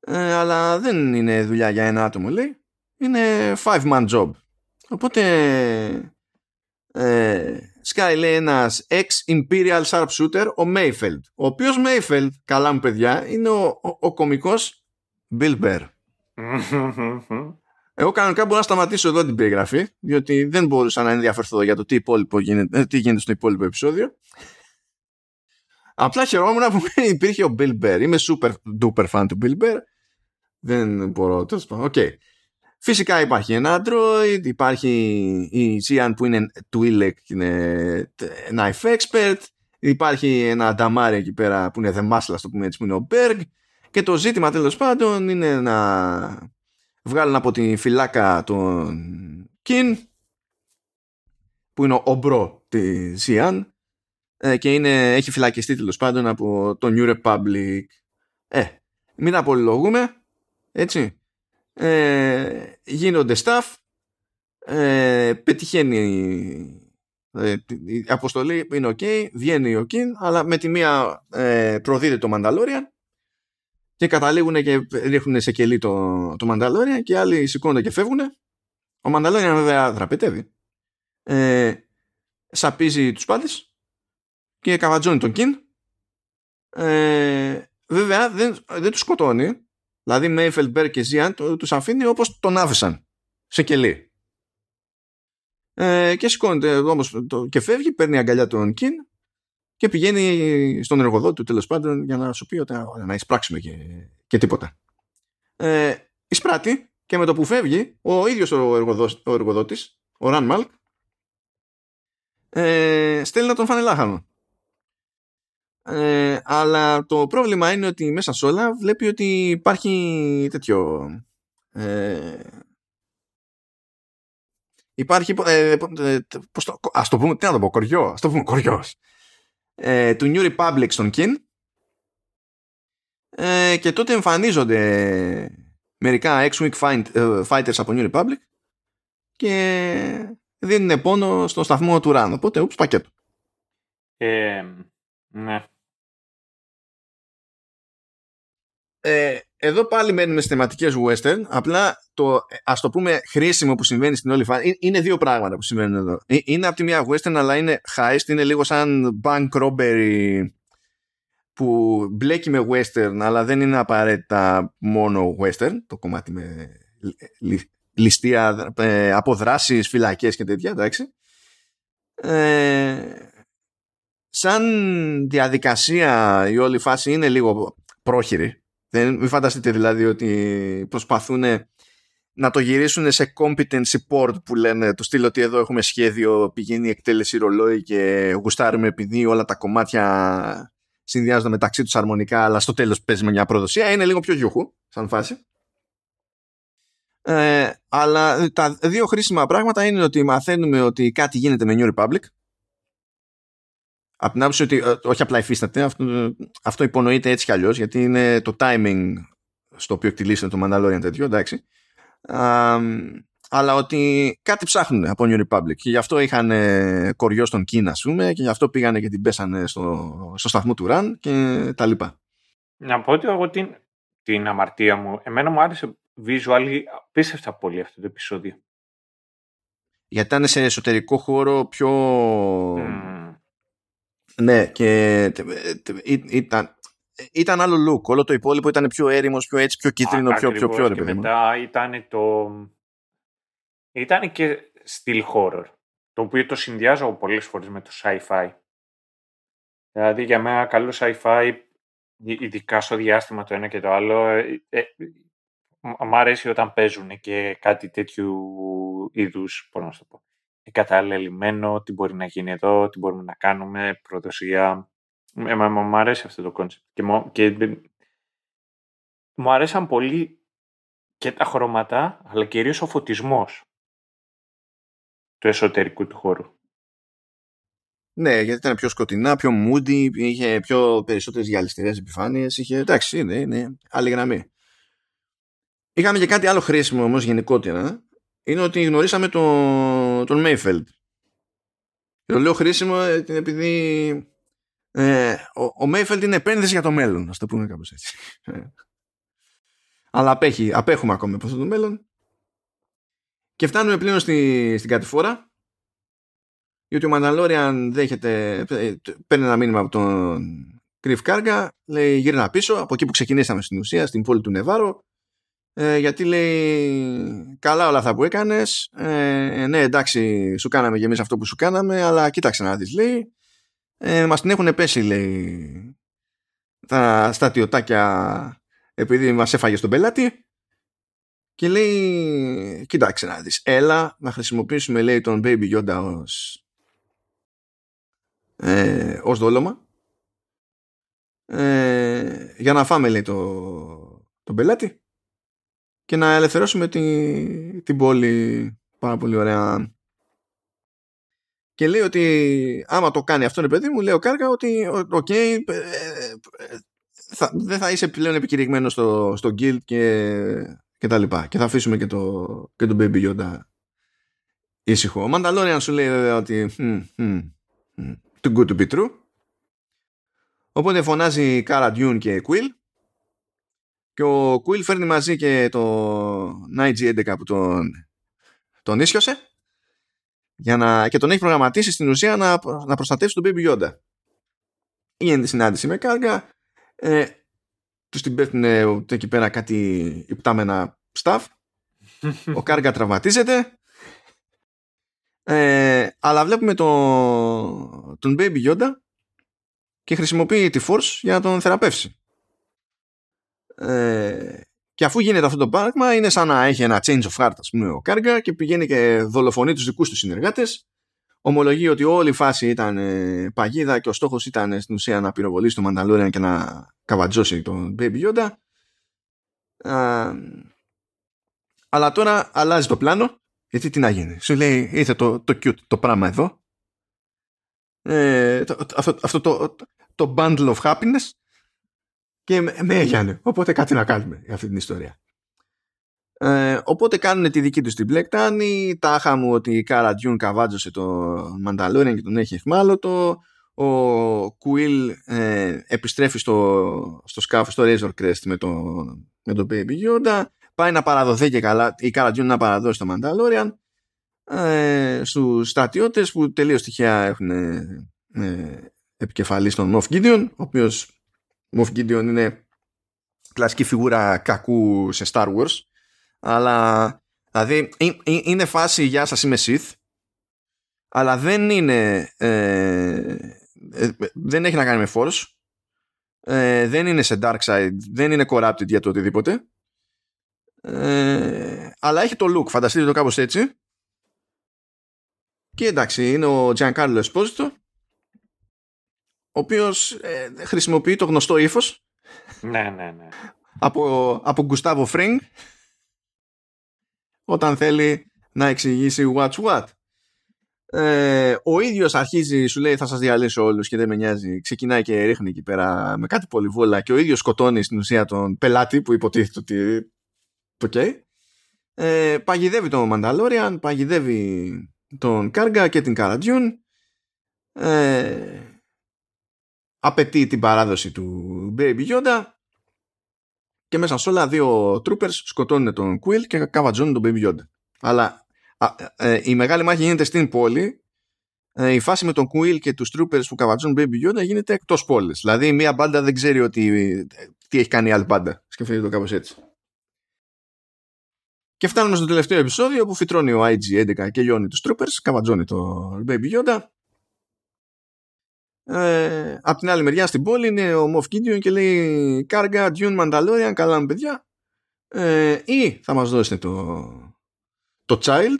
ε, αλλά δεν είναι δουλειά για ένα άτομο λέει, είναι five man job. Οπότε ε, σκάει λέει ένας ex-imperial sharpshooter ο Mayfeld, ο οποίος Mayfeld, καλά μου παιδιά, είναι ο, ο, ο κομικός Bill Bear. Εγώ κανονικά μπορώ να σταματήσω εδώ την περιγραφή, διότι δεν μπορούσα να ενδιαφερθώ για το τι, γίνεται, τι γίνεται στο υπόλοιπο επεισόδιο. Απλά χαιρόμουν που υπήρχε ο Bill Bear. Είμαι super duper fan του Bill Bear. Δεν μπορώ. Τέλος πάντων. Okay. Φυσικά υπάρχει ένα Android, υπάρχει η Zian που είναι Twi'lek και είναι knife expert, υπάρχει ένα Damari εκεί πέρα που είναι The Muscle, το πούμε έτσι, που είναι ο Berg και το ζήτημα τέλος πάντων είναι να βγάλουν από τη φυλάκα τον Kin που είναι ο ομπρό της Zian ε, και είναι, έχει φυλακιστεί τέλος πάντων από το New Republic. Ε, μην απολυλογούμε, έτσι. Ε, γίνονται staff, ε, πετυχαίνει ε, η αποστολή, είναι ok, βγαίνει ο King, αλλά με τη μία ε, προδίδει το Mandalorian και καταλήγουν και ρίχνουν σε κελί το, το Mandalorian και άλλοι σηκώνονται και φεύγουν. Ο Mandalorian βέβαια δραπετεύει. Ε, σαπίζει τους πάντες και καβατζώνει τον Κιν. Ε, βέβαια δεν, δεν τους σκοτώνει. Δηλαδή Μέιφελ, Μπέρ και Ζιάν τους αφήνει όπως τον άφησαν σε κελί. Ε, και σηκώνεται όμως και φεύγει, παίρνει αγκαλιά τον Κιν και πηγαίνει στον εργοδότη του τέλος πάντων για να σου πει ότι να εισπράξουμε και, και τίποτα. Ε, εισπράττει και με το που φεύγει ο ίδιος ο, εργοδότης, ο εργοδότης, ο Ραν Μαλκ, ε, στέλνει να τον φάνε λάχανο. Ε, αλλά το πρόβλημα είναι ότι μέσα σε όλα βλέπει ότι υπάρχει τέτοιο ε, υπάρχει ε, ε, πώς το, ας το πούμε τι να το πω κοριό ας το πούμε κοριός. Ε, του New Republic στον Kin ε, και τότε εμφανίζονται μερικά X-Wing ε, fighters από New Republic και δίνουν πόνο στο σταθμό του Ραν. Οπότε ούψ πακέτο. Ε, ναι ε, εδώ πάλι μένουμε στις θεματικές western. Απλά το ας το πούμε χρήσιμο που συμβαίνει στην όλη φάση είναι δύο πράγματα που συμβαίνουν εδώ. Ε, είναι από τη μία western αλλά είναι heist είναι λίγο σαν bank robbery που μπλέκει με western αλλά δεν είναι απαραίτητα μόνο western. Το κομμάτι με ληστεία ε, αποδράσεις, φυλακές και τέτοια εντάξει. Ε, σαν διαδικασία η όλη φάση είναι λίγο πρόχειρη δεν, μην φανταστείτε δηλαδή ότι προσπαθούν να το γυρίσουν σε competent support που λένε το στείλω ότι εδώ έχουμε σχέδιο, πηγαίνει η εκτέλεση ρολόι και γουστάρουμε επειδή όλα τα κομμάτια συνδυάζονται μεταξύ τους αρμονικά αλλά στο τέλος παίζει με μια προδοσία είναι λίγο πιο γιούχου σαν φάση Ε, αλλά τα δύο χρήσιμα πράγματα είναι ότι μαθαίνουμε ότι κάτι γίνεται με New Republic. Από την άποψη ότι ε, όχι απλά υφίσταται, αυτό, αυτό υπονοείται έτσι κι αλλιώς, γιατί είναι το timing στο οποίο εκτελήσεται το Mandalorian τέτοιο, εντάξει. Α, αλλά ότι κάτι ψάχνουν από New Republic και γι' αυτό είχαν κοριό στον Κίνα, ας πούμε, και γι' αυτό πήγανε και την πέσανε στο, στο σταθμό του Ραν και τα λοιπά. Να πω ότι εγώ την, την αμαρτία μου, εμένα μου άρεσε visual απίστευτα πολύ αυτό το επεισόδιο. Γιατί ήταν σε εσωτερικό χώρο πιο... Ναι, και ήταν, ήταν άλλο look. Όλο το υπόλοιπο ήταν πιο έρημος, πιο έτσι, πιο κίτρινο, πιο, πιο, πιο, πιο, μετά ήταν το... Ήταν και στυλ horror, το οποίο το συνδυάζω πολλές φορές με το sci-fi. Δηλαδή για μένα καλό sci-fi, ειδικά στο διάστημα το ένα και το άλλο, ε, ε, μ' αρέσει όταν παίζουν και κάτι τέτοιου είδους, πώς να το πω, εγκαταλελειμμένο, τι μπορεί να γίνει εδώ, τι μπορούμε να κάνουμε, προδοσία. Ε, μου αρέσει αυτό το concept. Και, και μου αρέσαν πολύ και τα χρώματα, αλλά κυρίως ο φωτισμός του εσωτερικού του χώρου. Ναι, γιατί ήταν πιο σκοτεινά, πιο moody, είχε πιο περισσότερες γυαλιστερές επιφάνειες, είχε, εντάξει, είναι, είναι άλλη γραμμή. Είχαμε και κάτι άλλο χρήσιμο όμως γενικότερα, είναι ότι γνωρίσαμε τον, τον Mayfeld. Το λέω χρήσιμο ε, επειδή ε, ο, ο Mayfeld είναι επένδυση για το μέλλον, ας το πούμε κάπως έτσι. Ε. Αλλά απέχει, απέχουμε ακόμα από αυτό το μέλλον. Και φτάνουμε πλέον στη, στην κατηφόρα γιατί ο Μανταλόριαν δέχεται, παίρνει ένα μήνυμα από τον Κρυφ Κάργα, λέει γύρνα πίσω, από εκεί που ξεκινήσαμε στην ουσία, στην πόλη του Νεβάρο, ε, γιατί λέει καλά όλα αυτά που έκανες. Ε, ναι εντάξει σου κάναμε και εμείς αυτό που σου κάναμε αλλά κοίταξε να δεις λέει. Ε, μας την έχουν πέσει λέει τα στατιωτάκια επειδή μας έφαγε στον πελάτη. Και λέει κοίταξε να δεις έλα να χρησιμοποιήσουμε λέει τον Baby Yoda ως ε, ως δόλωμα. Ε, για να φάμε λέει το, τον πελάτη και να ελευθερώσουμε την, την πόλη πάρα πολύ ωραία. Και λέει ότι άμα το κάνει αυτό, ρε παιδί μου, λέει ο Κάργα ότι OK, okay, ε, ε, θα, δεν θα είσαι πλέον επικηρυγμένος στο, στο guild και, και τα λοιπά. Και θα αφήσουμε και το, και το Baby Yoda ήσυχο. Ο Mandalorian σου λέει βέβαια ότι hm, hm, hm, too good to be true. Οπότε φωνάζει Cara Dune και Kuiil και ο Kuiil φέρνει μαζί και το Nige 11 που τον, τον ίσιοσε για να, και τον έχει προγραμματίσει στην ουσία να, να προστατεύσει τον Baby Yoda. Γίνεται συνάντηση με κάργα. Ε, τους την πέφτουν εκεί πέρα κάτι υπτάμενα staff. ο κάργα τραυματίζεται. Ε, αλλά βλέπουμε το, τον Baby Yoda και χρησιμοποιεί τη Force για να τον θεραπεύσει. Ε, και αφού γίνεται αυτό το πράγμα, είναι σαν να έχει ένα change of heart, ας πούμε, ο Κάργα και πηγαίνει και δολοφονεί τους δικούς τους συνεργάτες. Ομολογεί ότι όλη η φάση ήταν ε, παγίδα και ο στόχος ήταν στην ουσία να πυροβολήσει τον Μανταλόριαν και να καβατζώσει τον Baby Yoda. αλλά τώρα αλλάζει το πλάνο γιατί τι να γίνει. Σου λέει ήρθε το, το cute το πράγμα εδώ. Ε, το, αυτό, αυτό το, το bundle of happiness και με έγιανε. Οπότε κάτι να κάνουμε για αυτή την ιστορία. Ε, οπότε κάνουν τη δική τους την πλεκτάνη. Τάχα μου ότι η Κάρα Τζιούν καβάτζωσε το Μανταλόριαν και τον έχει εχμάλωτο. Ο Κουίλ ε, επιστρέφει στο, στο σκάφος, στο Razor Crest με το, με το Baby Yoda. Πάει να παραδοθεί και καλά η Κάρα Τζιούν να παραδώσει το Μανταλόριαν ε, στους στρατιώτες που τελείως τυχαία έχουν ε, επικεφαλής στον Moff Gideon ο οποίος Moff Gideon είναι κλασική φιγούρα κακού σε Star Wars αλλά δηλαδή είναι φάση για σας είμαι Sith αλλά δεν είναι ε, ε, δεν έχει να κάνει με Force ε, δεν είναι σε Dark Side δεν είναι corrupted για το οτιδήποτε ε, αλλά έχει το look φανταστείτε το κάπως έτσι. Και εντάξει είναι ο Giancarlo Esposito ο οποίος ε, χρησιμοποιεί το γνωστό ύφος. Ναι, ναι, ναι. Από, από Γκουστάβο Φρίνγκ. όταν θέλει να εξηγήσει what's what. Ε, ο ίδιος αρχίζει, σου λέει θα σας διαλύσω όλους και δεν με νοιάζει. Ξεκινάει και ρίχνει εκεί πέρα με κάτι πολυβόλα και ο ίδιος σκοτώνει στην ουσία τον πελάτη που υποτίθεται ότι το okay. ε, παγιδεύει τον Μανταλόριαν, παγιδεύει τον Κάργα και την Καρατζιούν ε, απαιτεί την παράδοση του Baby Yoda και μέσα σε όλα δύο troopers σκοτώνουν τον Quill και καβατζώνουν τον Baby Yoda. Αλλά ε, η μεγάλη μάχη γίνεται στην πόλη ε, η φάση με τον Quill και τους troopers που καβατζώνουν Baby Yoda γίνεται εκτός πόλης. Δηλαδή μία μπάντα δεν ξέρει ότι, τι έχει κάνει η άλλη μπάντα. Σκεφτείτε το κάπως έτσι. Και φτάνουμε στο τελευταίο επεισόδιο που φυτρώνει ο IG-11 και λιώνει τους troopers, καβατζώνει το Baby Yoda ε, απ' την άλλη μεριά στην πόλη είναι ο Moff Gideon και λέει Κάργα, Dune, Mandalorian, καλά με παιδιά ε, ή θα μας δώσετε το, το child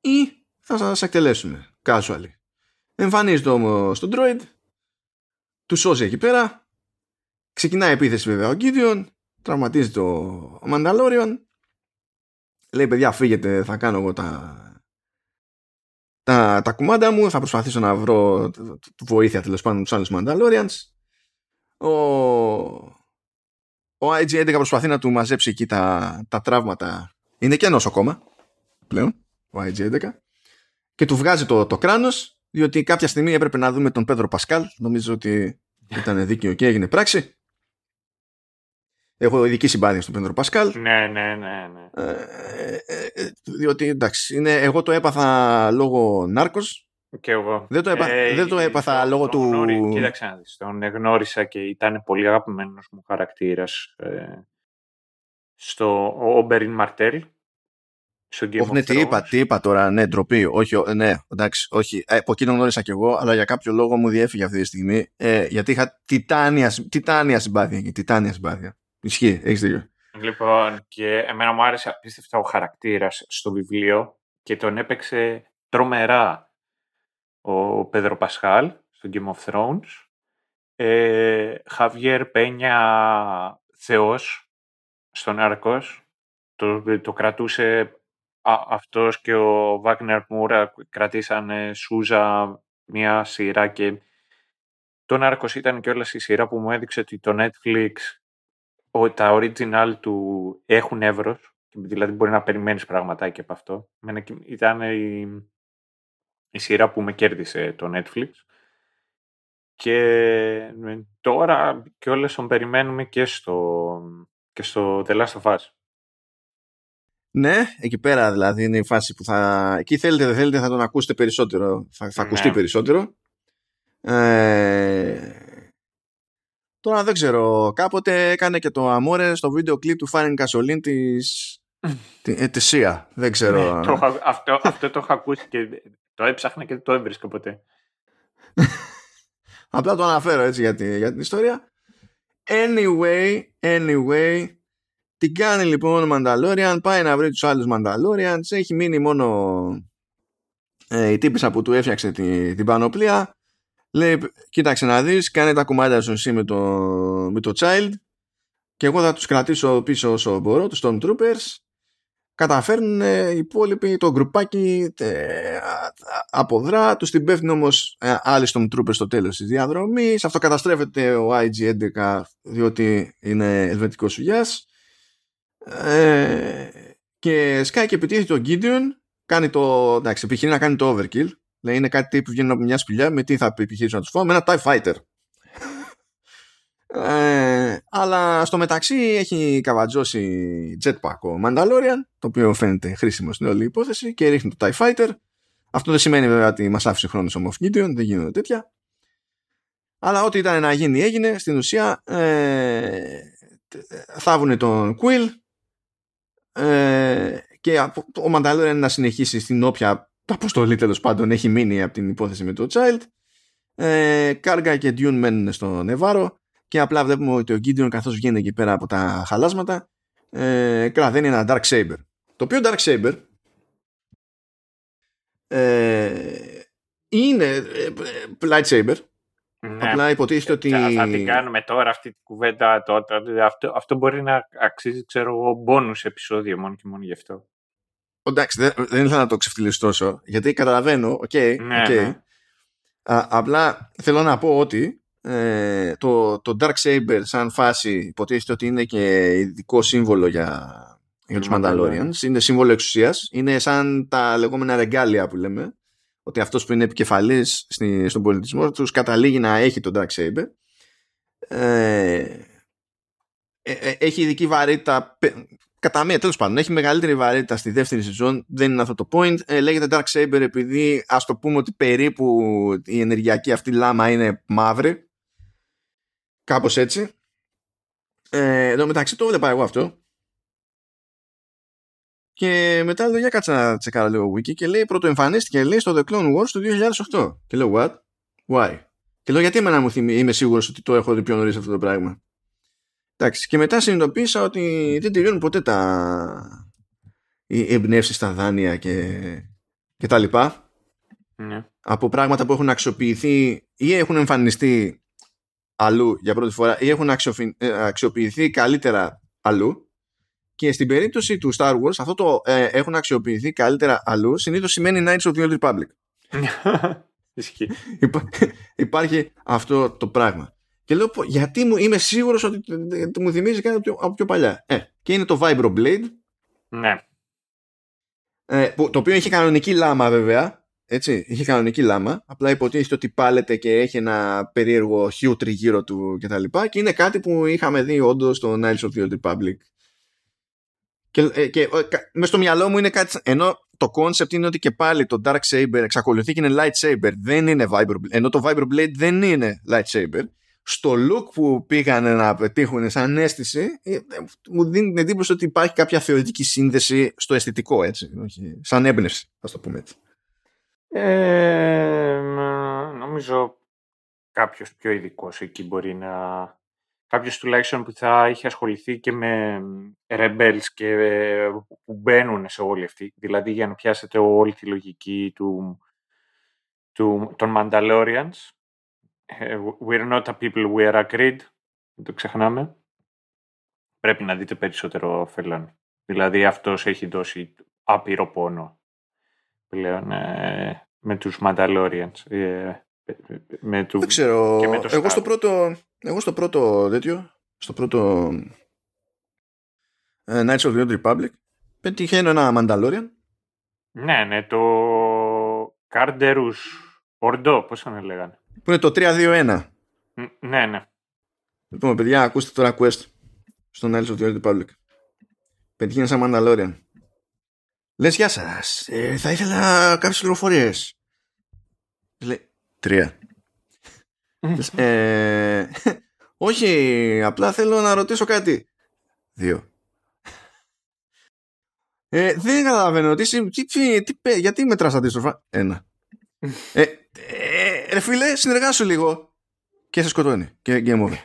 ή θα σας εκτελέσουμε casually. Εμφανίζεται όμως τον droid του σώζει εκεί πέρα. Ξεκινάει η επίθεση βέβαια ο Gideon τραυματίζει το Mandalorian λέει παιδιά φύγετε θα κάνω εγώ τα τα, τα κουμάντα μου, θα προσπαθήσω να βρω βοήθεια τέλος πάντων τους άλλους Mandalorians. Ο, ο IG-11 προσπαθεί να του μαζέψει εκεί τα, τα τραύματα. Είναι και νοσοκόμα πλέον, ο IG-11. Και του βγάζει το, το κράνος, διότι κάποια στιγμή έπρεπε να δούμε τον Πέδρο Πασκάλ. Νομίζω ότι ήταν δίκαιο και έγινε πράξη. Έχω ειδική συμπάθεια στον Πέντρο Πασκάλ. Ναι, ναι, ναι. ναι. Ε, ε, ε, διότι εντάξει, είναι, εγώ το έπαθα λόγω Νάρκος. Και εγώ. Δεν το, έπα, ε, δεν το έπαθα τον, λόγω του. Γνώρι, κοίταξε να δεις. Τον γνώρισα και ήταν πολύ αγαπημένος μου χαρακτήρας. Ε, στο Όμπεριν Μαρτέλ. Στο Game ναι, τι είπα, τι είπα τώρα, ναι, ντροπή. Όχι, ναι, εντάξει, όχι. Ε, από εκείνο γνώρισα κι εγώ, αλλά για κάποιο λόγο μου διέφυγε αυτή τη στιγμή. Ε, γιατί είχα τιτάνια, τιτάνια συμπάθεια εκεί. Τιτάνια συμπάθεια. Ισχύει, έχεις δίκιο. Λοιπόν, και εμένα μου άρεσε απίστευτα ο χαρακτήρας στο βιβλίο και τον έπαιξε τρομερά ο Πέδρο Πασχάλ στο Game of Thrones. Ε, Χαβιέρ Πένια Θεός στον Άρκος. Το, το κρατούσε α, αυτός και ο Βάγνερ Μούρα κρατήσανε Σούζα μια σειρά και τον Άρκος ήταν και όλα η σειρά που μου έδειξε ότι το Netflix τα original του έχουν εύρος, δηλαδή μπορεί να περιμένεις πραγματάκι από αυτό. Ήταν η, η σειρά που με κέρδισε το Netflix και τώρα και όλες τον περιμένουμε και στο, και στο The Last of Us. Ναι, εκεί πέρα δηλαδή είναι η φάση που θα... Εκεί θέλετε δεν θέλετε θα τον ακούσετε περισσότερο, θα, θα ακουστεί ναι. περισσότερο. Ε, Τώρα δεν ξέρω, κάποτε έκανε και το Αμόρε στο βίντεο κλιπ του Φάριν Κασολίν της ετησία. Δεν ξέρω. Ναι, το, αυτό, αυτό το έχω ακούσει και το έψαχνα και το έβρισκα ποτέ. Απλά το αναφέρω έτσι για, για την ιστορία. Anyway, anyway, την κάνει λοιπόν ο Μανταλόριαν, πάει να βρει τους άλλους Μανταλόριανς, έχει μείνει μόνο ε, η τύπησα που του έφτιαξε την, την πανοπλία Λέει, κοίταξε να δεις, κάνε τα κουμάντια σου εσύ με το, με το child και εγώ θα τους κρατήσω πίσω όσο μπορώ, τους Stormtroopers. Καταφέρνουν οι υπόλοιποι, το γκρουπάκι ε, αποδρά, τους την πέφτουν όμως ε, άλλοι Stormtroopers στο τέλος της διαδρομής. Αυτό καταστρέφεται ο IG-11 διότι είναι ελβετικός σουγιάς. Ε, και σκάει και επιτίθεται ο Gideon, κάνει το, εντάξει, επιχειρεί να κάνει το overkill Λέει είναι κάτι που βγαίνουν από μια σπηλιά με τι θα επιχειρήσω να τους φάω, με ένα TIE Fighter. ε, αλλά στο μεταξύ έχει καβατζώσει jetpack ο Mandalorian, το οποίο φαίνεται χρήσιμο στην όλη υπόθεση και ρίχνει το TIE Fighter. Αυτό δεν σημαίνει βέβαια ότι μας άφησε χρόνος ο Moff Gideon, δεν γίνονται τέτοια. Αλλά ό,τι ήταν να γίνει έγινε. Στην ουσία ε, θάβουν τον Quill ε, και ο Mandalorian να συνεχίσει στην όποια αποστολή τέλος πάντων έχει μείνει από την υπόθεση με το Child. Ε, Κάργα και Dune μένουν στο Νεβάρο και απλά βλέπουμε ότι ο Gideon καθώς βγαίνει εκεί πέρα από τα χαλάσματα ε, κραδένει ένα Dark Saber. Το οποίο Dark Saber ε, είναι ε, lightsaber ναι. Απλά υποτίθεται ότι. Θα την κάνουμε τώρα αυτή τη κουβέντα τότε. Αυτό, αυτό μπορεί να αξίζει, ξέρω εγώ, μπόνους επεισόδιο μόνο και μόνο γι' αυτό. Εντάξει, δεν, δεν ήθελα να το ξεφτιλίσω τόσο, γιατί καταλαβαίνω, OK, okay, Ναι, okay. ναι. απλά θέλω να πω ότι ε, το, το Dark Saber σαν φάση υποτίθεται ότι είναι και ειδικό σύμβολο για, για τους Mandalorians. Mandalorians. Είναι σύμβολο εξουσίας. Είναι σαν τα λεγόμενα regalia που λέμε. Ότι αυτός που είναι επικεφαλής στη, στον πολιτισμό τους καταλήγει να έχει τον Dark Saber. Ε, ε, ε, έχει ειδική βαρύτητα πε- κατά μία τέλος πάντων έχει μεγαλύτερη βαρύτητα στη δεύτερη σεζόν δεν είναι αυτό το point. Ε, λέγεται Dark Saber επειδή ας το πούμε ότι περίπου η ενεργειακή αυτή λάμα είναι μαύρη. Κάπως έτσι. Ε, εδώ μεταξύ το βλέπα εγώ αυτό. Και μετά λέω για κάτσε να τσεκάρω λίγο wiki και λέει πρωτοεμφανίστηκε λέει στο The Clone Wars του 2008 και λέω what, why; Και λέω γιατί εμένα μου θυμί, είμαι σίγουρος ότι το έχω δει πιο νωρίς αυτό το πράγμα Εντάξει, και μετά συνειδητοποίησα ότι δεν τελειώνουν ποτέ τα οι εμπνεύσεις στα δάνεια και, και τα λοιπά Ναι. από πράγματα που έχουν αξιοποιηθεί ή έχουν εμφανιστεί αλλού για πρώτη φορά ή έχουν αξιοφι- ε, αξιοποιηθεί καλύτερα αλλού και στην περίπτωση του Star Wars αυτό το ε, έχουν αξιοποιηθεί καλύτερα αλλού συνήθως σημαίνει Knights of the Old Republic Ισχύει. Υπά- υπάρχει αυτό το πράγμα. Και λέω, πω, γιατί μου είμαι σίγουρος ότι ε, ε, μου θυμίζει κάτι από πιο, από πιο παλιά. Ε, και είναι το Vibro Blade, Ναι. ε, που, το οποίο έχει κανονική λάμα βέβαια. Έτσι, είχε κανονική λάμα. Απλά υποτίθεται ότι πάλεται και έχει ένα περίεργο χιού τριγύρω του κτλ. Και, και είναι κάτι που είχαμε δει όντως στο Knights of the Old Republic. Και, ε, και ε, κα- μες στο μυαλό μου είναι κάτι. Ενώ το concept είναι ότι και πάλι το Dark Saber εξακολουθεί και είναι lightsaber, δεν είναι Vibro Blade. Ενώ το Vibro Blade δεν είναι lightsaber. Στο look που πήγανε να πετύχουν σαν αίσθηση, ε, ε, μου δίνει την εντύπωση ότι υπάρχει κάποια θεωρητική σύνδεση στο αισθητικό, έτσι. Όχι, σαν έμπνευση, ας το πούμε έτσι. Ε, μ, νομίζω κάποιος πιο ειδικός εκεί μπορεί να... Κάποιος τουλάχιστον που θα είχε ασχοληθεί και με rebels και ε, που μπαίνουν σε όλη αυτή. Δηλαδή για να πιάσετε όλη τη λογική του, του, των Mandalorians. Ε, We're not a people, we are a creed. Δεν το ξεχνάμε. Πρέπει να δείτε περισσότερο Φελόνι. Δηλαδή αυτός έχει δώσει άπειρο πόνο πλέον ε, με τους Mandalorians. Ε, με του... Δεν ξέρω. και με το Εγώ Star. στο πρώτο, εγώ στο πρώτο τέτοιο, στο πρώτο ε, Knights of the Old Republic, πετυχαίνω ένα Mandalorian. Ναι, ναι, το Carderus Ordo, πώς τον λέγανε. Που είναι το 3-2-1. Ν- Ναι, ναι. Λοιπόν, παιδιά, ακούστε τώρα quest στο Knights of the Old Republic. Πετυχαίνει σαν Mandalorian. Λες, γεια σας. Ε, θα ήθελα κάποιες πληροφορίες. Λέει, τρία. Λες, ε, όχι, απλά θέλω να ρωτήσω κάτι. Δύο. Ε, δεν καταλαβαίνω. Τι, συ- τι, τι, τι, πέ- γιατί μετράς αντίστροφα; Ένα. Ε, ε, ρε φίλε, συνεργάσου λίγο. Και σε σκοτώνει. Και game over.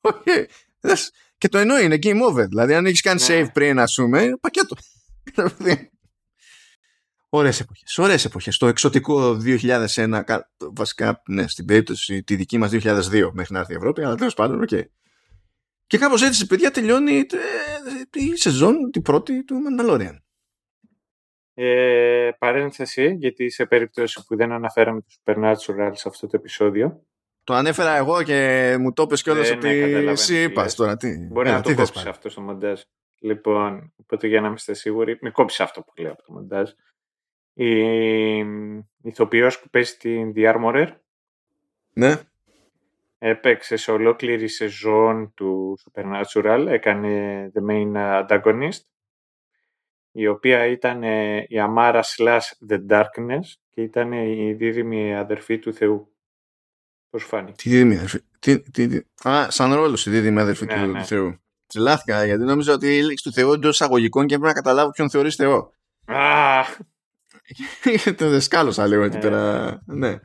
Όχι. Δες, Και το εννοεί, είναι game over. Δηλαδή, αν έχεις κάνει Ναι. save πριν, ας πούμε, είναι πακέτο. Ωραίες εποχές. Ωραίες εποχές. Το εξωτικό 2001, κα- βασικά, ναι, στην περίπτωση τη δική μας 2002 μέχρι να έρθει η Ευρώπη, αλλά τέλος πάντων, οκ. Και κάπως έτσι, παιδιά, τελειώνει ε, η σεζόν, την πρώτη του Mandalorian. Ε, παρένθεση, γιατί σε περίπτωση που δεν αναφέραμε το Supernatural σε αυτό το επεισόδιο, Το ανέφερα εγώ και μου το είπες κιόλας Ναι, ότι ναι, καταλαβαίνω εσύ τι είπας λες. τώρα. Τι, μπορεί Έλα, να τι το θες κόψεις πάλι. αυτό στο μοντάζ. Λοιπόν, οπότε για να είμαστε σίγουροι, μην κόψεις αυτό που λέω από το μοντάζ. Η ηθοποιός που παίζει την The Armorer Ναι. έπαιξε σε ολόκληρη σεζόν του Supernatural, έκανε the main antagonist, η οποία ήταν ε, η Amara slash The Darkness και ήταν η δίδυμη αδερφή του Θεού. Πώς φάνηκε; Τι δίδυμη αδερφή. Τι, τι, τι, α, σαν ρόλος η δίδυμη αδερφή Ναι, του, ναι. του Θεού. Τρελάθηκα γιατί νόμιζα ότι η λέξη του Θεού εντός εισαγωγικών και έπρεπε να καταλάβω ποιον θεωρείς Θεό. Α, το δεσκάλωσα λίγο εκεί Ε. πέρα. Ναι.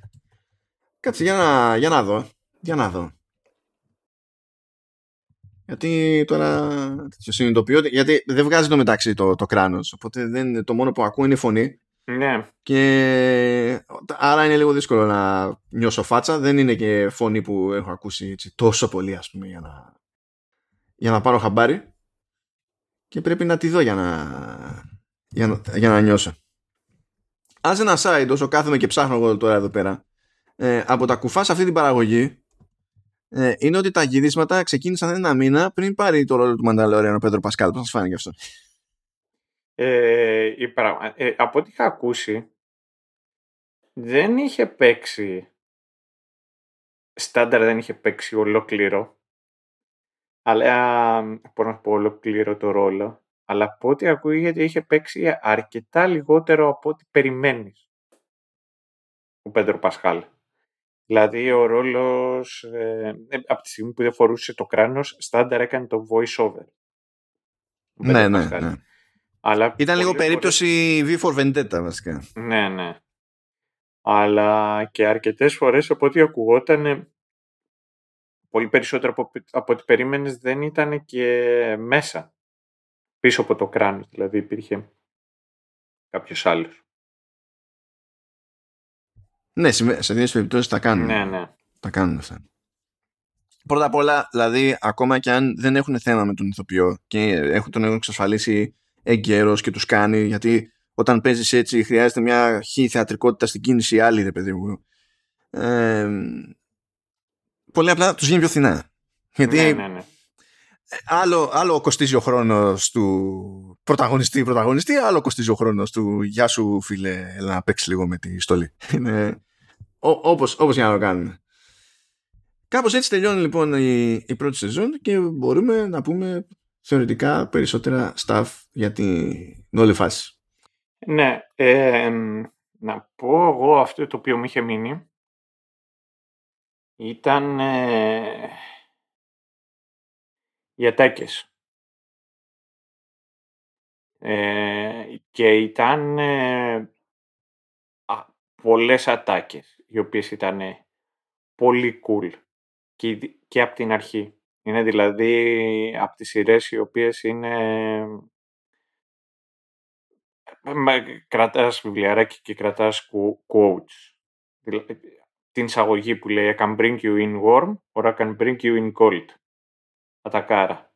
Κάτσε για να, για να δω. Για να δω. Γιατί τώρα τέτοιο συνειδητοποιώ ότι- γιατί δεν βγάζει το μεταξύ το, το κράνος οπότε δεν, το μόνο που ακούω είναι η φωνή. Ναι, και άρα είναι λίγο δύσκολο να νιώσω φάτσα. Δεν είναι και φωνή που έχω ακούσει έτσι, τόσο πολύ ας πούμε για να, για να πάρω χαμπάρι. Και πρέπει να τη δω για να, για να, για να νιώσω. As ένα side, όσο κάθομαι και ψάχνω εγώ τώρα εδώ πέρα, ε, από τα κουφά σε αυτή την παραγωγή ε, είναι ότι τα γυρίσματα ξεκίνησαν ένα μήνα πριν πάρει το ρόλο του Μανταλόριαν ο Πέντρο Πασκάλ. Πώς σας φάνηκε αυτό; Ε, η πραγμα... ε, από ό,τι είχα ακούσει, δεν είχε παίξει στάνταρ δεν είχε παίξει ολόκληρο αλλά μπορώ να πω ολόκληρο το ρόλο αλλά από ό,τι ακούγεται είχε παίξει αρκετά λιγότερο από ό,τι περιμένεις ο Πέντρο Πασχάλ. Δηλαδή ο ρόλος, ε, ε, από τη στιγμή που δεν φορούσε το κράνος, στάνταρ έκανε το voice over. Ναι, ναι, ναι. Αλλά Ήταν λίγο πολλές περίπτωση V for Vendetta βασικά. Ναι, ναι. Αλλά και αρκετές φορές από ό,τι ακουγόταν πολύ περισσότερο από, από ό,τι περίμενες δεν ήταν και μέσα. Πίσω από το κράνος δηλαδή υπήρχε κάποιος άλλος. Ναι, συμβα- σε δύο περιπτώσεις τα κάνουν. Ναι, ναι. Τα κάνουν αυτά. Πρώτα απ' όλα, δηλαδή, ακόμα και αν δεν έχουν θέμα με τον ηθοποιό και έχουν τον έχουν εξασφαλίσει εγκαίρος και τους κάνει, γιατί όταν παίζεις έτσι χρειάζεται μια χή θεατρικότητα στην κίνηση άλλη, ρε παιδί μου. Ε, πολύ απλά τους γίνει πιο φθηνά. Γιατί ναι, ναι, ναι. άλλο, άλλο κοστίζει ο χρόνος του πρωταγωνιστή πρωταγωνιστή, άλλο κοστίζει ο χρόνος του «Γεια σου φίλε, έλα να παίξεις λίγο με τη στολή». Είναι ό- όπως, όπως για να το κάνουμε. Κάπως έτσι τελειώνει λοιπόν η, η πρώτη σεζόν και μπορούμε να πούμε θεωρητικά περισσότερα stuff για την όλη φάση. Ναι, ε, εμ, να πω εγώ αυτό το οποίο μου είχε μείνει ήταν ε, οι ατάκες. Ε, και ήταν ε, α, πολλές ατάκες οι οποίες ήταν πολύ cool και, ήδη- και από την αρχή. Είναι δηλαδή από τις σειρές οι οποίες είναι Μα, κρατάς βιβλιαράκι και κρατάς qu- quotes. Δηλα- Την εισαγωγή που λέει I can bring you in warm or I can bring you in cold. Ατακάρα.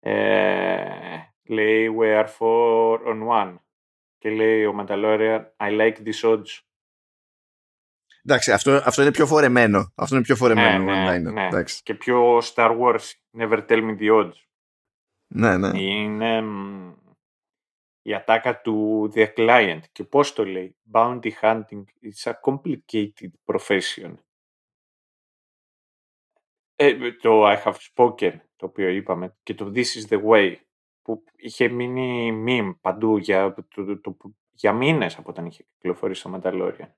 Ε, λέει we are four on one. Και λέει ο Mandalorian I like these odds. Εντάξει, αυτό, αυτό είναι πιο φορεμένο. Αυτό είναι πιο φορεμένο ναι, one-liner. ναι. Εντάξει. Και πιο Star Wars. Never tell me the odds. Ναι, ναι. Είναι μ, η ατάκα του The Client. Και πώς το λέει; Bounty hunting is a complicated profession. Ε, το I have spoken, το οποίο είπαμε, και το This is the way, που είχε μείνει meme παντού για, το, το, το, που- για μήνες από όταν είχε κυκλοφορήσει το Mandalorian.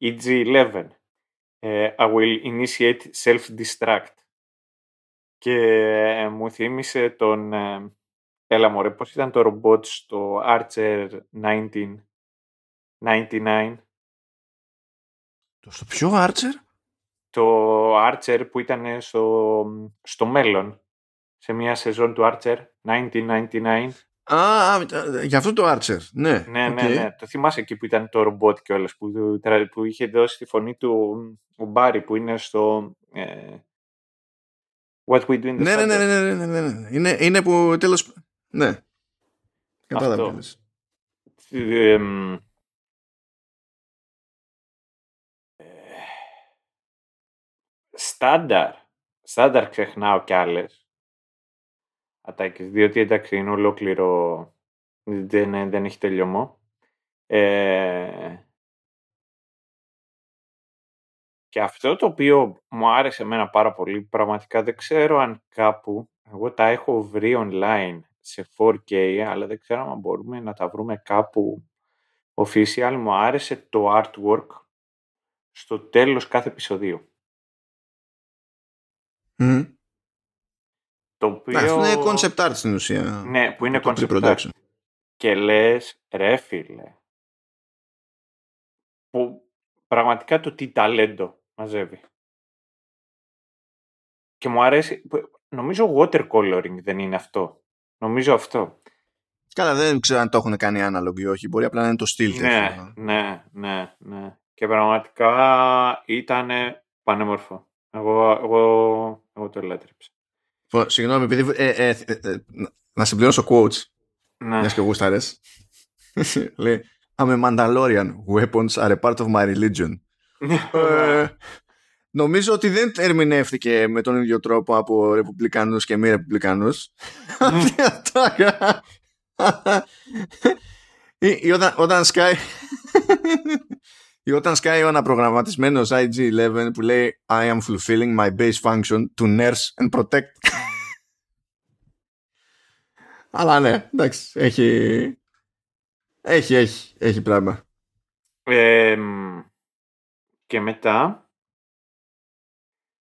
EG-11, ε, I will initiate self-destruct. Και ε, μου θύμισε τον... ε, έλα μωρέ, πώς ήταν το ρομπότ στο Archer 1999. Το στο ποιο Archer; το Archer που ήταν στο, στο μέλλον, σε μια σεζόν του Archer 1999. Α, α, για αυτό το Archer. Ναι, Ναι, ναι, οκ. ναι. Το θυμάσαι εκεί που ήταν το ρομπότ κιόλας, που, που είχε δώσει τη φωνή του ο Berry που είναι στο ε, What We Do in the Ναι, ναι, ναι, Shadows. ναι, ναι, ναι, ναι. Είναι, είναι που τέλος... Ναι. Κατάλαβα. Αυτό. τι λες. Ε, εμ, ε, Στάνταρ. Στάνταρ ξεχνάω κι άλλες ατάκες, διότι εντάξει είναι ολόκληρο, δεν, δεν έχει τελειωμό. Ε, και αυτό το οποίο μου άρεσε εμένα πάρα πολύ, πραγματικά δεν ξέρω αν κάπου, εγώ τα έχω βρει online σε 4K, αλλά δεν ξέρω αν μπορούμε να τα βρούμε κάπου official. Μου άρεσε το artwork στο τέλος κάθε επεισοδίου. Μμμ. Το οποίο... Εντάξει, Αυτό είναι concept art στην ουσία. Ναι, που είναι το concept art. pre-production. Και λες, ρε φίλε, που πραγματικά το τι ταλέντο μαζεύει. Και μου αρέσει, που- νομίζω watercoloring δεν είναι αυτό. Νομίζω αυτό. Καλά, δεν ξέρω αν το έχουν κάνει analogue ή όχι. Μπορεί απλά να είναι το στυλ. Ναι, τέτοιο. ναι, ναι, ναι. Και πραγματικά ήταν πανέμορφο. Εγώ, εγώ, εγώ το λάτρεψα. Συγγνώμη, επειδή. Ε, ε, ε, ε, να συμπληρώσω quotes. Ναι. Μιας και γούσταρες. Λέει I'm a Mandalorian. Weapons are a part of my religion. Ε, νομίζω ότι δεν ερμηνεύτηκε με τον ίδιο τρόπο από ρεπουμπλικάνους και μη ρεπουμπλικάνους. Αυτή η ατάκα. Ή- ή όταν, όταν σκάει ή όταν σκάει ο αναπρογραμματισμένος IG-11 που λέει I am fulfilling my base function to nurse and protect. Αλλά ναι, εντάξει, έχει, έχει, έχει, έχει πράγμα. Ε, μ, και μετά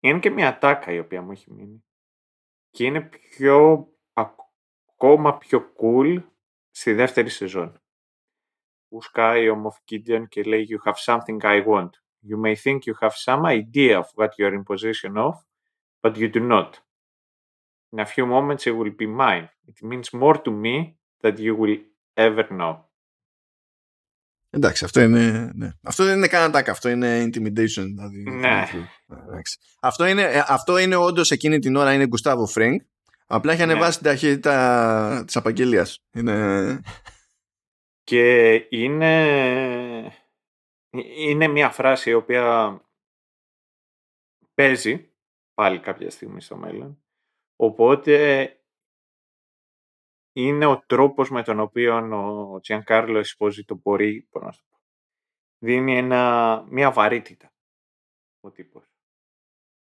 είναι και μια τάκα η οποία μου έχει μείνει. Και είναι πιο ακόμα πιο cool στη δεύτερη σεζόν. Που σκάει ο Moff Gideon και λέει You have something I want. You may think you have some idea of what you're in possession of, but you do not. In a few moments it will be mine. It means more to me than you will ever know. Εντάξει, αυτό είναι. Ναι. Αυτό δεν είναι καν attack, αυτό είναι intimidation. Δηλαδή, Ναι. Εντάξει. Αυτό είναι, ε, αυτό είναι όντως εκείνη την ώρα είναι Γκουστάβο Φρέγκ. Απλά έχει Ναι. ανεβάσει την ταχύτητα της απαγγελίας. Είναι. Και είναι, είναι μια φράση η οποία παίζει πάλι κάποια στιγμή στο μέλλον. Οπότε είναι ο τρόπος με τον οποίο ο Τζιανκάρλο Εσπόζητο μπορεί πώς να σου πω, δίνει ένα, μια βαρύτητα ο τύπος.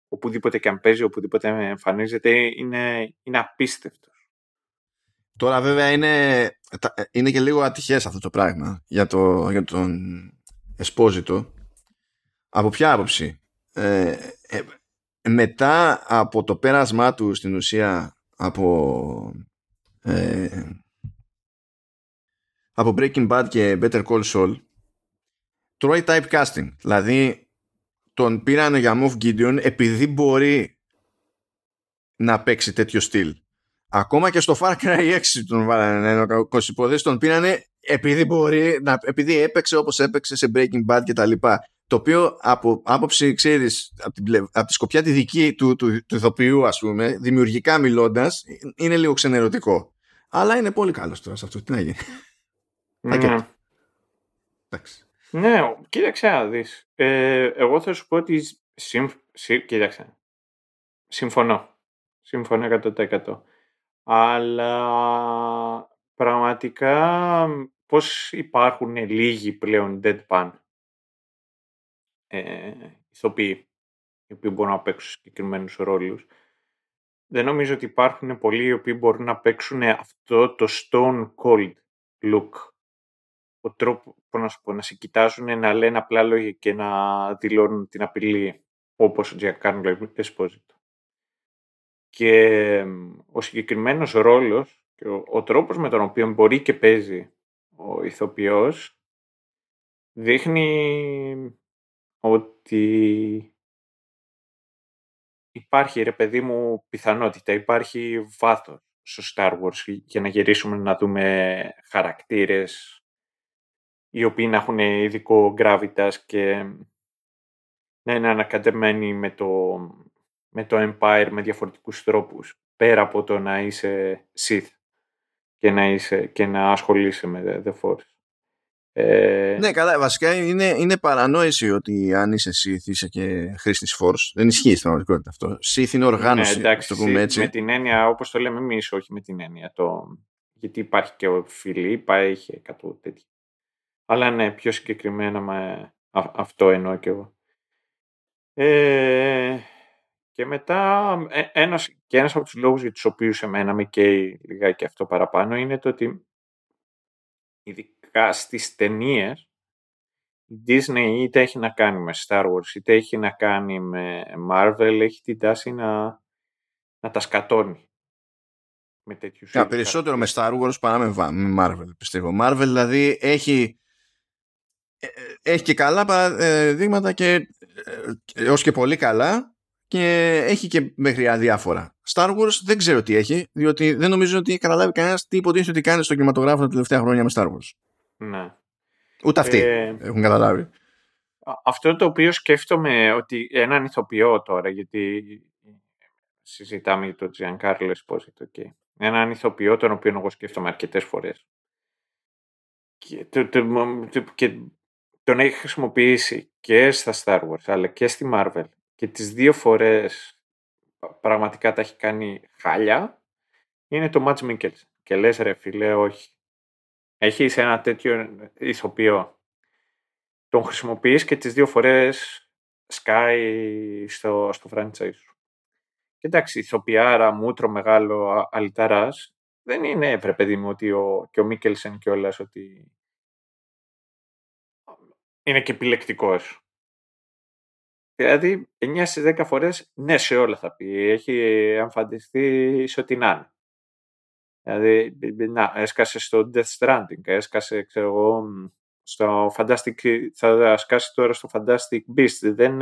Οπουδήποτε και αν παίζει, οπουδήποτε εμφανίζεται, είναι, είναι απίστευτος. Τώρα βέβαια είναι, τα- είναι και λίγο ατυχές αυτό το πράγμα για, το, για τον Εσπόζητο. Από ποια άποψη; Ε, ε, μετά από το πέρασμά του στην ουσία από ε, από Breaking Bad και Better Call Saul τρώει typecasting. Δηλαδή τον πήραν για Moff Gideon επειδή μπορεί να παίξει τέτοιο στυλ. Ακόμα και στο Far Cry 6 τον βάλανε ένα κοσυπόδες, τον πήρανε επειδή μπορεί, να, επειδή έπαιξε όπως έπαιξε σε Breaking Bad και τα λοιπά. Το οποίο από άποψη, ξέρεις, από, την, πλευ- από τη σκοπιά τη δική του, του, του ηθοποιού, ας πούμε, δημιουργικά μιλώντας, είναι λίγο ξενερωτικό. Αλλά είναι πολύ καλός τώρα σε αυτό. Τι να γίνει. Πακέτο. Ναι. Εντάξει. Ναι, κοίταξε να δεις. Ε, εγώ θα σου πω ότι... Συμ, συ- κοίταξε. Συμφωνώ. Συμφωνώ 100%. Αλλά πραγματικά πώς υπάρχουν λίγοι πλέον deadpan; Ε, ηθοποιοί οι οποίοι μπορούν να παίξουν συγκεκριμένους ρόλους. Δεν νομίζω ότι υπάρχουν πολλοί οι οποίοι μπορούν να παίξουν αυτό το stone cold look ο τρόπο πώς να, σου πω, να σε κοιτάζουν, να λένε απλά λόγια και να δηλώνουν την απειλή όπως ο Giancarlo Esposito. Και εμ, ο συγκεκριμένος ρόλος και ο, ο τρόπος με τον οποίο μπορεί και παίζει ο ηθοποιός δείχνει ότι υπάρχει ρε παιδί μου πιθανότητα, υπάρχει βάθος στο Star Wars για να γυρίσουμε να δούμε χαρακτήρες οι οποίοι να έχουν ειδικό gravitas και να είναι ανακατεμένοι με το, με το Empire με διαφορετικούς τρόπους πέρα από το να είσαι Sith και να, είσαι, και να ασχολείσαι με The Force. Ε, Ναι, καλά. Βασικά είναι, είναι παρανόηση ότι αν είσαι Sith είσαι και χρήστης Force. Δεν ισχύει στην πραγματικότητα αυτό. Sith είναι οργάνωση, ναι, εντάξει, να το πούμε έτσι. με την έννοια, όπως το λέμε εμείς, όχι με την έννοια. Το... Γιατί υπάρχει και ο Φιλίππα, έχει κάτω τέτοια. Αλλά ναι, πιο συγκεκριμένα με... α- αυτό εννοώ και εγώ. Ε, και μετά, ε, ένας, και ένας από τους λόγους για τους οποίους εμένα με καίει λιγάκι αυτό παραπάνω είναι το ότι ειδικά στις ταινίες. η Disney είτε έχει να κάνει με Star Wars είτε έχει να κάνει με Marvel έχει την τάση να, να τα σκατώνει με τέτοιους Ja, είδους περισσότερο με χαρακτήρες. Star Wars παρά με, Va- με Marvel, πιστεύω. Marvel δηλαδή έχει, ε, ε, έχει και καλά παραδείγματα και ε, έως και πολύ καλά και έχει και μέχρι αδιάφορα. Star Wars δεν ξέρω τι έχει, διότι δεν νομίζω ότι έχει καταλάβει κανένας τι υποτίθεται ότι κάνει στον κινηματογράφο τα τελευταία χρόνια με Star Wars. Ναι. Ούτε αυτοί Ε, έχουν καταλάβει. Α- Αυτό το οποίο σκέφτομαι ότι έναν ηθοποιό τώρα, γιατί συζητάμε για τον Giancarlo Esposito. Okay. Έναν ηθοποιό τον οποίο εγώ σκέφτομαι αρκετές φορές. Και, το, το, και τον έχει χρησιμοποιήσει και στα Star Wars αλλά και στη Marvel και τις δύο φορές πραγματικά τα έχει κάνει χάλια είναι το Match Mikkelsen. Και λες ρε φίλε όχι. Έχεις ένα τέτοιο ηθοποιό. Τον χρησιμοποιείς και τις δύο φορές σκάει στο, στο franchise σου. Και εντάξει, ηθοποιάρα, μούτρο μεγάλο, αλυταράς, δεν είναι έπρεπε παιδί μου ότι ο, και ο Μίκελσεν κιόλας ότι είναι και επιλεκτικός. Δηλαδή, 9 στις 10 φορές ναι σε όλα θα πει. Έχει εμφαντιστεί σε ό,τι να είναι. Δηλαδή, να, έσκασε στο Death Stranding, έσκασε, ξέρω εγώ, στο Fantastic, θα σκάσει τώρα στο Fantastic Beast. Δεν,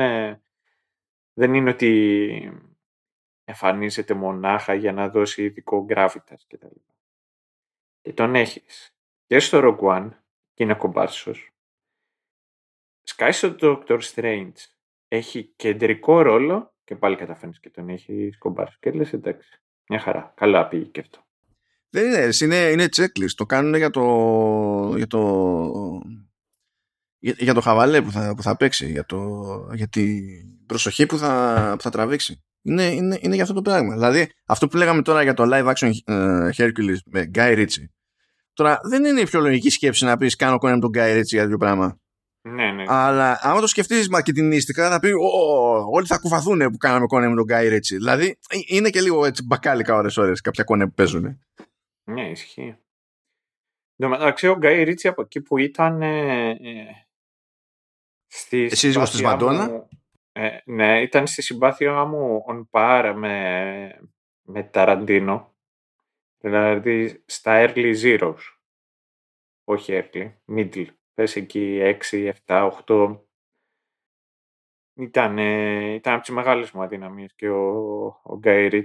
δεν είναι ότι εμφανίζεται μονάχα για να δώσει ειδικό gravitas κτλ. Και τον έχεις και στο Rogue One και είναι κομπάρσος σκάει στο Doctor Strange. Έχει κεντρικό ρόλο και πάλι καταφέρνεις και τον έχεις σκομπάρει. Και λες εντάξει, μια χαρά. Καλά πήγε και αυτό. Δεν είναι, είναι, είναι checklist. Το κάνουν για το, για το, για, για το χαβαλέ που θα, που θα παίξει, για, το, για την προσοχή που θα, που θα τραβήξει. Είναι, είναι, είναι για αυτό το πράγμα. Δηλαδή, αυτό που λέγαμε τώρα για το live action uh, Hercules με Guy Ritchie, τώρα δεν είναι η πιο λογική σκέψη να πεις κάνω κόνε με τον Guy Ritchie για τέτοιο πράγμα. Ναι, ναι. Αλλά άμα το σκεφτείς μαρκετινίστικα, θα πει: Όλοι θα κουφαθούν που κάναμε κόνε με τον Γκάι Ρίτσι. Δηλαδή ε, είναι και λίγο έτσι μπακάλικα ώρε-ώρε κάποια κόνε που παίζουν. Ναι, ισχύει. Εντάξει, ο Γκάι Ρίτσι από εκεί που ήταν. Ε, ε, στη Σύζυγος της Μαντώνα. Ε, ναι, ήταν στη συμπάθειά μου on par με, με Ταραντίνο. Δηλαδή στα early zeros. Όχι early, middle πες εκεί 6, 7, 8. Ήταν, ήταν από τις μεγάλες μου αδυναμίες και ο, ο Γκάι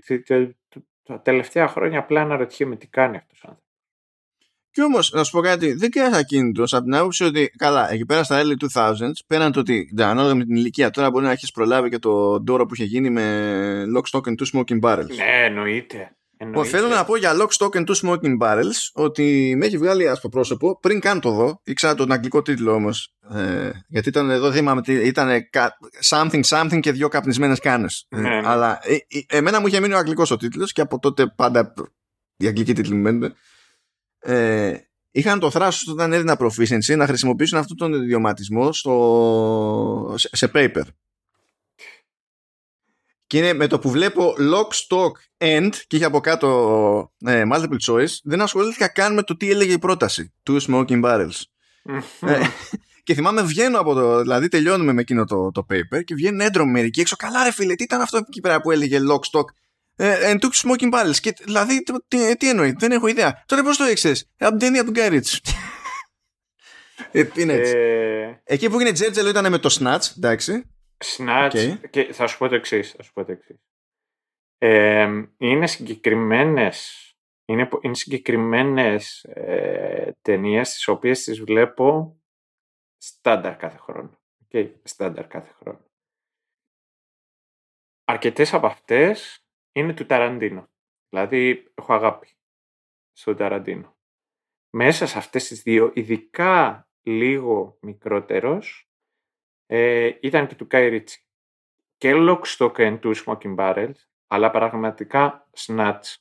Τα τελευταία χρόνια απλά αναρωτιέμαι τι κάνει αυτός ο άνθρωπος. Κι όμως, να σου πω κάτι, δεν κάνει ακίνητο από την άποψη ότι καλά, εκεί πέρα στα early 2000s, πέραν το ότι ανάλογα με την ηλικία τώρα μπορεί να έχεις προλάβει και το ντόρο που είχε γίνει με Lock, Stock and Two Smoking Barrels. Ναι, εννοείται. Λοιπόν, θέλω να πω για Lock, Stock and Two Smoking Barrels ότι με έχει βγάλει άσπρο πρόσωπο πριν καν το δω. Ήξερα τον αγγλικό τίτλο όμως. Ε, γιατί ήταν εδώ, θυμάμαι, ήταν something something και δύο καπνισμένες κάνες. Ε, ναι, ναι. Αλλά ε, ε, εμένα μου είχε μείνει ο αγγλικός ο τίτλος και από τότε πάντα οι αγγλικοί τίτλοι μου μένουν. Ε, είχαν το θράσος όταν έδινα proficiency να χρησιμοποιήσουν αυτόν τον ιδιωματισμό στο, σε, σε paper. Και είναι με το που βλέπω lock, stock, end και είχε από κάτω ε, multiple choice, δεν ασχολήθηκα καν με το τι έλεγε η πρόταση του smoking barrels. ε, και θυμάμαι βγαίνω από το, δηλαδή τελειώνουμε με εκείνο το, το paper και βγαίνουν έντρομοι μερικοί έξω. Καλά ρε φίλε, τι ήταν αυτό εκεί πέρα που έλεγε lock, stock, ε, and took smoking barrels. Και, δηλαδή, τι, τι εννοεί, δεν έχω ιδέα. Τότε πώς το ήξερες, από την ταινία του Γκάριτ. ε, είναι έτσι. Ε... Εκεί που έγινε τζέρτζελο ήταν με το snatch, εντάξει. Snatch, και θα σου πω το εξής. Θα σου πω το εξής. Ε, είναι συγκεκριμένες είναι, είναι συγκεκριμένες ε, ταινίες τις οποίες τις βλέπω στάνταρ κάθε χρόνο. Okay, στάνταρ κάθε χρόνο. Αρκετές από αυτές είναι του Ταραντίνο. Δηλαδή έχω αγάπη στον Ταραντίνο. Μέσα σε αυτές τις δύο, ειδικά λίγο μικρότερος, ε, ήταν και του Κάι Ρίτσι. Και Lock, Stock and Two Smoking Barrels, αλλά πραγματικά Snatch.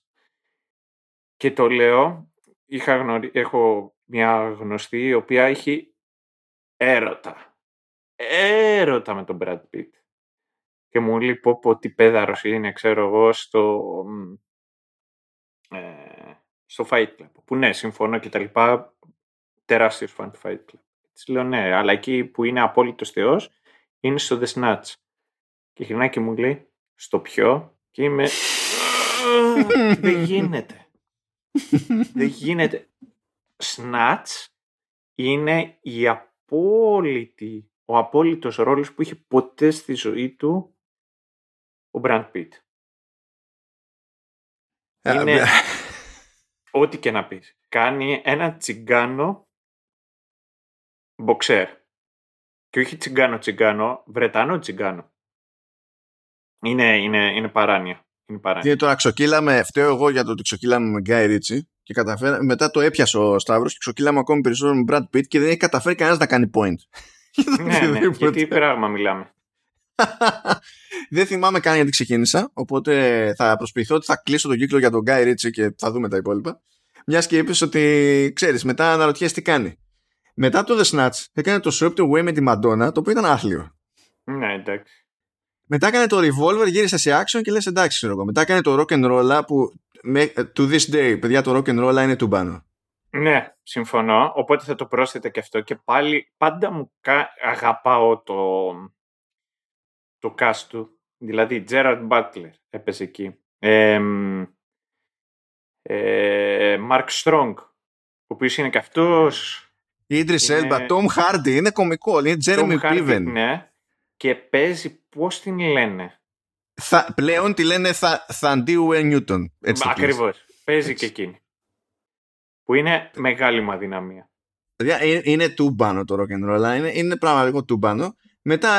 Και το λέω, είχα γνωρί... έχω μια γνωστή η οποία έχει έρωτα. Έρωτα με τον Brad Pitt. Και μου λέει πω πω τι πέδαρος είναι, ξέρω εγώ, στο, ε, στο Fight Club. Που ναι, συμφωνώ και τα λοιπά, τεράστιος φαν του Fight Club. Τη λέω ναι, αλλά εκεί που είναι απόλυτος Θεός είναι στο The Snatch. Και γυρνάει και μου λέει, στο ποιο, και είμαι. Δεν γίνεται. Δεν γίνεται. Snatch είναι η απόλυτη, ο απόλυτος ρόλος που είχε ποτέ στη ζωή του ο Brad Pitt. Είναι ό,τι και να πεις. Κάνει ένα τσιγκάνο μποξέρ. Και όχι τσιγκάνο τσιγκάνο, βρετανό τσιγκάνο. Είναι, είναι, είναι παράνοια. είναι παράνοια. Τι τώρα ξοκύλαμε, φταίω εγώ για το ότι ξοκύλαμε με Γκάι Ρίτσι και καταφέρα, μετά το έπιασε ο Σταύρος και ξοκύλαμε ακόμη περισσότερο με Brad Pitt και δεν έχει καταφέρει κανένας να κάνει point. ναι, ναι, γιατί πράγμα μιλάμε. δεν θυμάμαι καν γιατί ξεκίνησα, οπότε θα προσποιηθώ ότι θα κλείσω τον κύκλο για τον Γκάι Ρίτσι και θα δούμε τα υπόλοιπα. Μιας και είπες ότι ξέρεις, μετά αναρωτιέσαι τι κάνει. Μετά το The Snatch έκανε το Swept Away με τη Madonna, το οποίο ήταν άθλιο. Ναι, εντάξει. Μετά έκανε το Revolver, γύρισε σε action και λες εντάξει ξέρω εγώ. Μετά έκανε το Rock and Roll που to this day, παιδιά, το Rock and Roll είναι του μπάνου. Ναι, συμφωνώ. Οπότε θα το πρόσθετε και αυτό. Και πάλι πάντα μου αγαπάω το, το cast του. Δηλαδή, Gerard Butler έπαιζε εκεί. Ε, ε, Mark Strong, ο οποίος είναι και αυτός... Idris Elba, Tom Hardy, είναι κωμικό, είναι Jeremy Piven. Ναι, και παίζει, πώς την λένε; Θα, πλέον τη λένε θα, Θαντίου Νιούτον. Ακριβώς, παίζει και εκείνη. Που είναι μεγάλη μου αδυναμία. Είναι, είναι τούμπανο το rock and roll, είναι, είναι πραγματικό τούμπανο. Μετά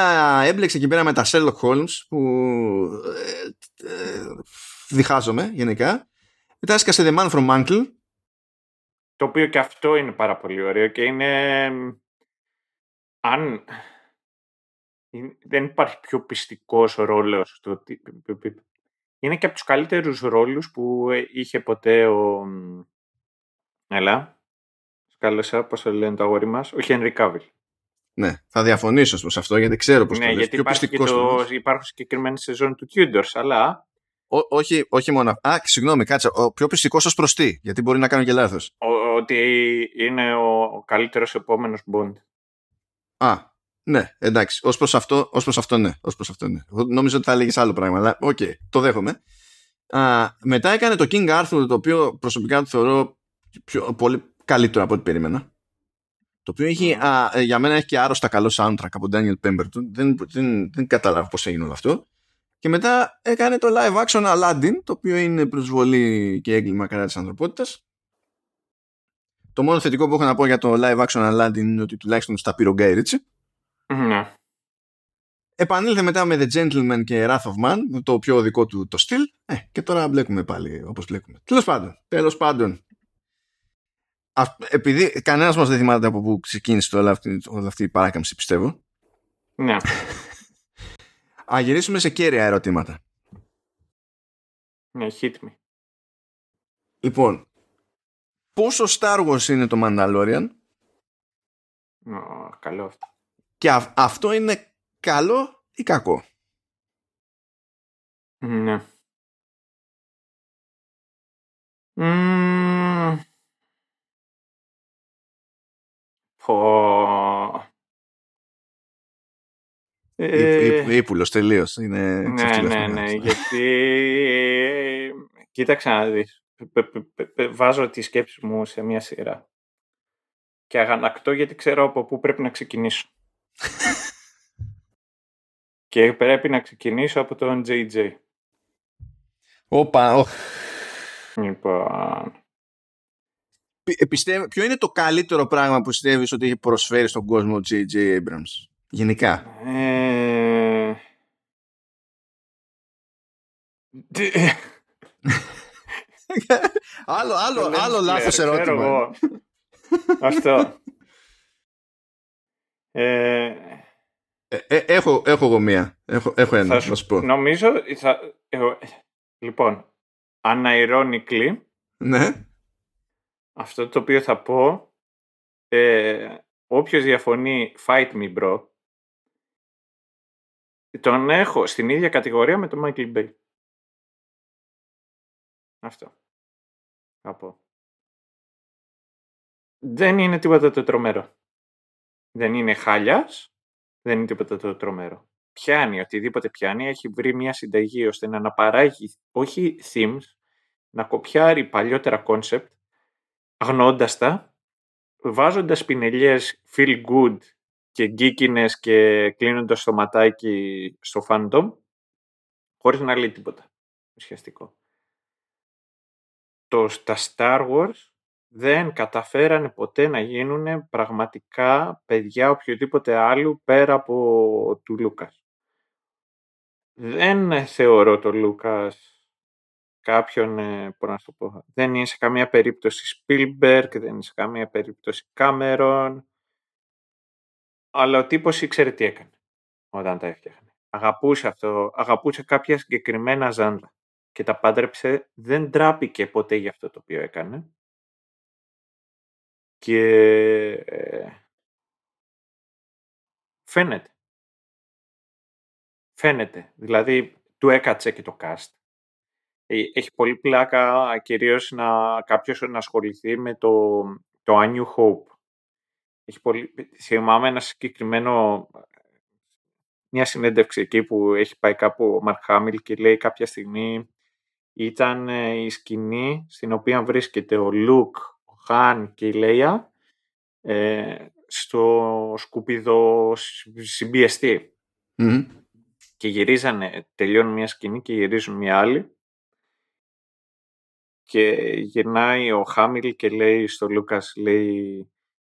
έμπλεξε εκεί πέρα με τα Sherlock Holmes που ε, ε, διχάζομαι γενικά. Μετά έσκασε The Man from Uncle. Το οποίο και αυτό είναι πάρα πολύ ωραίο και είναι... Αν δεν υπάρχει πιο πιστικός ρόλος στο... Είναι και από τους καλύτερους ρόλους που είχε ποτέ ο... Έλα. Σκάλεσα, πώς το λένε το αγόρι μας. Ο Χένρι Κάβιλ. Ναι, θα διαφωνήσω προς αυτό γιατί ξέρω πώς ναι, το λες. Γιατί υπάρχει το, υπάρχουν συγκεκριμένες σεζόν του Tudors, αλλά όχι, όχι μόνο. Α, συγγνώμη, κάτσε. Ο πιο πιστικός ως προς τι, γιατί μπορεί να κάνω και λάθος. Ότι είναι ο, ο καλύτερος επόμενος Bond. Α, ναι, εντάξει. Ως προς αυτό, ως προς αυτό, ναι. Ως προς αυτό, ναι. νόμιζα ότι θα έλεγες άλλο πράγμα, αλλά OK, okay, το δέχομαι. Α, μετά έκανε το King Arthur, το οποίο προσωπικά το θεωρώ πιο, πολύ καλύτερο από ό,τι περίμενα. Το οποίο έχει, α, για μένα έχει και άρρωστα καλό soundtrack από Daniel Pemberton. Δεν, δεν, δεν κατάλαβα πώς έγινε όλο αυτό. Και μετά έκανε το live action Aladdin, το οποίο είναι προσβολή και έγκλημα κατά της ανθρωπότητας. Το μόνο θετικό που έχω να πω για το live action Aladdin είναι ότι τουλάχιστον στα πήρε ο Γκάι Ναι. Επανήλθε μετά με The Gentleman και Wrath of Man, το πιο δικό του το στυλ. Ε, και τώρα μπλέκουμε πάλι όπως μπλέκουμε. Τέλος πάντων. Τέλος πάντων. επειδή κανένας μας δεν θυμάται από πού ξεκίνησε όλη αυτή, όλη αυτή η παράκαμψη πιστεύω. Ναι. Α γυρίσουμε σε κέρια ερωτήματα. Ναι, hit me. Λοιπόν, πόσο Star Wars είναι το Mandalorian? Oh, καλό αυτό. Και αυτό είναι καλό ή κακό; Ναι. Mm. Ε, Ήπουλος τελείως. Είναι ναι, ναι, ναι, γιατί κοίταξε να δεις. Βάζω τη σκέψη μου σε μια σειρά. Και αγανακτώ γιατί ξέρω από πού πρέπει να ξεκινήσω. και πρέπει να ξεκινήσω από τον JJ. Όπα, Λοιπόν... Πιστεύω, ποιο είναι το καλύτερο πράγμα που πιστεύεις ότι έχει προσφέρει στον κόσμο ο J.J. Abrams γενικά; Ε... άλλο, άλλο, άλλο λάθος ερώτημα. Αυτό. Ε... Ε, ε, έχω, έχω εγώ μία. Έχω, έχω ένα, θα σου, πω. Νομίζω, θα, εγώ, λοιπόν, unironically, ναι. αυτό το οποίο θα πω, ε, όποιος διαφωνεί, fight me bro, τον έχω στην ίδια κατηγορία με τον Michael Bay. Αυτό. Θα πω. Δεν είναι τίποτα το τρομερό. Δεν είναι χάλιας, δεν είναι τίποτα το τρομερό. Πιάνει, οτιδήποτε πιάνει, έχει βρει μια συνταγή ώστε να αναπαράγει όχι themes, να κοπιάρει παλιότερα concept, αγνώντας τα, βάζοντας πινελιές feel good και γκίκινες και κλείνοντας το ματάκι στο fandom χωρίς να λέει τίποτα ουσιαστικό. Το, τα Star Wars δεν καταφέρανε ποτέ να γίνουν πραγματικά παιδιά οποιοδήποτε άλλου πέρα από του Λούκας. Δεν θεωρώ το Λούκας κάποιον, ε, να το πω, δεν είναι σε καμία περίπτωση Spielberg, δεν είναι σε καμία περίπτωση Cameron, αλλά ο τύπος ήξερε τι έκανε όταν τα έφτιαχνε. Αγαπούσε αυτό, αγαπούσε κάποια συγκεκριμένα ζάντρα και τα πάντρεψε, δεν τράπηκε ποτέ για αυτό το οποίο έκανε. Και ε, φαίνεται. Φαίνεται. Δηλαδή, του έκατσε και το cast. Ε, έχει πολύ πλάκα κυρίως να κάποιος να ασχοληθεί με το, το A New Hope. Έχει πολύ, θυμάμαι ένα συγκεκριμένο μια συνέντευξη εκεί που έχει πάει κάπου ο Μαρκ Χάμιλ και λέει κάποια στιγμή ήταν ε, η σκηνή στην οποία βρίσκεται ο Λουκ, ο Χάν και η Λέια ε, στο σκουπίδο συμπιεστή. Και γυρίζανε, τελειώνουν μια σκηνή και γυρίζουν μια άλλη και γυρνάει ο Χάμιλ και λέει στο Λούκας, λέει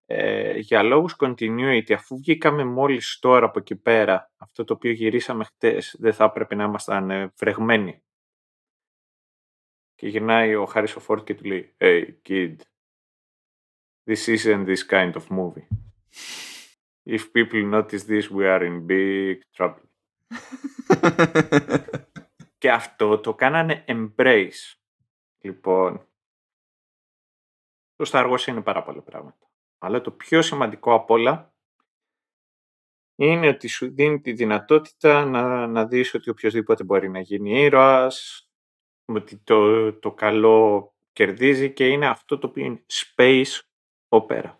ε, για λόγους continuity, αφού βγήκαμε μόλις τώρα από εκεί πέρα, αυτό το οποίο γυρίσαμε χτες, δεν θα έπρεπε να ήμασταν ε, βρεγμένοι. Και γυρνάει ο Χάρης Φόρτ και του λέει «Hey, kid, this isn't this kind of movie. If people notice this, we are in big trouble». και αυτό το κάνανε embrace. Λοιπόν, το Star Wars είναι πάρα πολλά πράγματα. Αλλά το πιο σημαντικό απ' όλα είναι ότι σου δίνει τη δυνατότητα να, να δεις ότι οποιοδήποτε μπορεί να γίνει ήρωας, ότι το, το καλό κερδίζει και είναι αυτό το οποίο είναι space opera.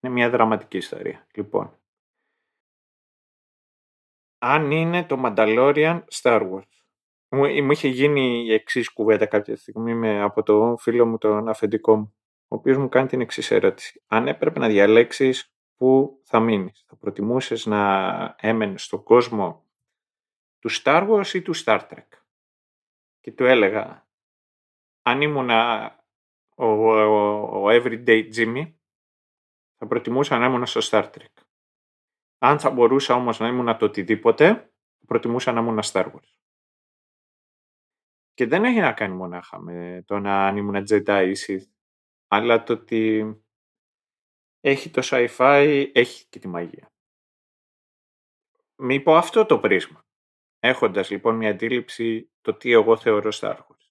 Είναι μια δραματική ιστορία. Λοιπόν, αν είναι το Mandalorian Star Wars. Μου, μου είχε γίνει η εξής κουβέντα κάποια στιγμή με, από το φίλο μου, τον αφεντικό μου ο οποίος μου κάνει την εξής ερώτηση. Αν έπρεπε να διαλέξεις πού θα μείνεις, θα προτιμούσες να έμενες στον κόσμο του Star Wars ή του Star Trek; Και του έλεγα, αν ήμουν ο, ο, everyday Jimmy, θα προτιμούσα να ήμουν στο Star Trek. Αν θα μπορούσα όμως να ήμουν το οτιδήποτε, θα προτιμούσα να ήμουν Star Wars. Και δεν έχει να κάνει μονάχα με το να αν ήμουν Jedi ή Sith αλλά το ότι έχει το sci-fi, έχει και τη μαγεία. Με υπό αυτό το πρίσμα, έχοντας λοιπόν μια αντίληψη το τι εγώ θεωρώ Star Wars.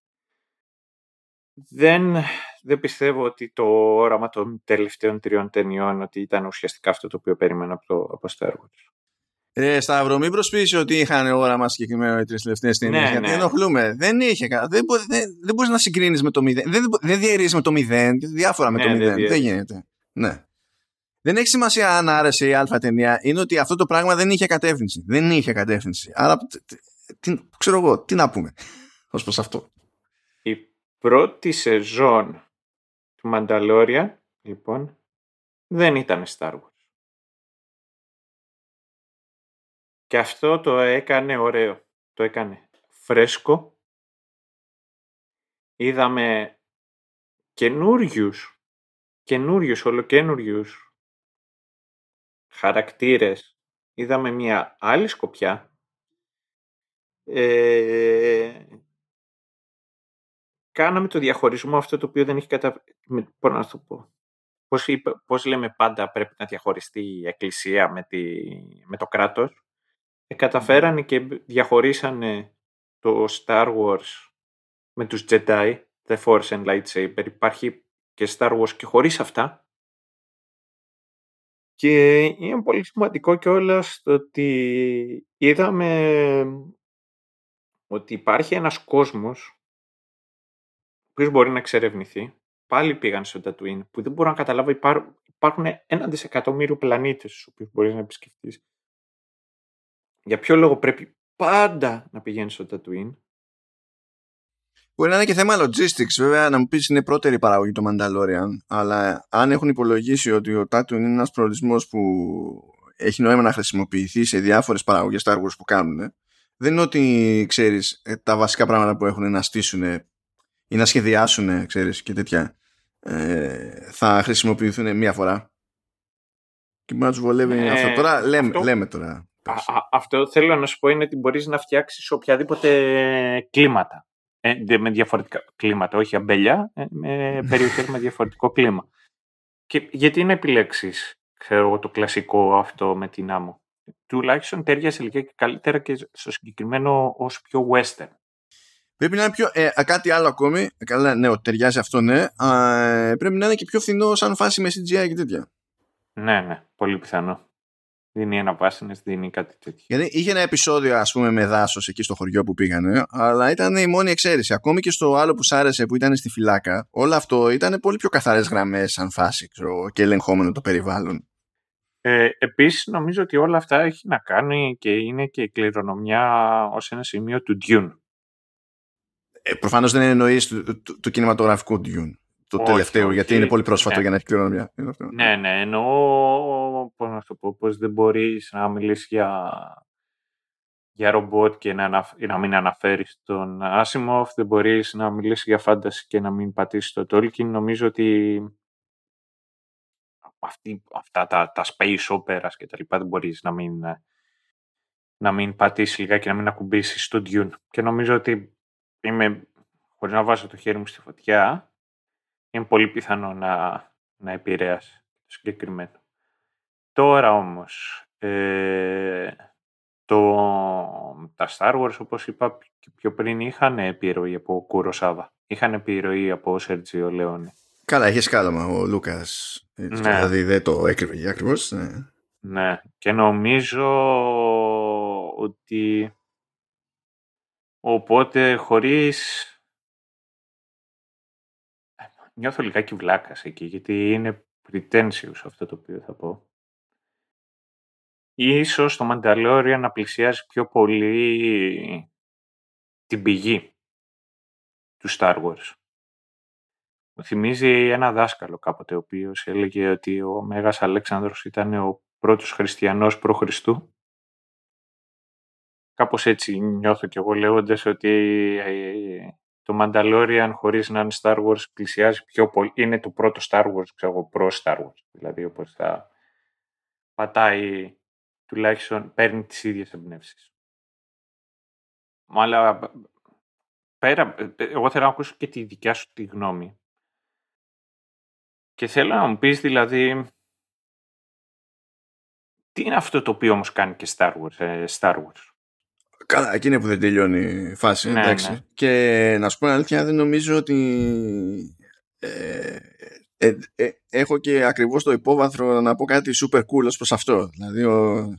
Δεν, δεν πιστεύω ότι το όραμα των τελευταίων τριών ταινιών ότι ήταν ουσιαστικά αυτό το οποίο περίμενα από, το, από Star Wars. Ε, Σταύρο, μην προσπίσει ότι είχαν όραμα συγκεκριμένο οι τρεις τελευταίες ταινίες. Ναι, γιατί ναι. ενοχλούμε. Δεν είχε Δεν, μπο, δεν, δεν μπορείς να συγκρίνεις με το μηδέν. Δεν, δεν διαιρείς με το μηδέν. Διάφορα με ναι, το μηδέν. Δεν, δεν γίνεται. Ναι. Δεν έχει σημασία αν άρεσε η αλφα ταινία. Είναι ότι αυτό το πράγμα δεν είχε κατεύθυνση. Δεν είχε κατεύθυνση. Άρα, τι, ξέρω εγώ, τι να πούμε ως προς αυτό. Η πρώτη σεζόν του Μανταλόρια, λοιπόν, δεν ήταν Star Wars. Και αυτό το έκανε ωραίο. Το έκανε φρέσκο. Είδαμε καινούριους, καινούριους, ολοκένουριου χαρακτήρες. Είδαμε μια άλλη σκοπιά. Ε, κάναμε το διαχωρισμό αυτό το οποίο δεν έχει κατα... Πώς να το πω. Πώς, πώς λέμε πάντα πρέπει να διαχωριστεί η εκκλησία με, τη... με το κράτος ε, καταφέρανε και διαχωρίσανε το Star Wars με τους Jedi, The Force and Lightsaber. Υπάρχει και Star Wars και χωρίς αυτά. Και είναι πολύ σημαντικό και όλα στο ότι είδαμε ότι υπάρχει ένας κόσμος που μπορεί να εξερευνηθεί. Πάλι πήγαν στο Tatooine που δεν μπορώ να καταλάβω υπάρχουν ένα δισεκατομμύριο πλανήτες στους οποίους μπορείς να επισκεφτείς για ποιο λόγο πρέπει πάντα να πηγαίνεις στο Tatooine; Μπορεί να είναι και θέμα logistics, βέβαια, να μου πεις είναι πρώτερη παραγωγή το Mandalorian, αλλά αν έχουν υπολογίσει ότι ο Tatooine είναι ένας προορισμός που έχει νόημα να χρησιμοποιηθεί σε διάφορες παραγωγές Star Wars που κάνουν, δεν είναι ότι ξέρεις ε, τα βασικά πράγματα που έχουν να στήσουν ή να σχεδιάσουν, ξέρεις και τέτοια, ε, θα χρησιμοποιηθούν μία φορά. Και μπορεί να τους βολεύει ε, αυτό. Τώρα λέμε, αυτό... λέμε τώρα αυτό θέλω να σου πω είναι ότι μπορείς να φτιάξεις οποιαδήποτε κλίματα. Ε, με διαφορετικά κλίματα, όχι αμπέλια, ε, με περιοχές με διαφορετικό κλίμα. Και γιατί να επιλέξεις, ξέρω το κλασικό αυτό με την άμμο; Τουλάχιστον ταιριάζει λίγα και καλύτερα και στο συγκεκριμένο ως πιο western. Πρέπει να είναι πιο. Ε, κάτι άλλο ακόμη. Καλά, ναι, ότι ταιριάζει αυτό, ναι. Α, πρέπει να είναι και πιο φθηνό σαν φάση με CGI και τέτοια. Ναι, ναι, πολύ πιθανό. Δίνει ένα πάσινε, δίνει κάτι τέτοιο. Γιατί είχε ένα επεισόδιο, ας πούμε, με δάσος εκεί στο χωριό που πήγανε, αλλά ήταν η μόνη εξαίρεση. Ακόμη και στο άλλο που σ' άρεσε που ήταν στη φυλάκα, όλο αυτό ήταν πολύ πιο καθαρές γραμμές, σαν φάση ξέρω, και ελεγχόμενο το περιβάλλον. Ε, Επίσης, νομίζω ότι όλα αυτά έχει να κάνει και είναι και η κληρονομιά ως ένα σημείο του Dune. Ε, Προφανώς δεν εννοείς του, του, του, κινηματογραφικού Dune. Το όχι, τελευταίο, όχι, γιατί είναι πολύ πρόσφατο ναι. για να έχει κληρονομιά. Ναι, ναι, εννοώ πώς να το πω, πώς δεν μπορείς να μιλήσεις για, για ρομπότ και να, να μην αναφέρεις τον Asimov, δεν μπορείς να μιλήσεις για φάνταση και να μην πατήσεις το Tolkien. Νομίζω ότι αυτή, αυτά τα, τα space operas και τα λοιπά δεν μπορείς να μην, να μην πατήσεις λιγάκι και να μην ακουμπήσεις στο Dune. Και νομίζω ότι είμαι, χωρίς να βάζω το χέρι μου στη φωτιά, είναι πολύ πιθανό να, να επηρέασε το συγκεκριμένο. Τώρα όμως, ε, το, τα Star Wars, όπως είπα και πιο πριν, είχαν επιρροή από Κουροσάβα. Είχαν επιρροή από Σέρτζιο Λεόνι. Καλά, έχει σκάλαμα ο Λούκας. Ναι. Δηλαδή δεν το έκρυβε ακριβώς. Ναι. ναι. Και νομίζω ότι οπότε χωρίς νιώθω λιγάκι βλάκας εκεί γιατί είναι pretentious αυτό το οποίο θα πω. Ίσως το Mandalorian να πλησιάζει πιο πολύ την πηγή του Star Wars. Μου θυμίζει ένα δάσκαλο κάποτε, ο οποίος έλεγε ότι ο Μέγας Αλέξανδρος ήταν ο πρώτος χριστιανός προ Χριστού. Κάπως έτσι νιώθω κι εγώ λέγοντας ότι ε, το Mandalorian χωρίς να είναι Star Wars πλησιάζει πιο πολύ. Είναι το πρώτο Star Wars, ξέρω εγώ, προ Star Wars. Δηλαδή όπως θα πατάει, τουλάχιστον παίρνει τις ίδιες εμπνεύσεις. Αλλά πέρα, εγώ θέλω να ακούσω και τη δικιά σου τη γνώμη. Και θέλω να μου πεις δηλαδή τι είναι αυτό το οποίο όμως κάνει και Star Wars. Ε, Star Wars; Καλά, εκεί είναι που δεν τελειώνει η φάση. Ναι, εντάξει. Ναι. Και να σου πω αλήθεια, δεν νομίζω ότι. Ε, ε, ε, έχω και ακριβώς το υπόβαθρο να πω κάτι super cool ως προς αυτό. Δηλαδή ο,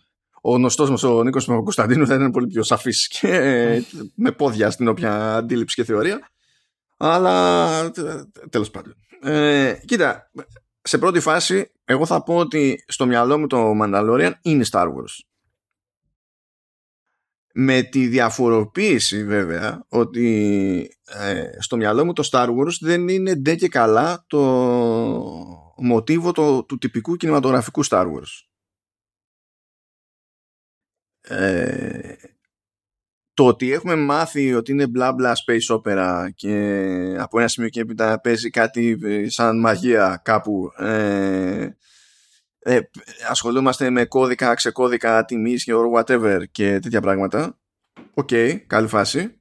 ο γνωστός μας ο Νίκος Κωνσταντίνου θα ήταν πολύ πιο σαφής και με πόδια στην όποια αντίληψη και θεωρία. Αλλά τέλος πάντων. Ε, κοίτα, σε πρώτη φάση εγώ θα πω ότι στο μυαλό μου το Mandalorian είναι Star Wars με τη διαφοροποίηση βέβαια ότι ε, στο μυαλό μου το Star Wars δεν είναι ντε και καλά το μοτίβο το, του τυπικού κινηματογραφικού Star Wars. Ε, το ότι έχουμε μάθει ότι είναι μπλα μπλα space opera και από ένα σημείο και έπειτα παίζει κάτι σαν μαγεία κάπου ε, ε, ασχολούμαστε με κώδικα, ξεκώδικα τιμής και whatever και τέτοια πράγματα. OK, okay, καλή φάση.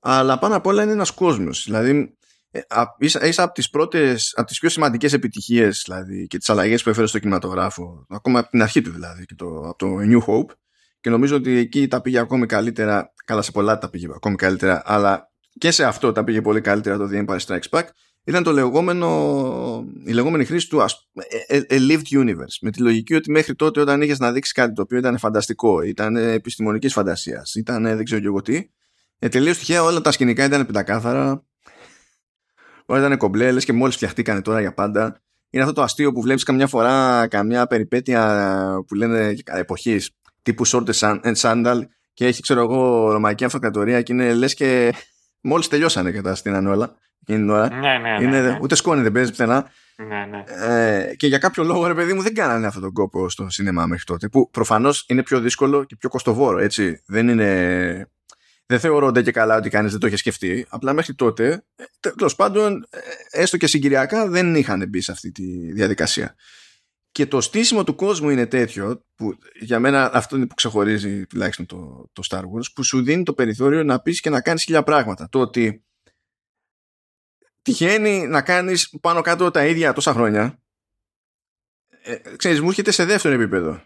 Αλλά πάνω απ' όλα είναι ένας κόσμος. Δηλαδή, ε, είσαι από τις πρώτες, από τις πιο σημαντικές επιτυχίες δηλαδή, και τις αλλαγές που έφερε στο κινηματογράφο, ακόμα από την αρχή του δηλαδή, και το, από το New Hope, και νομίζω ότι εκεί τα πήγε ακόμη καλύτερα, καλά σε πολλά τα πήγε ακόμη καλύτερα, αλλά και σε αυτό τα πήγε πολύ καλύτερα το The Empire Strikes Back, ήταν το λεγόμενο, η λεγόμενη χρήση του a ε, ε, lived universe. Με τη λογική ότι μέχρι τότε όταν είχες να δείξεις κάτι το οποίο ήταν φανταστικό, ήταν επιστημονικής φαντασίας, ήταν δεν ξέρω και εγώ τι, ε, τελείως τυχαία όλα τα σκηνικά ήταν πεντακάθαρα, όλα ήταν κομπλέ, λες και μόλις φτιαχτήκανε τώρα για πάντα. Είναι αυτό το αστείο που βλέπεις καμιά φορά καμιά περιπέτεια που λένε εποχής τύπου short and sandal και έχει ξέρω εγώ ρωμαϊκή αυτοκρατορία και είναι λες και μόλις τελειώσανε και τα στείνανε όλα εκείνη την ώρα. Ναι, ναι, ναι, είναι, ναι. Ούτε σκόνη δεν παίζει πουθενά. Ναι, ναι. Ε, και για κάποιο λόγο, ρε παιδί μου, δεν κάνανε αυτόν τον κόπο στο σινεμά μέχρι τότε. Που προφανώς είναι πιο δύσκολο και πιο κοστοβόρο. Έτσι. Δεν είναι. Δεν θεωρώ και καλά ότι κανείς δεν το είχε σκεφτεί. Απλά μέχρι τότε, ε, τέλος πάντων, ε, έστω και συγκυριακά, δεν είχαν μπει σε αυτή τη διαδικασία. Και το στήσιμο του κόσμου είναι τέτοιο, που για μένα αυτό είναι που ξεχωρίζει τουλάχιστον το, το Star Wars, που σου δίνει το περιθώριο να πεις και να κάνεις χίλια πράγματα. Το ότι τυχαίνει να κάνεις πάνω κάτω τα ίδια τόσα χρόνια ε, ξέρεις μου έρχεται σε δεύτερο επίπεδο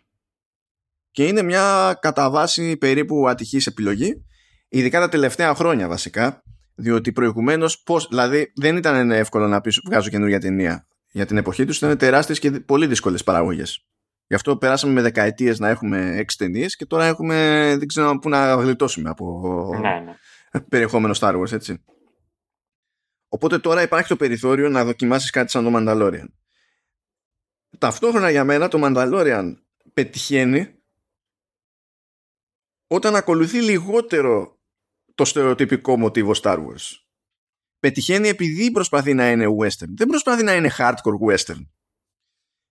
και είναι μια κατά βάση περίπου ατυχής επιλογή ειδικά τα τελευταία χρόνια βασικά διότι προηγουμένως πώς. Δηλαδή δεν ήταν εύκολο να πεις βγάζω καινούργια ταινία. Για την εποχή τους ήταν τεράστιες και πολύ δύσκολες παραγωγές. Γι' αυτό περάσαμε με δεκαετίες να έχουμε έξι ταινίες και τώρα έχουμε. Δεν ξέρω πού να γλιτώσουμε από ναι, ναι. περιεχόμενο Star Wars, έτσι. Οπότε τώρα υπάρχει το περιθώριο να δοκιμάσεις κάτι σαν το Mandalorian. Ταυτόχρονα για μένα το Mandalorian πετυχαίνει όταν ακολουθεί λιγότερο το στερεοτυπικό μοτίβο Star Wars. Πετυχαίνει επειδή προσπαθεί να είναι western. Δεν προσπαθεί να είναι hardcore western.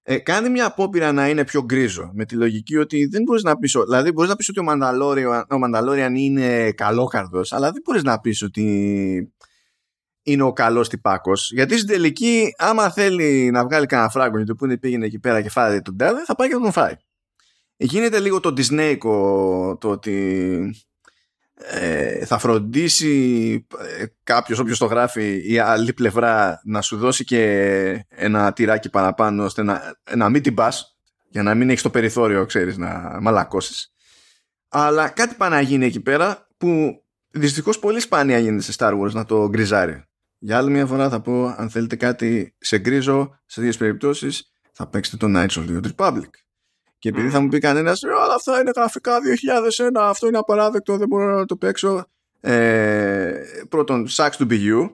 Ε, κάνει μια απόπειρα να είναι πιο γκρίζο με τη λογική ότι δεν μπορείς να πεις δηλαδή μπορείς να πεις ότι ο Mandalorian, ο Mandalorian είναι καλόκαρδος αλλά δεν μπορείς να πεις ότι είναι ο καλός τυπάκος. Γιατί στην τελική άμα θέλει να βγάλει κανένα φράγκο γιατί που πήγαινε εκεί πέρα και φάει τον τάδε θα πάει και θα τον φάει. Γίνεται λίγο το Disney το ότι ε, θα φροντίσει ε, κάποιος όποιος το γράφει η άλλη πλευρά να σου δώσει και ένα τυράκι παραπάνω ώστε να, να μην την πας για να μην έχεις το περιθώριο ξέρεις να μαλακώσεις. Αλλά κάτι πάει να γίνει εκεί πέρα που δυστυχώς πολύ σπάνια γίνεται σε Star Wars να το γκριζάρει για άλλη μια φορά θα πω αν θέλετε κάτι σε γκρίζο σε δύο περιπτώσεις θα παίξετε το Knights of the Republic και επειδή θα μου πει κανένας, αλλά αυτά είναι γραφικά 2001, αυτό είναι απαράδεκτο, δεν μπορώ να το παίξω. Ε, πρώτον, sucks to be you.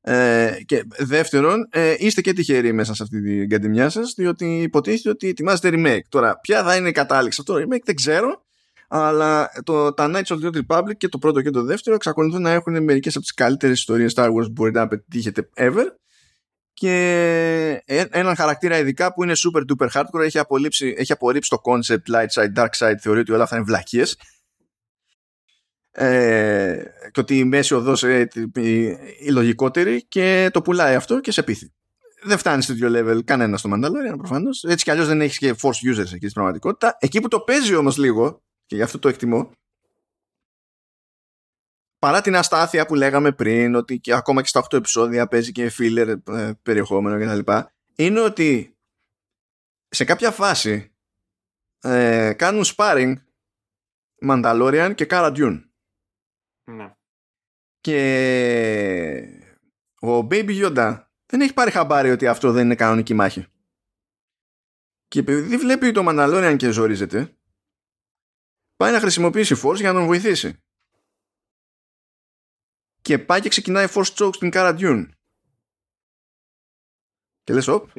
Ε, και δεύτερον, ε, είστε και τυχεροί μέσα σε αυτή την καντιμιά σας, διότι υποτίθεται ότι ετοιμάζετε remake. Τώρα, ποια θα είναι η κατάληξη; Αυτό το remake, δεν ξέρω. Αλλά το, τα Knights of the Old Republic και το πρώτο και το δεύτερο εξακολουθούν να έχουν μερικές από τις καλύτερες ιστορίες Star Wars που μπορείτε να πετύχετε ever και έναν χαρακτήρα ειδικά που είναι super duper hardcore έχει, απολύψει, έχει απορρίψει το concept light side, dark side θεωρεί ότι όλα αυτά είναι βλακίες ε, και ότι η μέση οδός ε, η, η, λογικότερη και το πουλάει αυτό και σε πείθει δεν φτάνει στο ίδιο level κανένας στο Mandalorian προφανώς. Έτσι κι αλλιώς δεν έχεις και force users εκεί στην πραγματικότητα. Εκεί που το παίζει όμως λίγο, και γι' αυτό το εκτιμώ, παρά την αστάθεια που λέγαμε πριν ότι και ακόμα και στα 8 επεισόδια παίζει και filler ε, περιεχόμενο κτλ είναι ότι σε κάποια φάση ε, κάνουν sparring Mandalorian και Cara Dune. Ναι. και ο Baby Yoda δεν έχει πάρει χαμπάρι ότι αυτό δεν είναι κανονική μάχη. Και επειδή βλέπει το Mandalorian και ζορίζεται πάει να χρησιμοποιήσει Force για να τον βοηθήσει και πάει και ξεκινάει force choke στην Cara Dune. Και λες, οπ,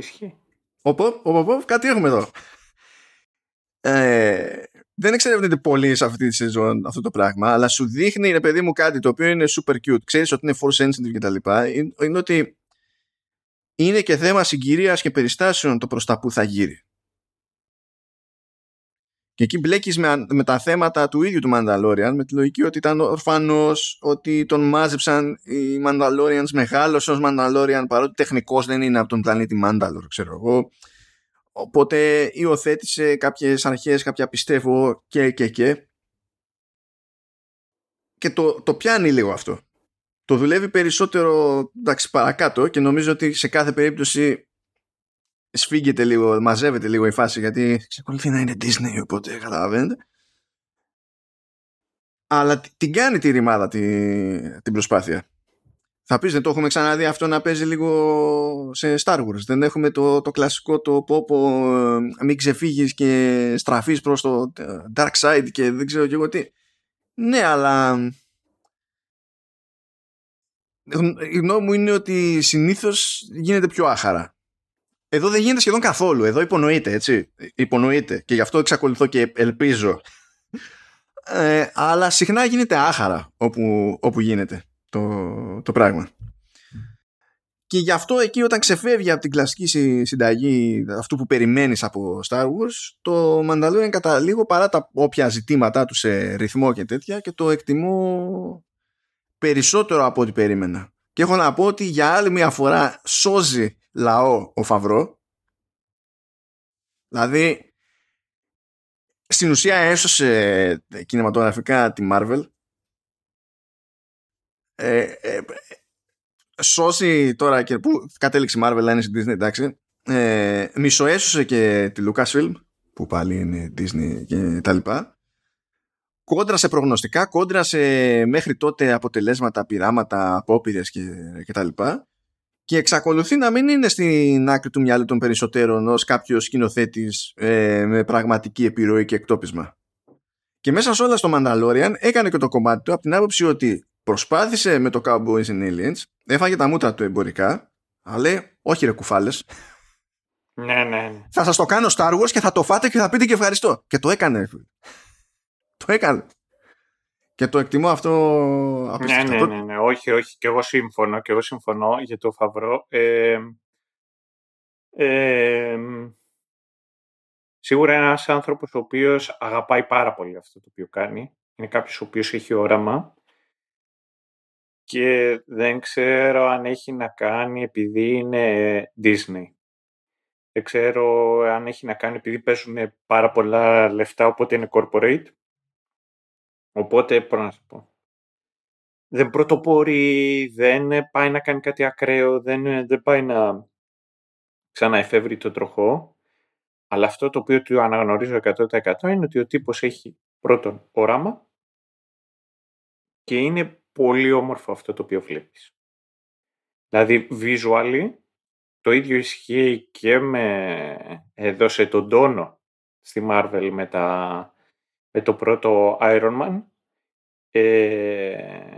οπ, οπ, οπ, κάτι έχουμε εδώ. Ε, δεν εξερευνείται πολύ σε αυτή τη σεζόν αυτό το πράγμα, αλλά σου δείχνει, ρε παιδί μου, κάτι το οποίο είναι super cute. Ξέρεις ότι είναι force sensitive και τα λοιπά. Είναι ότι είναι και θέμα συγκυρίας και περιστάσεων το προς τα που θα γύρει. Και εκεί μπλέκεις με, με τα θέματα του ίδιου του Μανταλόριαν με τη λογική ότι ήταν ορφανός, ότι τον μάζεψαν οι Μανταλόριανς, μεγάλος ως Μανταλόριαν, παρότι τεχνικός δεν είναι από τον πλανήτη Μάνταλορ, ξέρω εγώ. Οπότε υιοθέτησε κάποιες αρχές, κάποια πιστεύω και και και. Και το, το πιάνει λίγο αυτό. Το δουλεύει περισσότερο εντάξει, παρακάτω και νομίζω ότι σε κάθε περίπτωση σφίγγεται λίγο, μαζεύεται λίγο η φάση γιατί ξεκολουθεί να είναι Disney οπότε καταλαβαίνετε. Αλλά την κάνει τη ρημάδα τη, την προσπάθεια. Θα πεις δεν το έχουμε ξαναδεί αυτό να παίζει λίγο σε Star Wars. Δεν έχουμε το, το κλασικό το πόπο ε, μην ξεφύγεις και στραφείς προς το ε, dark side και δεν ξέρω και εγώ τι. Ναι αλλά η γνώμη μου είναι ότι συνήθως γίνεται πιο άχαρα εδώ δεν γίνεται σχεδόν καθόλου. Εδώ υπονοείται, έτσι. Υπονοείται. Και γι' αυτό εξακολουθώ και ελπίζω. Ε, αλλά συχνά γίνεται άχαρα όπου, όπου γίνεται το, το πράγμα. Και γι' αυτό εκεί όταν ξεφεύγει από την κλασική συνταγή αυτού που περιμένεις από Star Wars το Mandalorian κατά λίγο παρά τα όποια ζητήματά του σε ρυθμό και τέτοια και το εκτιμώ περισσότερο από ό,τι περίμενα. Και έχω να πω ότι για άλλη μια φορά σώζει λαό ο Φαβρό. Δηλαδή, στην ουσία έσωσε κινηματογραφικά τη Marvel. Ε, ε, σώσει τώρα και που κατέληξε η Marvel να είναι στην Disney, εντάξει, ε, μισοέσωσε και τη Lucasfilm, που πάλι είναι Disney και τα λοιπά, κόντρα σε προγνωστικά, κόντρα σε μέχρι τότε αποτελέσματα, πειράματα, απόπειρες και, και τα λοιπά και εξακολουθεί να μην είναι στην άκρη του μυαλού των περισσότερων ως κάποιος σκηνοθέτης ε, με πραγματική επιρροή και εκτόπισμα. Και μέσα σε όλα στο Mandalorian έκανε και το κομμάτι του από την άποψη ότι προσπάθησε με το Cowboys and Aliens, έφαγε τα μούτρα του εμπορικά, αλλά λέει, όχι ρε κουφάλες. Ναι, ναι, ναι. Θα σας το κάνω Star Wars και θα το φάτε και θα πείτε και ευχαριστώ. Και το έκανε. το έκανε. Και το εκτιμώ αυτό Ναι, ναι, ναι, ναι, όχι, όχι. Και εγώ σύμφωνο, και εγώ συμφωνώ για το Φαβρό. Ε, ε, σίγουρα είναι ένας άνθρωπος ο οποίος αγαπάει πάρα πολύ αυτό το οποίο κάνει. Είναι κάποιος ο οποίος έχει όραμα και δεν ξέρω αν έχει να κάνει επειδή είναι Disney. Δεν ξέρω αν έχει να κάνει επειδή παίζουν πάρα πολλά λεφτά, οπότε είναι corporate. Οπότε, πώς να σου πω. Δεν πρωτοπορεί, δεν πάει να κάνει κάτι ακραίο, δεν, δεν πάει να ξαναεφεύρει το τροχό. Αλλά αυτό το οποίο του αναγνωρίζω 100% είναι ότι ο τύπος έχει πρώτον όραμα και είναι πολύ όμορφο αυτό το οποίο βλέπεις. Δηλαδή, visually, το ίδιο ισχύει και με έδωσε τον τόνο στη Marvel με, τα, με το πρώτο Iron Man. Ε,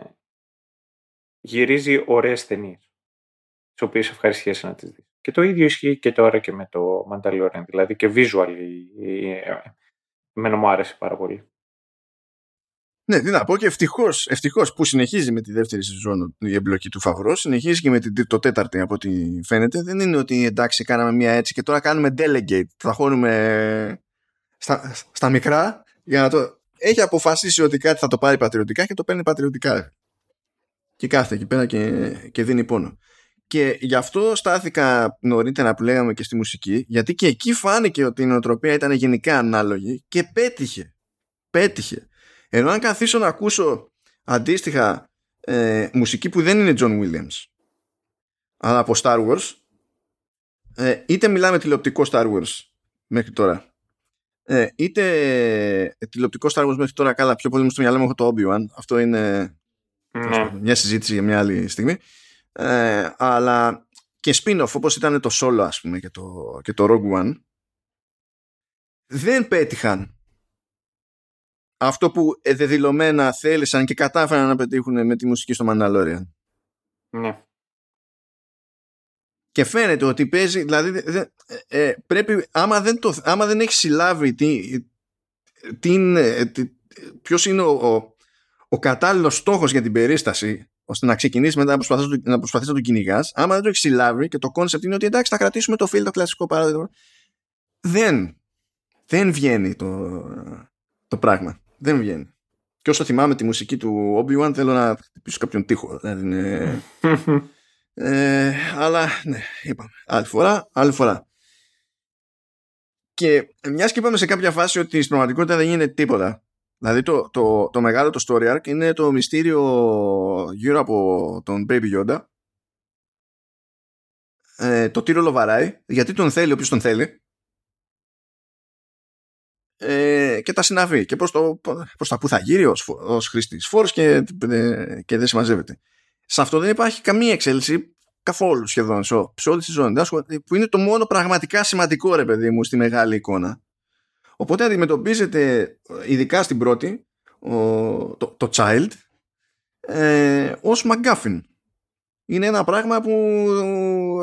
γυρίζει ωραίες ταινίες, τις οποίες ευχαριστιέσαι να τις δεις. Και το ίδιο ισχύει και τώρα και με το Mandalorian, δηλαδή και visually εμένα μου άρεσε πάρα πολύ. Ναι, τι να πω και ευτυχώς ευτυχώς που συνεχίζει με τη δεύτερη σεζόν η εμπλοκή του Φαβρό, συνεχίζει και με την, το τέταρτη από ό,τι φαίνεται. Δεν είναι ότι εντάξει, κάναμε μία έτσι και τώρα κάνουμε delegate. Θα χώνουμε στα, στα μικρά για να το. Έχει αποφασίσει ότι κάτι θα το πάρει πατριωτικά και το παίρνει πατριωτικά. Και κάθεται εκεί πέρα και, και δίνει πόνο. Και γι' αυτό στάθηκα νωρίτερα που λέγαμε και στη μουσική, γιατί και εκεί φάνηκε ότι η νοοτροπία ήταν γενικά ανάλογη και πέτυχε. Πέτυχε. Ενώ αν καθίσω να ακούσω αντίστοιχα ε, μουσική που δεν είναι John Williams αλλά από Star Wars ε, είτε μιλάμε τηλεοπτικό Star Wars μέχρι τώρα ε, είτε τηλεοπτικό Star Wars μέχρι τώρα καλά πιο πολύ μου στο μυαλό μου έχω το Obi-Wan αυτό είναι ναι. μια συζήτηση για μια άλλη στιγμή ε, αλλά και spin-off όπως ήταν το Solo ας πούμε και το, και το Rogue One δεν πέτυχαν αυτό που εδεδηλωμένα θέλησαν και κατάφεραν να πετύχουν με τη μουσική στο Mandalorian. Ναι. Και φαίνεται ότι παίζει, δηλαδή ε, ε, πρέπει, άμα δεν, το, άμα δεν έχει συλλάβει τι, τι, ε, τι, ποιος είναι ο, ο, ο κατάλληλος στόχος για την περίσταση ώστε να ξεκινήσεις μετά να προσπαθήσεις να, προσπαθείς να το κυνηγάς. Άμα δεν το έχεις συλλάβει και το concept είναι ότι εντάξει θα κρατήσουμε το φίλο το κλασικό παράδειγμα δεν δεν βγαίνει το, το πράγμα δεν βγαίνει. Και όσο θυμάμαι τη μουσική του Obi-Wan θέλω να χτυπήσω κάποιον τοίχο. Δηλαδή ε, αλλά ναι, είπαμε. Άλλη φορά, άλλη φορά. Και μιας και είπαμε σε κάποια φάση ότι στην πραγματικότητα δεν γίνεται τίποτα. Δηλαδή το, το, το μεγάλο το story arc είναι το μυστήριο γύρω από τον Baby Yoda. Ε, το τι ρολοβαράει, γιατί τον θέλει όποιος τον θέλει ε, και τα συναβεί και προς, το, προς τα που θα γύρει ως, ως χρήστης φόρος και, και δεν συμμαζεύεται. Σε αυτό δεν υπάρχει καμία εξέλιξη καθόλου σχεδόν σε, σε όλη τη ζώνη που είναι το μόνο πραγματικά σημαντικό ρε παιδί μου στη μεγάλη εικόνα. Οπότε αντιμετωπίζεται ειδικά στην πρώτη ο, το, το child ε, ως McGuffin είναι ένα πράγμα που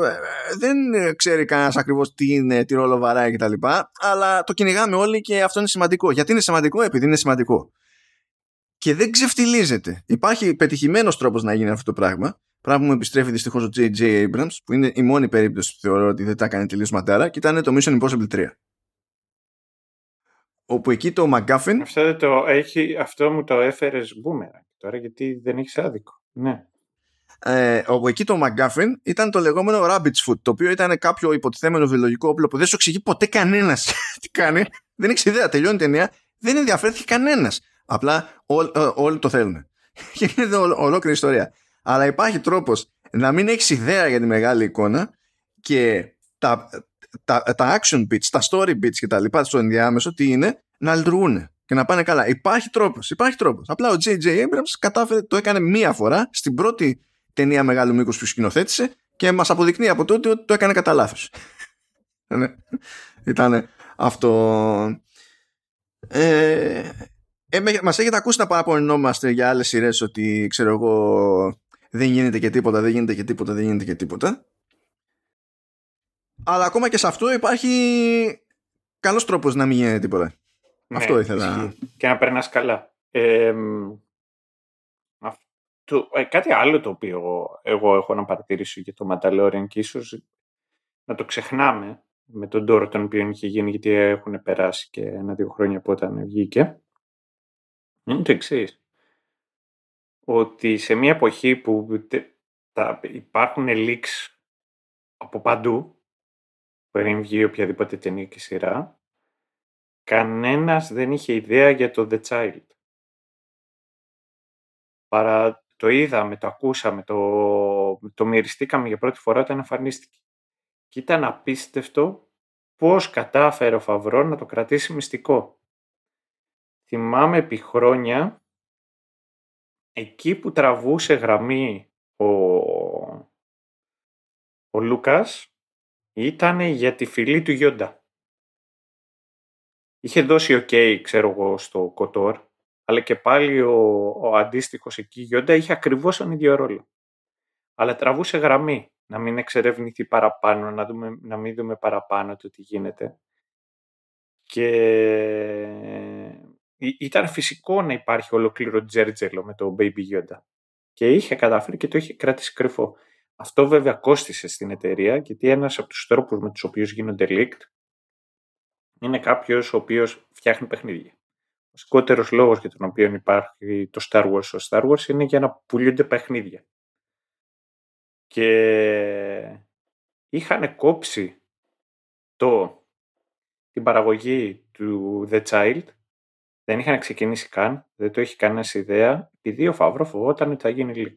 ε, δεν ξέρει κανένας ακριβώς τι είναι, τι ρόλο βαράει κτλ. Αλλά το κυνηγάμε όλοι και αυτό είναι σημαντικό. Γιατί είναι σημαντικό, επειδή είναι σημαντικό. Και δεν ξεφτιλίζεται. Υπάρχει πετυχημένος τρόπος να γίνει αυτό το πράγμα. Πράγμα που μου επιστρέφει δυστυχώς ο J.J. Abrams, που είναι η μόνη περίπτωση που θεωρώ ότι δεν τα έκανε τελείως ματάρα, και ήταν το Mission Impossible 3. Όπου εκεί το McGuffin. Αυτό, το έχει, αυτό μου το έφερες boomerang τώρα, γιατί δεν έχεις άδικο. Ναι ε, όπου εκεί το McGuffin ήταν το λεγόμενο Rabbit's Foot, το οποίο ήταν κάποιο υποτιθέμενο βιολογικό όπλο που δεν σου εξηγεί ποτέ κανένας τι κάνει; Δεν έχει ιδέα, τελειώνει η ταινία, δεν ενδιαφέρθηκε κανένας. Απλά ό, ό, όλοι το θέλουν. Και είναι ολόκληρη ιστορία. Αλλά υπάρχει τρόπος να μην έχεις ιδέα για τη μεγάλη εικόνα και τα, τα, τα action bits, τα story bits και τα λοιπά στο ενδιάμεσο τι είναι να λειτουργούν και να πάνε καλά. Υπάρχει τρόπος, υπάρχει τρόπος. Απλά ο J.J. Abrams κατάφερε, το έκανε μία φορά στην πρώτη ταινία μεγάλου μήκους που σκηνοθέτησε και μας αποδεικνύει από τότε ότι το έκανε κατά λάθος. Ναι. Ήταν αυτό. Ε, ε, μας έχετε ακούσει να παραπονινόμαστε για άλλες σειρές ότι ξέρω εγώ δεν γίνεται και τίποτα, δεν γίνεται και τίποτα, δεν γίνεται και τίποτα. Αλλά ακόμα και σε αυτό υπάρχει καλός τρόπος να μην γίνεται τίποτα. Ναι, αυτό ήθελα. Και να περνάς καλά. Ε, αυτό, ε, κάτι άλλο το οποίο εγώ έχω να παρατηρήσω για το Mandalorian και ίσως να το ξεχνάμε με τον τόρο τον οποίο είχε γίνει γιατί έχουν περάσει και ένα-δύο χρόνια από όταν βγήκε είναι το εξής. Ότι σε μια εποχή που τα, υπάρχουν leaks από παντού πριν βγει οποιαδήποτε ταινία και σειρά κανένας δεν είχε ιδέα για το The Child. Παρά το είδαμε, το ακούσαμε, το, το μυριστήκαμε για πρώτη φορά όταν εμφανίστηκε. Και ήταν απίστευτο πώς κατάφερε ο Φαβρό να το κρατήσει μυστικό. Θυμάμαι επί χρόνια, εκεί που τραβούσε γραμμή ο, ο Λούκας, ήταν για τη φυλή του Γιόντα. Είχε δώσει ok, ξέρω εγώ, στο Κοτόρ, αλλά και πάλι ο, ο αντίστοιχος εκεί Γιόντα είχε ακριβώς τον ίδιο ρόλο. Αλλά τραβούσε γραμμή να μην εξερευνηθεί παραπάνω, να, δούμε, να μην δούμε παραπάνω το τι γίνεται. Και ήταν φυσικό να υπάρχει ολοκλήρω τζέρτζελο με το Baby Yoda. Και είχε καταφέρει και το είχε κρατήσει κρυφό. Αυτό βέβαια κόστισε στην εταιρεία, γιατί ένας από τους τρόπους με τους οποίους γίνονται leaked είναι κάποιος ο οποίος φτιάχνει παιχνίδια. Ο σκότερος λόγος για τον οποίο υπάρχει το Star Wars στο Star Wars είναι για να πουλούνται παιχνίδια και είχαν κόψει το, την παραγωγή του The Child δεν είχαν ξεκινήσει καν, δεν το έχει κανένας ιδέα, επειδή ο Φαύρο φοβόταν ότι θα γίνει leak.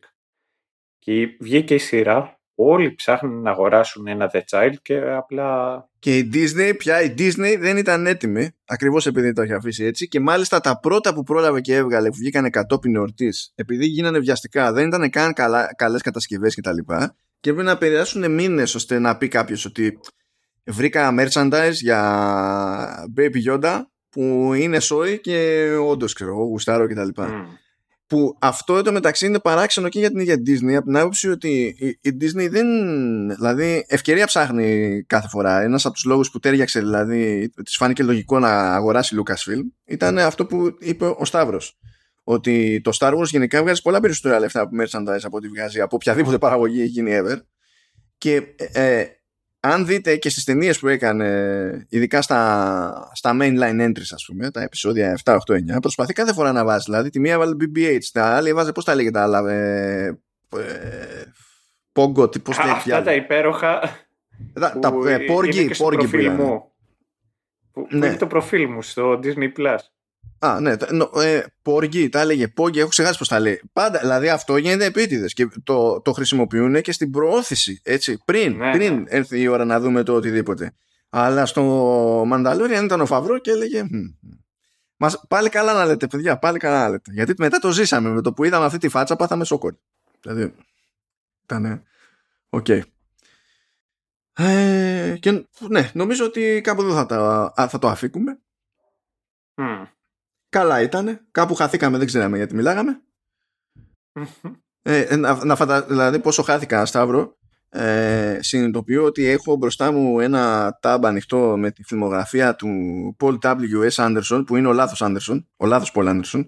Και βγήκε η σειρά, όλοι ψάχνουν να αγοράσουν ένα The Child και απλά... Και η Disney, πια η Disney δεν ήταν έτοιμη, ακριβώς επειδή το έχει αφήσει έτσι, και μάλιστα τα πρώτα που πρόλαβε και έβγαλε, που βγήκανε κατόπιν εορτής, επειδή γίνανε βιαστικά, δεν ήταν καν καλά, καλές κατασκευές κτλ. Και, και έπρεπε να περάσουν μήνες ώστε να πει κάποιος ότι βρήκα merchandise για Baby Yoda που είναι σόι και όντως ξέρω εγώ γουστάρω κτλ. Mm. Που αυτό εδώ μεταξύ είναι παράξενο και για την ίδια Disney από την άποψη ότι η, Disney δεν δηλαδή ευκαιρία ψάχνει κάθε φορά. Ένας από τους λόγους που τέριαξε δηλαδή της φάνηκε λογικό να αγοράσει Lucasfilm ήταν αυτό που είπε ο Σταύρος. Ότι το Star Wars γενικά βγάζει πολλά περισσότερα λεφτά από merchandise από ό,τι βγάζει από οποιαδήποτε παραγωγή έχει γίνει ever. Και ε, αν δείτε και στις ταινίες που έκανε ειδικά στα, στα mainline entries ας πούμε τα επεισόδια 7, 8, 9 προσπαθεί κάθε φορά να βάζει. Δηλαδή τη μία έβαλε BB-8 τα άλλη έβαζε πώς τα λέγεται τα άλλα ε, ε, Pogo πώς τα Αυτά τα υπέροχα τα, τα ε, Porgy, Porgy που, που, ναι. είναι το προφίλ μου στο Disney Plus Α, ναι. Ε, Πόργι, τα έλεγε Πόργι, έχω ξεχάσει πώς τα λέει. Πάντα, δηλαδή αυτό γίνεται επίτηδες και το, το χρησιμοποιούν και στην προώθηση. Έτσι, πριν, ναι, πριν ναι. έρθει η ώρα να δούμε το οτιδήποτε. Αλλά στο Μανταλόριαν ήταν ο Φαβρό και έλεγε. Μας, πάλι καλά να λέτε, παιδιά, πάλι καλά να λέτε. Γιατί μετά το ζήσαμε. Με το που είδαμε αυτή τη φάτσα, πάθαμε σοκόλ. Δηλαδή. Ήταν. OK. Okay. Ε, και ναι, νομίζω ότι κάπου εδώ θα, θα το αφήκουμε. Mm. Καλά ήταν. Κάπου χαθήκαμε, δεν ξέραμε γιατί μιλάγαμε. ε, να, να φαντα... Δηλαδή πόσο χάθηκα Σταύρο ε, συνειδητοποιώ ότι έχω μπροστά μου ένα tab ανοιχτό με τη φιλμογραφία του Paul W.S. Anderson που είναι ο λάθος Anderson, ο λάθος Paul Anderson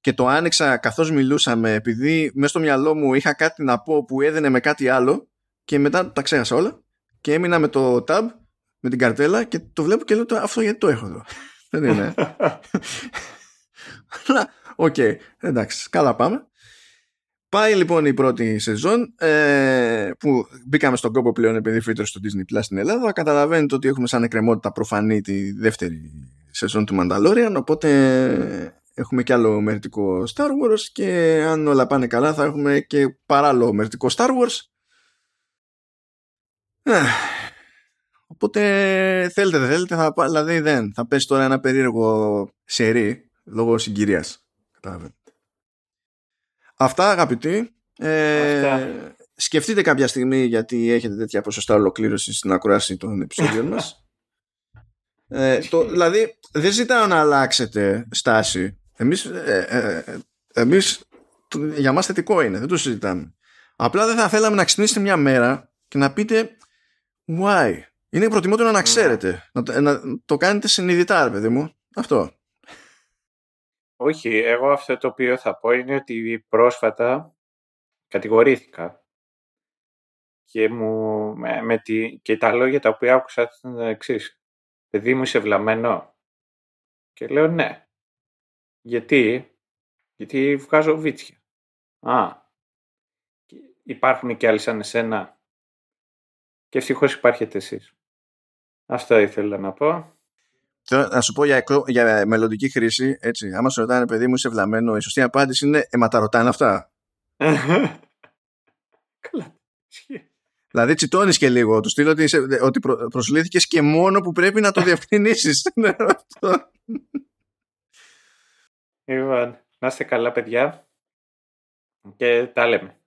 και το άνοιξα καθώς μιλούσαμε επειδή μέσα στο μυαλό μου είχα κάτι να πω που έδενε με κάτι άλλο και μετά τα ξέχασα όλα και έμεινα με το tab με την καρτέλα και το βλέπω και λέω αυτό γιατί το έχω εδώ δεν είναι. Αλλά, οκ, εντάξει, καλά πάμε. Πάει λοιπόν η πρώτη σεζόν ε, που μπήκαμε στον κόπο πλέον επειδή φύτρωσε στο Disney Plus στην Ελλάδα. Καταλαβαίνετε ότι έχουμε σαν εκκρεμότητα προφανή τη δεύτερη σεζόν του Mandalorian οπότε έχουμε και άλλο μερτικό Star Wars και αν όλα πάνε καλά θα έχουμε και παράλληλο μερτικό Star Wars. Οπότε θέλετε δεν θέλετε, θα, δηλαδή δεν. Θα πέσει τώρα ένα περίεργο σερί λόγω συγκυρίας. Αυτά αγαπητοί. Ε, Σκεφτείτε κάποια στιγμή γιατί έχετε τέτοια ποσοστά ολοκλήρωσης στην ακρόαση των επεισόδιων μας. Ε, το, δηλαδή δεν ζητάω να αλλάξετε στάση. Εμείς, ε, ε, ε εμείς για μας θετικό είναι, δεν το συζητάμε. Απλά δεν θα θέλαμε να ξυπνήσετε μια μέρα και να πείτε why; Είναι προτιμότερο να ναι. ξέρετε. Να, να το κάνετε συνειδητά, ρε παιδί μου. Αυτό. Όχι, εγώ αυτό το οποίο θα πω είναι ότι πρόσφατα κατηγορήθηκα και, μου, με, με τη, και τα λόγια τα οποία άκουσα ήταν εξής. Παιδί μου είσαι βλαμμένο. Και λέω ναι. Γιατί, γιατί βγάζω βίτσια. Α, υπάρχουν και άλλοι σαν εσένα. Και ευτυχώς υπάρχετε εσείς. Αυτό ήθελα να πω. να σου πω για, για μελλοντική χρήση, έτσι, άμα σου ρωτάνε παιδί μου είσαι βλαμμένο, η σωστή απάντηση είναι «Ε, μα τα ρωτάνε αυτά». Καλά, Δηλαδή τσιτώνεις και λίγο. Του στείλω ότι, ότι προσλήθηκε και μόνο που πρέπει να το διευκρινίσεις. Ναι, λοιπόν, να είστε καλά, παιδιά. Και τα λέμε.